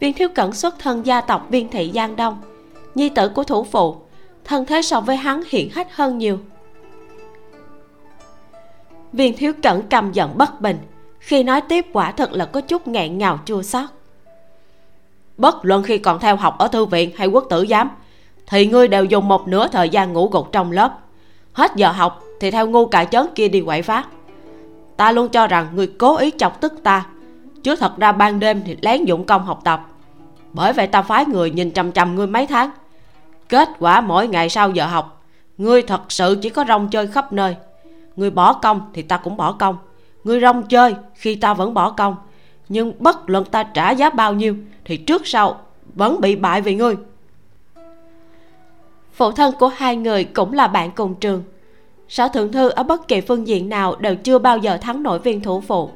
Viên thiếu cẩn xuất thân gia tộc viên thị giang đông, nhi tử của thủ phụ, thân thế so với hắn hiện hách hơn nhiều. Viên thiếu cẩn cầm giận bất bình, khi nói tiếp quả thật là có chút nghẹn ngào chua xót bất luận khi còn theo học ở thư viện hay quốc tử giám, thì ngươi đều dùng một nửa thời gian ngủ gục trong lớp. Hết giờ học thì theo ngu cà chớn kia đi quậy phá ta luôn cho rằng ngươi cố ý chọc tức ta, chứ thật ra ban đêm thì lén dụng công học tập. Bởi vậy ta phái người nhìn chằm chằm ngươi mấy tháng. Kết quả mỗi ngày sau giờ học, ngươi thật sự chỉ có rong chơi khắp nơi. Ngươi bỏ công thì ta cũng bỏ công. Ngươi rong chơi khi ta vẫn bỏ công nhưng bất luận ta trả giá bao nhiêu, thì trước sau vẫn bị bại vì ngươi. Phụ thân của hai người cũng là bạn cùng trường. Sở thượng thư ở bất kỳ phương diện nào đều chưa bao giờ thắng nổi viên thủ phụ.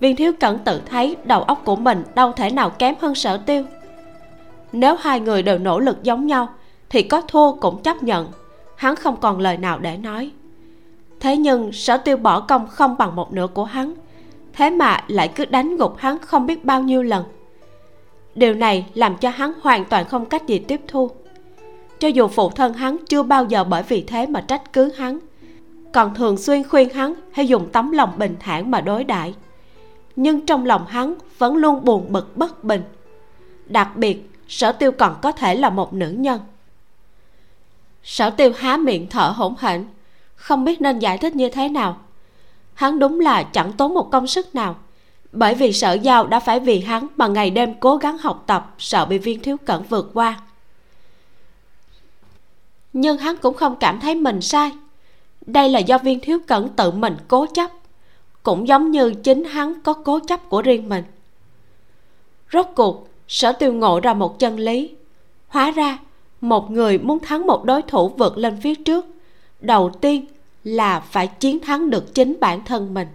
Viên thiếu cẩn tự thấy đầu óc của mình đâu thể nào kém hơn sở tiêu. Nếu hai người đều nỗ lực giống nhau, thì có thua cũng chấp nhận. Hắn không còn lời nào để nói. Thế nhưng sở tiêu bỏ công không bằng một nửa của hắn thế mà lại cứ đánh gục hắn không biết bao nhiêu lần. Điều này làm cho hắn hoàn toàn không cách gì tiếp thu. Cho dù phụ thân hắn chưa bao giờ bởi vì thế mà trách cứ hắn, còn thường xuyên khuyên hắn hãy dùng tấm lòng bình thản mà đối đãi. Nhưng trong lòng hắn vẫn luôn buồn bực bất bình. Đặc biệt, sở tiêu còn có thể là một nữ nhân. Sở tiêu há miệng thở hổn hển, không biết nên giải thích như thế nào hắn đúng là chẳng tốn một công sức nào. Bởi vì sở giao đã phải vì hắn mà ngày đêm cố gắng học tập, sợ bị viên thiếu cẩn vượt qua. Nhưng hắn cũng không cảm thấy mình sai. Đây là do viên thiếu cẩn tự mình cố chấp, cũng giống như chính hắn có cố chấp của riêng mình. Rốt cuộc, sở tiêu ngộ ra một chân lý. Hóa ra, một người muốn thắng một đối thủ vượt lên phía trước, đầu tiên là phải chiến thắng được chính bản thân mình.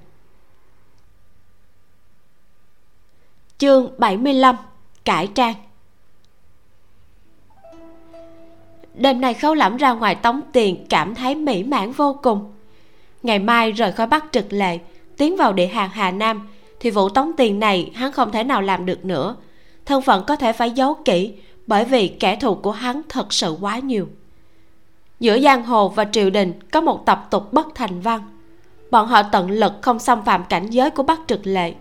Chương 75 cải trang. Đêm nay khấu lẫm ra ngoài tống tiền cảm thấy mỹ mãn vô cùng. Ngày mai rời khỏi bắc trực lệ, tiến vào địa hàng hà nam, thì vụ tống tiền này hắn không thể nào làm được nữa. Thân phận có thể phải giấu kỹ bởi vì kẻ thù của hắn thật sự quá nhiều giữa giang hồ và triều đình có một tập tục bất thành văn. Bọn họ tận lực không xâm phạm cảnh giới của bắc trực lệ.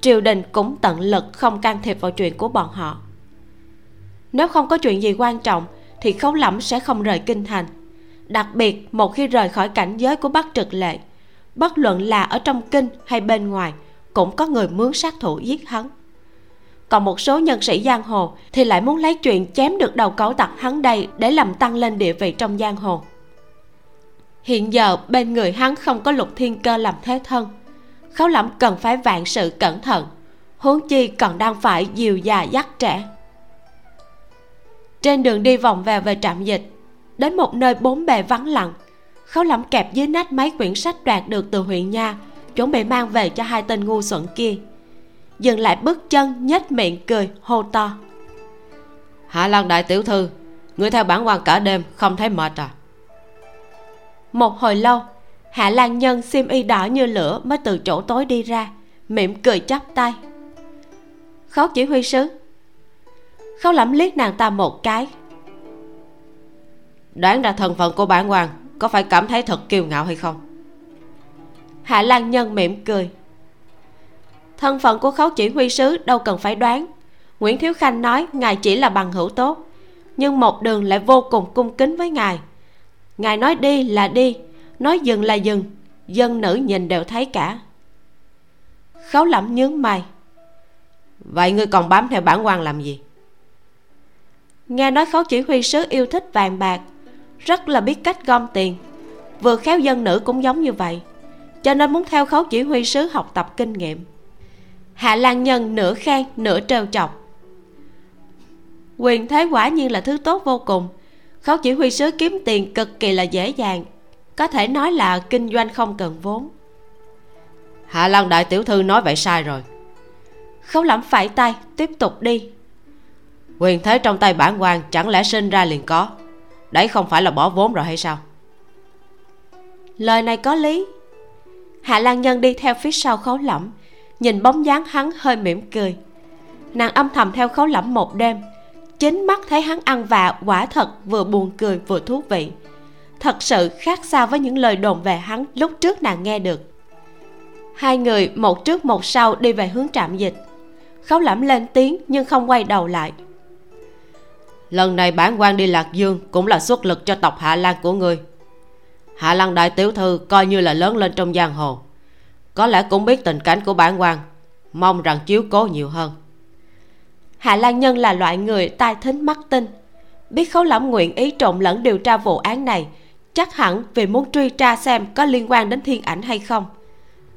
Triều đình cũng tận lực không can thiệp vào chuyện của bọn họ. Nếu không có chuyện gì quan trọng, thì khấu lẫm sẽ không rời kinh thành. Đặc biệt, một khi rời khỏi cảnh giới của bắc trực lệ, bất luận là ở trong kinh hay bên ngoài, cũng có người mướn sát thủ giết hắn còn một số nhân sĩ giang hồ thì lại muốn lấy chuyện chém được đầu cẩu tặc hắn đây để làm tăng lên địa vị trong giang hồ. Hiện giờ bên người hắn không có lục thiên cơ làm thế thân. Khấu lẫm cần phải vạn sự cẩn thận, huống chi còn đang phải dìu già dắt trẻ. Trên đường đi vòng về về trạm dịch, đến một nơi bốn bề vắng lặng, khấu lẫm kẹp dưới nách mấy quyển sách đoạt được từ huyện nha, chuẩn bị mang về cho hai tên ngu xuẩn kia dừng lại bước chân nhếch miệng cười hô to. Hạ lan đại tiểu thư người theo bản quan cả đêm không thấy mệt à? Một hồi lâu hạ lan nhân xiêm y đỏ như lửa mới từ chỗ tối đi ra mỉm cười chắp tay. Khấu chỉ huy sứ khấu lẩm liếc nàng ta một cái. Đoán ra thân phận của bản quan có phải cảm thấy thật kiêu ngạo hay không? Hạ lan nhân mỉm cười thân phận của khấu chỉ huy sứ đâu cần phải đoán. Nguyễn thiếu khanh nói ngài chỉ là bằng hữu tốt, nhưng một đường lại vô cùng cung kính với ngài. Ngài nói đi là đi, nói dừng là dừng, dân nữ nhìn đều thấy cả. Khấu lẩm nhướng mày. Vậy ngươi còn bám theo bản quan làm gì? Nghe nói khấu chỉ huy sứ yêu thích vàng bạc, rất là biết cách gom tiền. Vừa khéo dân nữ cũng giống như vậy, cho nên muốn theo khấu chỉ huy sứ học tập kinh nghiệm hạ lan nhân nửa khen nửa trêu chọc. Quyền thế quả nhiên là thứ tốt vô cùng. Khấu chỉ huy sứ kiếm tiền cực kỳ là dễ dàng. Có thể nói là kinh doanh không cần vốn. Hạ lan đại tiểu thư nói vậy sai rồi. Khấu lẩm phải tay tiếp tục đi. Quyền thế trong tay bản quan chẳng lẽ sinh ra liền có? Đấy không phải là bỏ vốn rồi hay sao? Lời này có lý. Hạ lan nhân đi theo phía sau khấu lẩm nhìn bóng dáng hắn hơi mỉm cười. Nàng âm thầm theo khấu lẫm một đêm. Chính mắt thấy hắn ăn vạ quả thật vừa buồn cười vừa thú vị. Thật sự khác xa với những lời đồn về hắn lúc trước nàng nghe được. Hai người một trước một sau đi về hướng trạm dịch. Khấu lẫm lên tiếng nhưng không quay đầu lại. Lần này bản quan đi lạc dương cũng là xuất lực cho tộc hạ lan của người, hạ lan đại tiểu thư coi như là lớn lên trong giang hồ có lẽ cũng biết tình cảnh của bản quan mong rằng chiếu cố nhiều hơn. Hạ lan nhân là loại người tai thính mắt tinh. Biết khấu lẩm nguyện ý trộn lẫn điều tra vụ án này, chắc hẳn vì muốn truy tra xem có liên quan đến thiên ảnh hay không.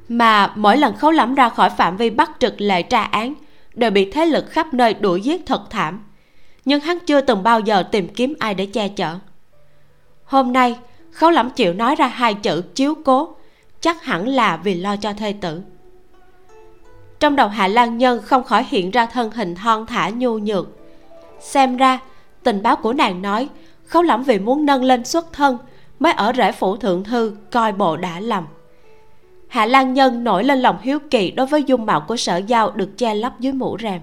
Mà mỗi lần khấu lẩm ra khỏi phạm vi bắt trực lệ tra án, đều bị thế lực khắp nơi đuổi giết thật thảm. Nhưng hắn chưa từng bao giờ tìm kiếm ai để che chở. Hôm nay, khấu lẩm chịu nói ra hai chữ chiếu cố chắc hẳn là vì lo cho thê tử. Trong đầu hạ lan nhân không khỏi hiện ra thân hình thon thả nhu nhược. Xem ra, tình báo của nàng nói khấu lẫm vì muốn nâng lên xuất thân, mới ở rễ phủ thượng thư coi bộ đã lầm. Hạ lan nhân nổi lên lòng hiếu kỳ đối với dung mạo của sở giao được che lấp dưới mũ rèm.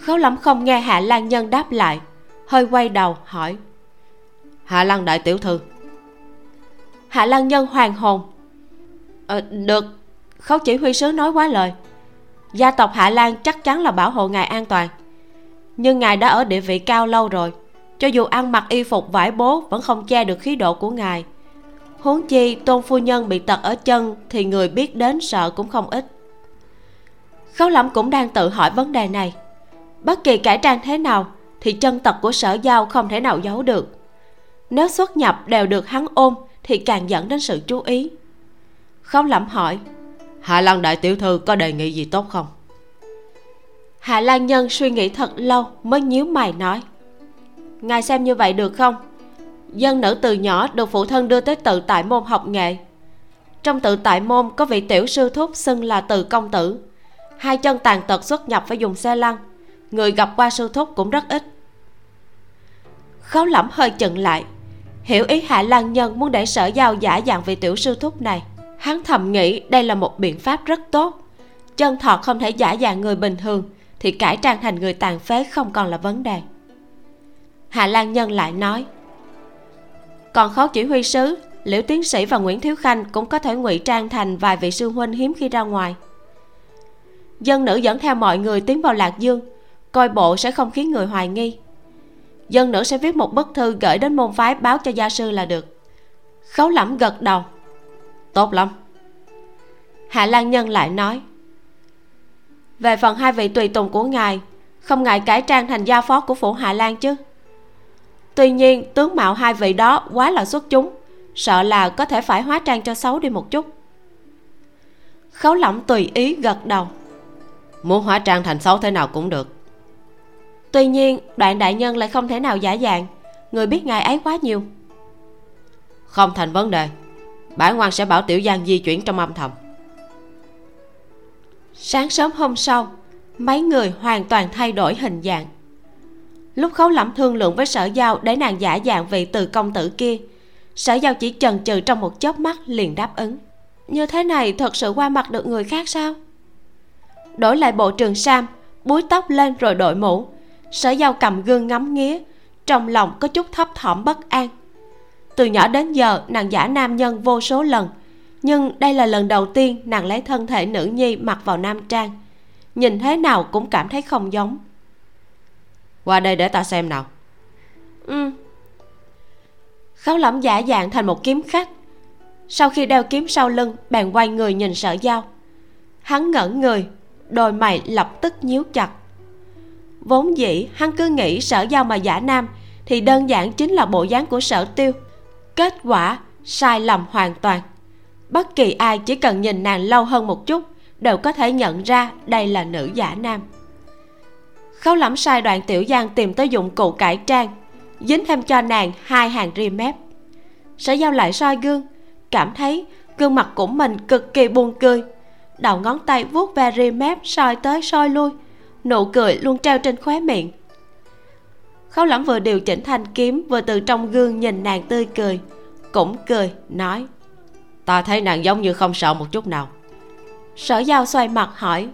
Khấu lẫm không nghe hạ lan nhân đáp lại, hơi quay đầu hỏi, hạ lan đại tiểu thư hạ lan nhân hoàng hồn. Ờ, được. Khấu chỉ huy sứ nói quá lời. Gia tộc hạ lan chắc chắn là bảo hộ ngài an toàn. Nhưng ngài đã ở địa vị cao lâu rồi. Cho dù ăn mặc y phục vải bố vẫn không che được khí độ của ngài. Huống chi tôn phu nhân bị tật ở chân thì người biết đến sợ cũng không ít. Khấu lẩm cũng đang tự hỏi vấn đề này. Bất kỳ cải trang thế nào thì chân tật của sở giao không thể nào giấu được. Nếu xuất nhập đều được hắn ôm thì càng dẫn đến sự chú ý. Khấu lẩm hỏi hạ lan đại tiểu thư có đề nghị gì tốt không? Hạ lan nhân suy nghĩ thật lâu mới nhíu mày nói ngài xem như vậy được không? Dân nữ từ nhỏ được phụ thân đưa tới tự tại môn học nghệ. Trong tự tại môn có vị tiểu sư thúc xưng là từ công tử. Hai chân tàn tật xuất nhập phải dùng xe lăn. Người gặp qua sư thúc cũng rất ít. Khấu lẩm hơi chừng lại hiểu ý hạ lan nhân muốn để sở giao giả dạng vị tiểu sư thúc này. Hắn thầm nghĩ đây là một biện pháp rất tốt. Chân thọt không thể giả dạng người bình thường, thì cải trang thành người tàn phế không còn là vấn đề. Hạ lan nhân lại nói, còn khó chỉ huy sứ, liễu tiến sĩ và nguyễn thiếu khanh cũng có thể ngụy trang thành vài vị sư huynh hiếm khi ra ngoài. Dân nữ dẫn theo mọi người tiến vào lạc dương, coi bộ sẽ không khiến người hoài nghi dân nữ sẽ viết một bức thư gửi đến môn phái báo cho gia sư là được. Khấu lẩm gật đầu. Tốt lắm. Hạ lan nhân lại nói. Về phần hai vị tùy tùng của ngài, không ngại cải trang thành gia phó của phủ hạ lan chứ? Tuy nhiên, tướng mạo hai vị đó quá là xuất chúng, sợ là có thể phải hóa trang cho xấu đi một chút. Khấu lỏng tùy ý gật đầu. Muốn hóa trang thành xấu thế nào cũng được tuy nhiên, đoạn đại nhân lại không thể nào giả dạng. Người biết ngài ấy quá nhiều. Không thành vấn đề. Bản quan sẽ bảo tiểu giang di chuyển trong âm thầm. Sáng sớm hôm sau, mấy người hoàn toàn thay đổi hình dạng. Lúc khấu lẩm thương lượng với sở giao để nàng giả dạng vị từ công tử kia, sở giao chỉ chần chừ trong một chớp mắt liền đáp ứng. Như thế này thật sự qua mặt được người khác sao? Đổi lại bộ trường sam, búi tóc lên rồi đội mũ sở giao cầm gương ngắm nghía trong lòng có chút thấp thỏm bất an. Từ nhỏ đến giờ nàng giả nam nhân vô số lần nhưng đây là lần đầu tiên nàng lấy thân thể nữ nhi mặc vào nam trang. Nhìn thế nào cũng cảm thấy không giống. Qua đây để ta xem nào. Ừ. Khấu lẩm giả dạng thành một kiếm khách. Sau khi đeo kiếm sau lưng bèn quay người nhìn sở giao. Hắn ngẩn người đôi mày lập tức nhíu chặt vốn dĩ, hắn cứ nghĩ sở giao mà giả nam thì đơn giản chính là bộ dáng của sở tiêu. Kết quả, sai lầm hoàn toàn. Bất kỳ ai chỉ cần nhìn nàng lâu hơn một chút đều có thể nhận ra đây là nữ giả nam. Khấu lẩm sai đoạn tiểu giang tìm tới dụng cụ cải trang, dính thêm cho nàng hai hàng ria mép. Sở giao lại soi gương, cảm thấy gương mặt của mình cực kỳ buồn cười. Đầu ngón tay vuốt ve ria mép soi tới soi lui nụ cười luôn treo trên khóe miệng. Khấu lẩm vừa điều chỉnh thanh kiếm vừa từ trong gương nhìn nàng tươi cười cũng cười nói ta thấy nàng giống như không sợ một chút nào. Sở giao xoay mặt hỏi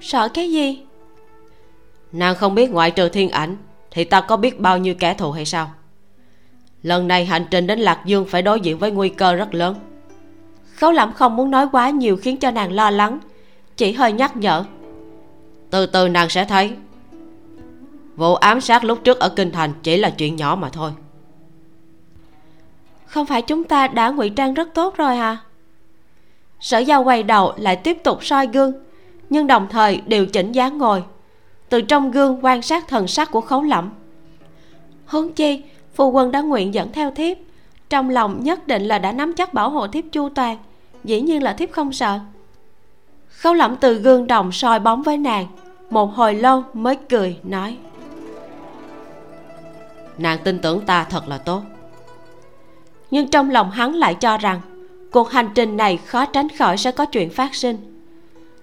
sợ cái gì? Nàng không biết ngoại trừ thiên ảnh thì ta có biết bao nhiêu kẻ thù hay sao? Lần này hành trình đến lạc dương phải đối diện với nguy cơ rất lớn. Khấu lẩm không muốn nói quá nhiều khiến cho nàng lo lắng chỉ hơi nhắc nhở từ từ nàng sẽ thấy. Vụ ám sát lúc trước ở kinh thành chỉ là chuyện nhỏ mà thôi. Không phải chúng ta đã ngụy trang rất tốt rồi hả? Sở giao quay đầu lại tiếp tục soi gương, nhưng đồng thời điều chỉnh dáng ngồi, từ trong gương quan sát thần sắc của khấu lẩm huống chi, phu quân đã nguyện dẫn theo thiếp, trong lòng nhất định là đã nắm chắc bảo hộ thiếp chu toàn, dĩ nhiên là thiếp không sợ. Khấu lẩm từ gương đồng soi bóng với nàng một hồi lâu mới cười nói. Nàng tin tưởng ta thật là tốt. Nhưng trong lòng hắn lại cho rằng cuộc hành trình này khó tránh khỏi sẽ có chuyện phát sinh.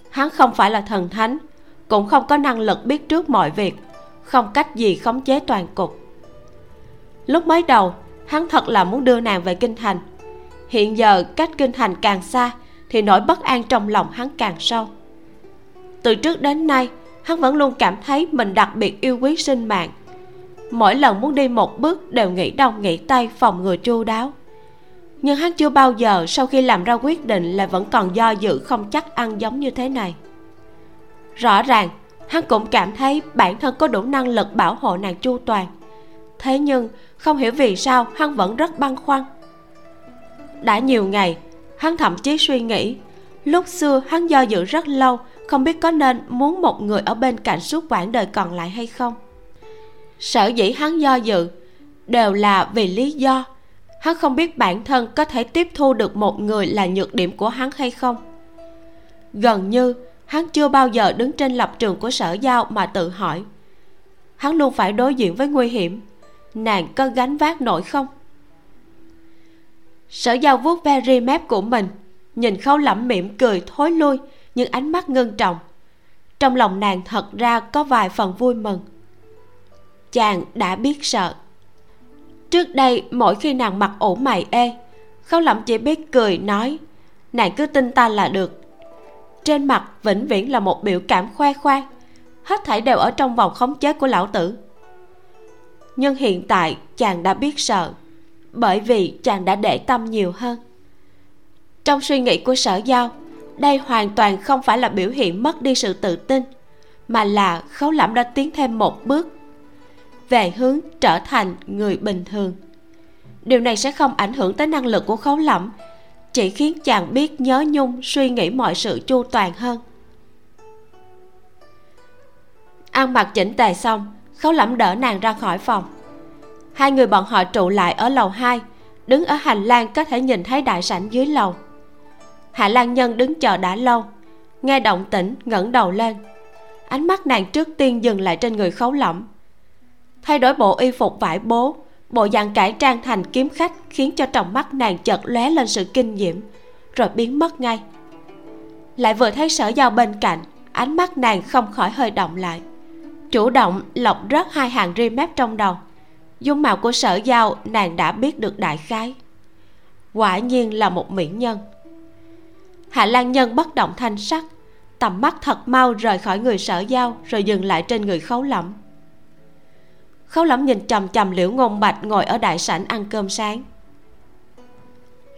Hắn không phải là thần thánh cũng không có năng lực biết trước mọi việc không cách gì khống chế toàn cục. Lúc mới đầu hắn thật là muốn đưa nàng về kinh thành. Hiện giờ cách kinh thành càng xa thì nỗi bất an trong lòng hắn càng sâu. Từ trước đến nay hắn vẫn luôn cảm thấy mình đặc biệt yêu quý sinh mạng. Mỗi lần muốn đi một bước đều nghĩ đông, nghĩ tay phòng ngừa chu đáo. Nhưng hắn chưa bao giờ, sau khi làm ra quyết định lại vẫn còn do dự, không chắc ăn giống như thế này. Rõ ràng, hắn cũng cảm thấy bản thân có đủ năng lực bảo hộ nàng chu toàn. Thế nhưng, không hiểu vì sao hắn vẫn rất băn khoăn. Đã nhiều ngày, hắn thậm chí suy nghĩ, lúc xưa hắn do dự rất lâu không biết có nên muốn một người ở bên cạnh suốt quãng đời còn lại hay không? Sở dĩ hắn do dự đều là vì lý do. Hắn không biết bản thân có thể tiếp thu được một người là nhược điểm của hắn hay không. Gần như, hắn chưa bao giờ đứng trên lập trường của sở giao mà tự hỏi, hắn luôn phải đối diện với nguy hiểm, nàng có gánh vác nổi không? Sở giao vuốt ve ri mép của mình, nhìn khâu lẩm mỉm cười thối lui nhưng ánh mắt ngưng trọng. Trong lòng nàng thật ra có vài phần vui mừng. Chàng đã biết sợ. Trước đây, mỗi khi nàng mặc ủ mày ê khâu lẩm chỉ biết cười, nói nàng cứ tin ta là được. Trên mặt vĩnh viễn là một biểu cảm khoe khoang, hết thảy đều ở trong vòng khống chế của lão tử. Nhưng hiện tại, chàng đã biết sợ, bởi vì chàng đã để tâm nhiều hơn. Trong suy nghĩ của sở giao đây hoàn toàn không phải là biểu hiện mất đi sự tự tin, mà là khấu Lãm đã tiến thêm một bước về hướng trở thành người bình thường. Điều này sẽ không ảnh hưởng tới năng lực của khấu lẫm chỉ khiến chàng biết nhớ nhung, suy nghĩ mọi sự chu toàn hơn. Ăn mặc chỉnh tề xong, khấu lẫm đỡ nàng ra khỏi phòng. Hai người bọn họ trụ lại ở lầu 2 đứng ở hành lang có thể nhìn thấy đại sảnh dưới lầu hạ lan nhân đứng chờ đã lâu. Nghe động tĩnh, ngẩng đầu lên. Ánh mắt nàng trước tiên dừng lại trên người khấu lẫm. Thay đổi bộ y phục vải bố, bộ dạng cải trang thành kiếm khách khiến cho trong mắt nàng chợt lóe lên sự kinh diễm, rồi biến mất ngay. Lại vừa thấy sở giao bên cạnh, ánh mắt nàng không khỏi hơi động lại. Chủ động lọc rớt hai hàng ri mép trong đầu. Dung mạo của sở giao nàng đã biết được đại khái. Quả nhiên là một mỹ nhân hạ lan nhân bất động thanh sắc. Tầm mắt thật mau rời khỏi người sở giao, rồi dừng lại trên người khấu lẫm khấu lẫm nhìn chằm chằm liễu ngôn bạch ngồi ở đại sảnh ăn cơm sáng.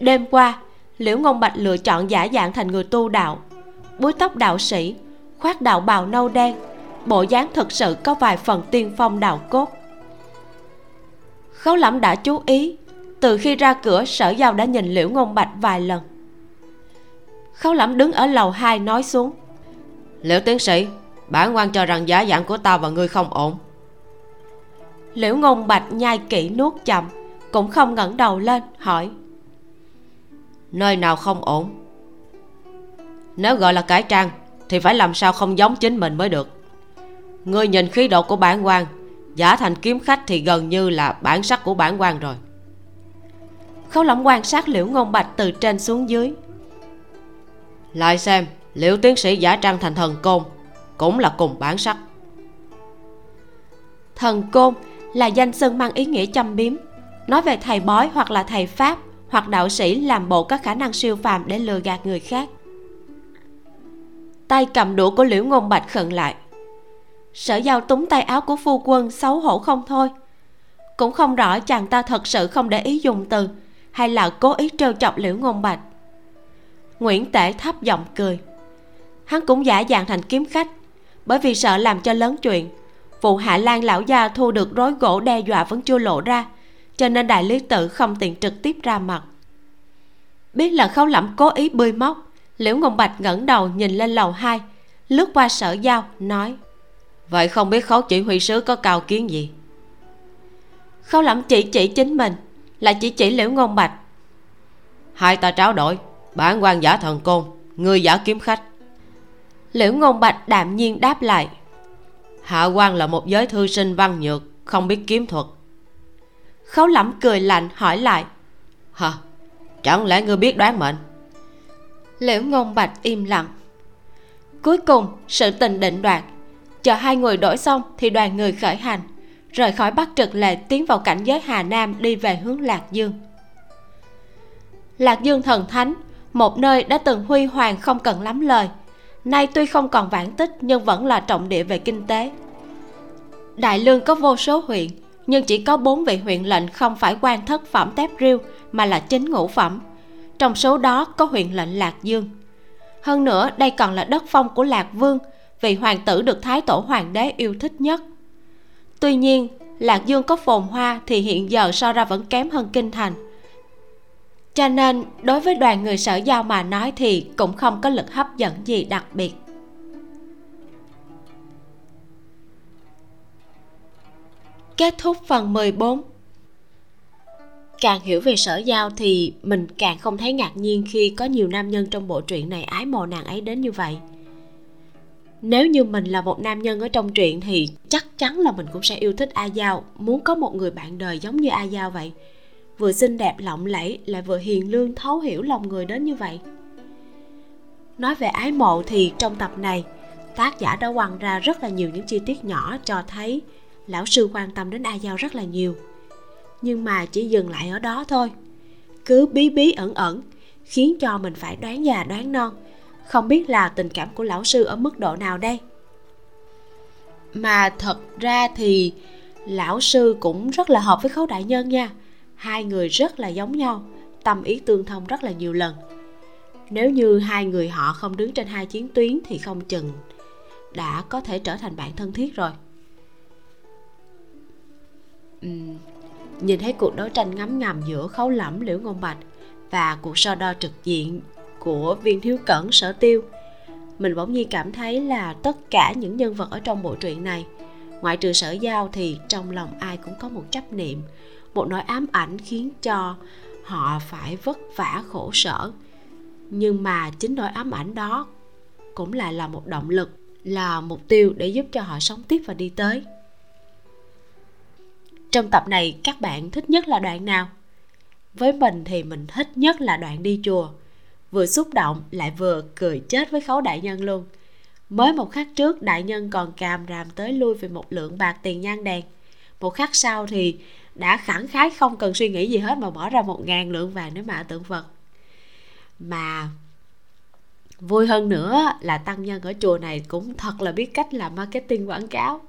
Đêm qua, liễu ngôn bạch lựa chọn giả dạng thành người tu đạo. Búi tóc đạo sĩ, khoác đạo bào nâu đen, bộ dáng thực sự có vài phần tiên phong đạo cốt. Khấu lẫm đã chú ý, từ khi ra cửa, sở giao đã nhìn liễu ngôn bạch vài lần khấu lẫm đứng ở lầu 2 nói xuống. Liễu tiến sĩ bản quan cho rằng giả dạng của ta và ngươi không ổn. Liễu ngôn bạch nhai kỹ nuốt chậm cũng không ngẩng đầu lên hỏi. Nơi nào không ổn? Nếu gọi là cải trang thì phải làm sao không giống chính mình mới được? Ngươi nhìn khí độ của bản quan giả thành kiếm khách thì gần như là bản sắc của bản quan rồi. Khấu lẫm quan sát liễu ngôn bạch từ trên xuống dưới lại xem, liệu tiến sĩ giả trang thành thần côn cũng là cùng bản sắc. Thần côn là danh xưng mang ý nghĩa châm biếm, nói về thầy bói hoặc là thầy pháp hoặc đạo sĩ làm bộ các khả năng siêu phàm để lừa gạt người khác. Tay cầm đũa của liễu ngôn bạch khẩn lại. Sở giao túng tay áo của phu quân xấu hổ không thôi. Cũng không rõ chàng ta thật sự không để ý dùng từ hay là cố ý trêu chọc liễu ngôn bạch nguyễn tể thấp giọng cười. Hắn cũng giả dạng thành kiếm khách, bởi vì sợ làm cho lớn chuyện. Vụ hạ lan lão gia thu được rối gỗ đe dọa vẫn chưa lộ ra, cho nên đại lý tự không tiện trực tiếp ra mặt. Biết là khấu lẩm cố ý bươi móc, liễu ngôn bạch ngẩng đầu nhìn lên lầu hai, lướt qua sở giao, nói, vậy không biết khấu chỉ huy sứ có cao kiến gì? Khấu lẩm chỉ chỉ chính mình là chỉ chỉ liễu ngôn bạch, hai ta tráo đổi bản quan giả thần côn người giả kiếm khách. Liễu ngôn bạch đạm nhiên đáp lại. Hạ quan là một giới thư sinh văn nhược không biết kiếm thuật. Khấu lẩm cười lạnh hỏi lại. Hả? Chẳng lẽ ngươi biết đoán mệnh? Liễu ngôn bạch im lặng. Cuối cùng sự tình định đoạt. Chờ hai người đổi xong thì đoàn người khởi hành rời khỏi bắc trực lệ tiến vào cảnh giới hà nam đi về hướng lạc dương. Lạc dương thần thánh một nơi đã từng huy hoàng không cần lắm lời. Nay tuy không còn vãn tích, nhưng vẫn là trọng địa về kinh tế. Đại lương có vô số huyện, nhưng chỉ có bốn vị huyện lệnh không phải quan thất phẩm tép riêu, mà là chính ngũ phẩm. Trong số đó có huyện lệnh lạc dương. Hơn nữa, đây còn là đất phong của lạc vương vị hoàng tử được thái tổ hoàng đế yêu thích nhất. Tuy nhiên, lạc dương có phồn hoa thì hiện giờ so ra vẫn kém hơn kinh thành cho nên, đối với đoàn người sở giao mà nói thì cũng không có lực hấp dẫn gì đặc biệt. Kết thúc phần 14 Càng hiểu về sở giao thì mình càng không thấy ngạc nhiên khi có nhiều nam nhân trong bộ truyện này ái mộ nàng ấy đến như vậy. Nếu như mình là một nam nhân ở trong truyện thì chắc chắn là mình cũng sẽ yêu thích a giao. Muốn có một người bạn đời giống như a giao vậy vừa xinh đẹp lộng lẫy lại vừa hiền lương thấu hiểu lòng người đến như vậy. Nói về ái mộ thì trong tập này, tác giả đã quăng ra rất là nhiều những chi tiết nhỏ cho thấy lão sư quan tâm đến a giao rất là nhiều. Nhưng mà chỉ dừng lại ở đó thôi. Cứ bí bí ẩn ẩn, khiến cho mình phải đoán già đoán non. Không biết là tình cảm của lão sư ở mức độ nào đây? Mà thật ra thì lão sư cũng rất là hợp với khấu đại nhân nha hai người rất là giống nhau tâm ý tương thông rất là nhiều lần. Nếu như hai người họ không đứng trên hai chiến tuyến thì không chừng đã có thể trở thành bạn thân thiết rồi. Uhm, nhìn thấy cuộc đấu tranh ngấm ngầm giữa khấu lẫm liễu ngôn bạch và cuộc so đo trực diện của viên thiếu cẩn sở tiêu mình bỗng nhiên cảm thấy là tất cả những nhân vật ở trong bộ truyện này ngoại trừ sở giao thì trong lòng ai cũng có một chấp niệm một nỗi ám ảnh khiến cho họ phải vất vả khổ sở. Nhưng mà chính nỗi ám ảnh đó cũng lại là một động lực, là mục tiêu để giúp cho họ sống tiếp và đi tới. Trong tập này, các bạn thích nhất là đoạn nào? Với mình thì mình thích nhất là đoạn đi chùa. Vừa xúc động, lại vừa cười chết với khấu đại nhân luôn. Mới một khắc trước, đại nhân còn càm ràm tới lui về một lượng bạc tiền nhang đèn. Một khắc sau thì đã khẳng khái không cần suy nghĩ gì hết mà bỏ ra một ngàn lượng vàng để mà tượng phật. Mà vui hơn nữa là tăng nhân ở chùa này cũng thật là biết cách làm marketing quảng cáo.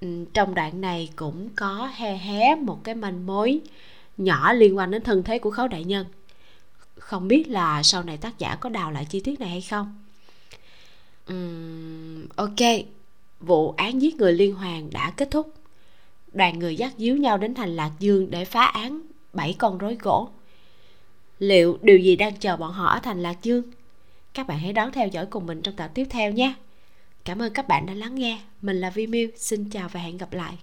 Ừ, trong đoạn này cũng có he hé một cái manh mối nhỏ liên quan đến thân thế của khấu đại nhân. Không biết là sau này tác giả có đào lại chi tiết này hay không. Uhm, ok vụ án giết người liên hoàn đã kết thúc đoàn người dắt díu nhau đến thành lạc dương để phá án bảy con rối gỗ. Liệu điều gì đang chờ bọn họ ở thành lạc dương? Các bạn hãy đón theo dõi cùng mình trong tập tiếp theo nhé. Cảm ơn các bạn đã lắng nghe. Mình là vi miu, xin chào và hẹn gặp lại.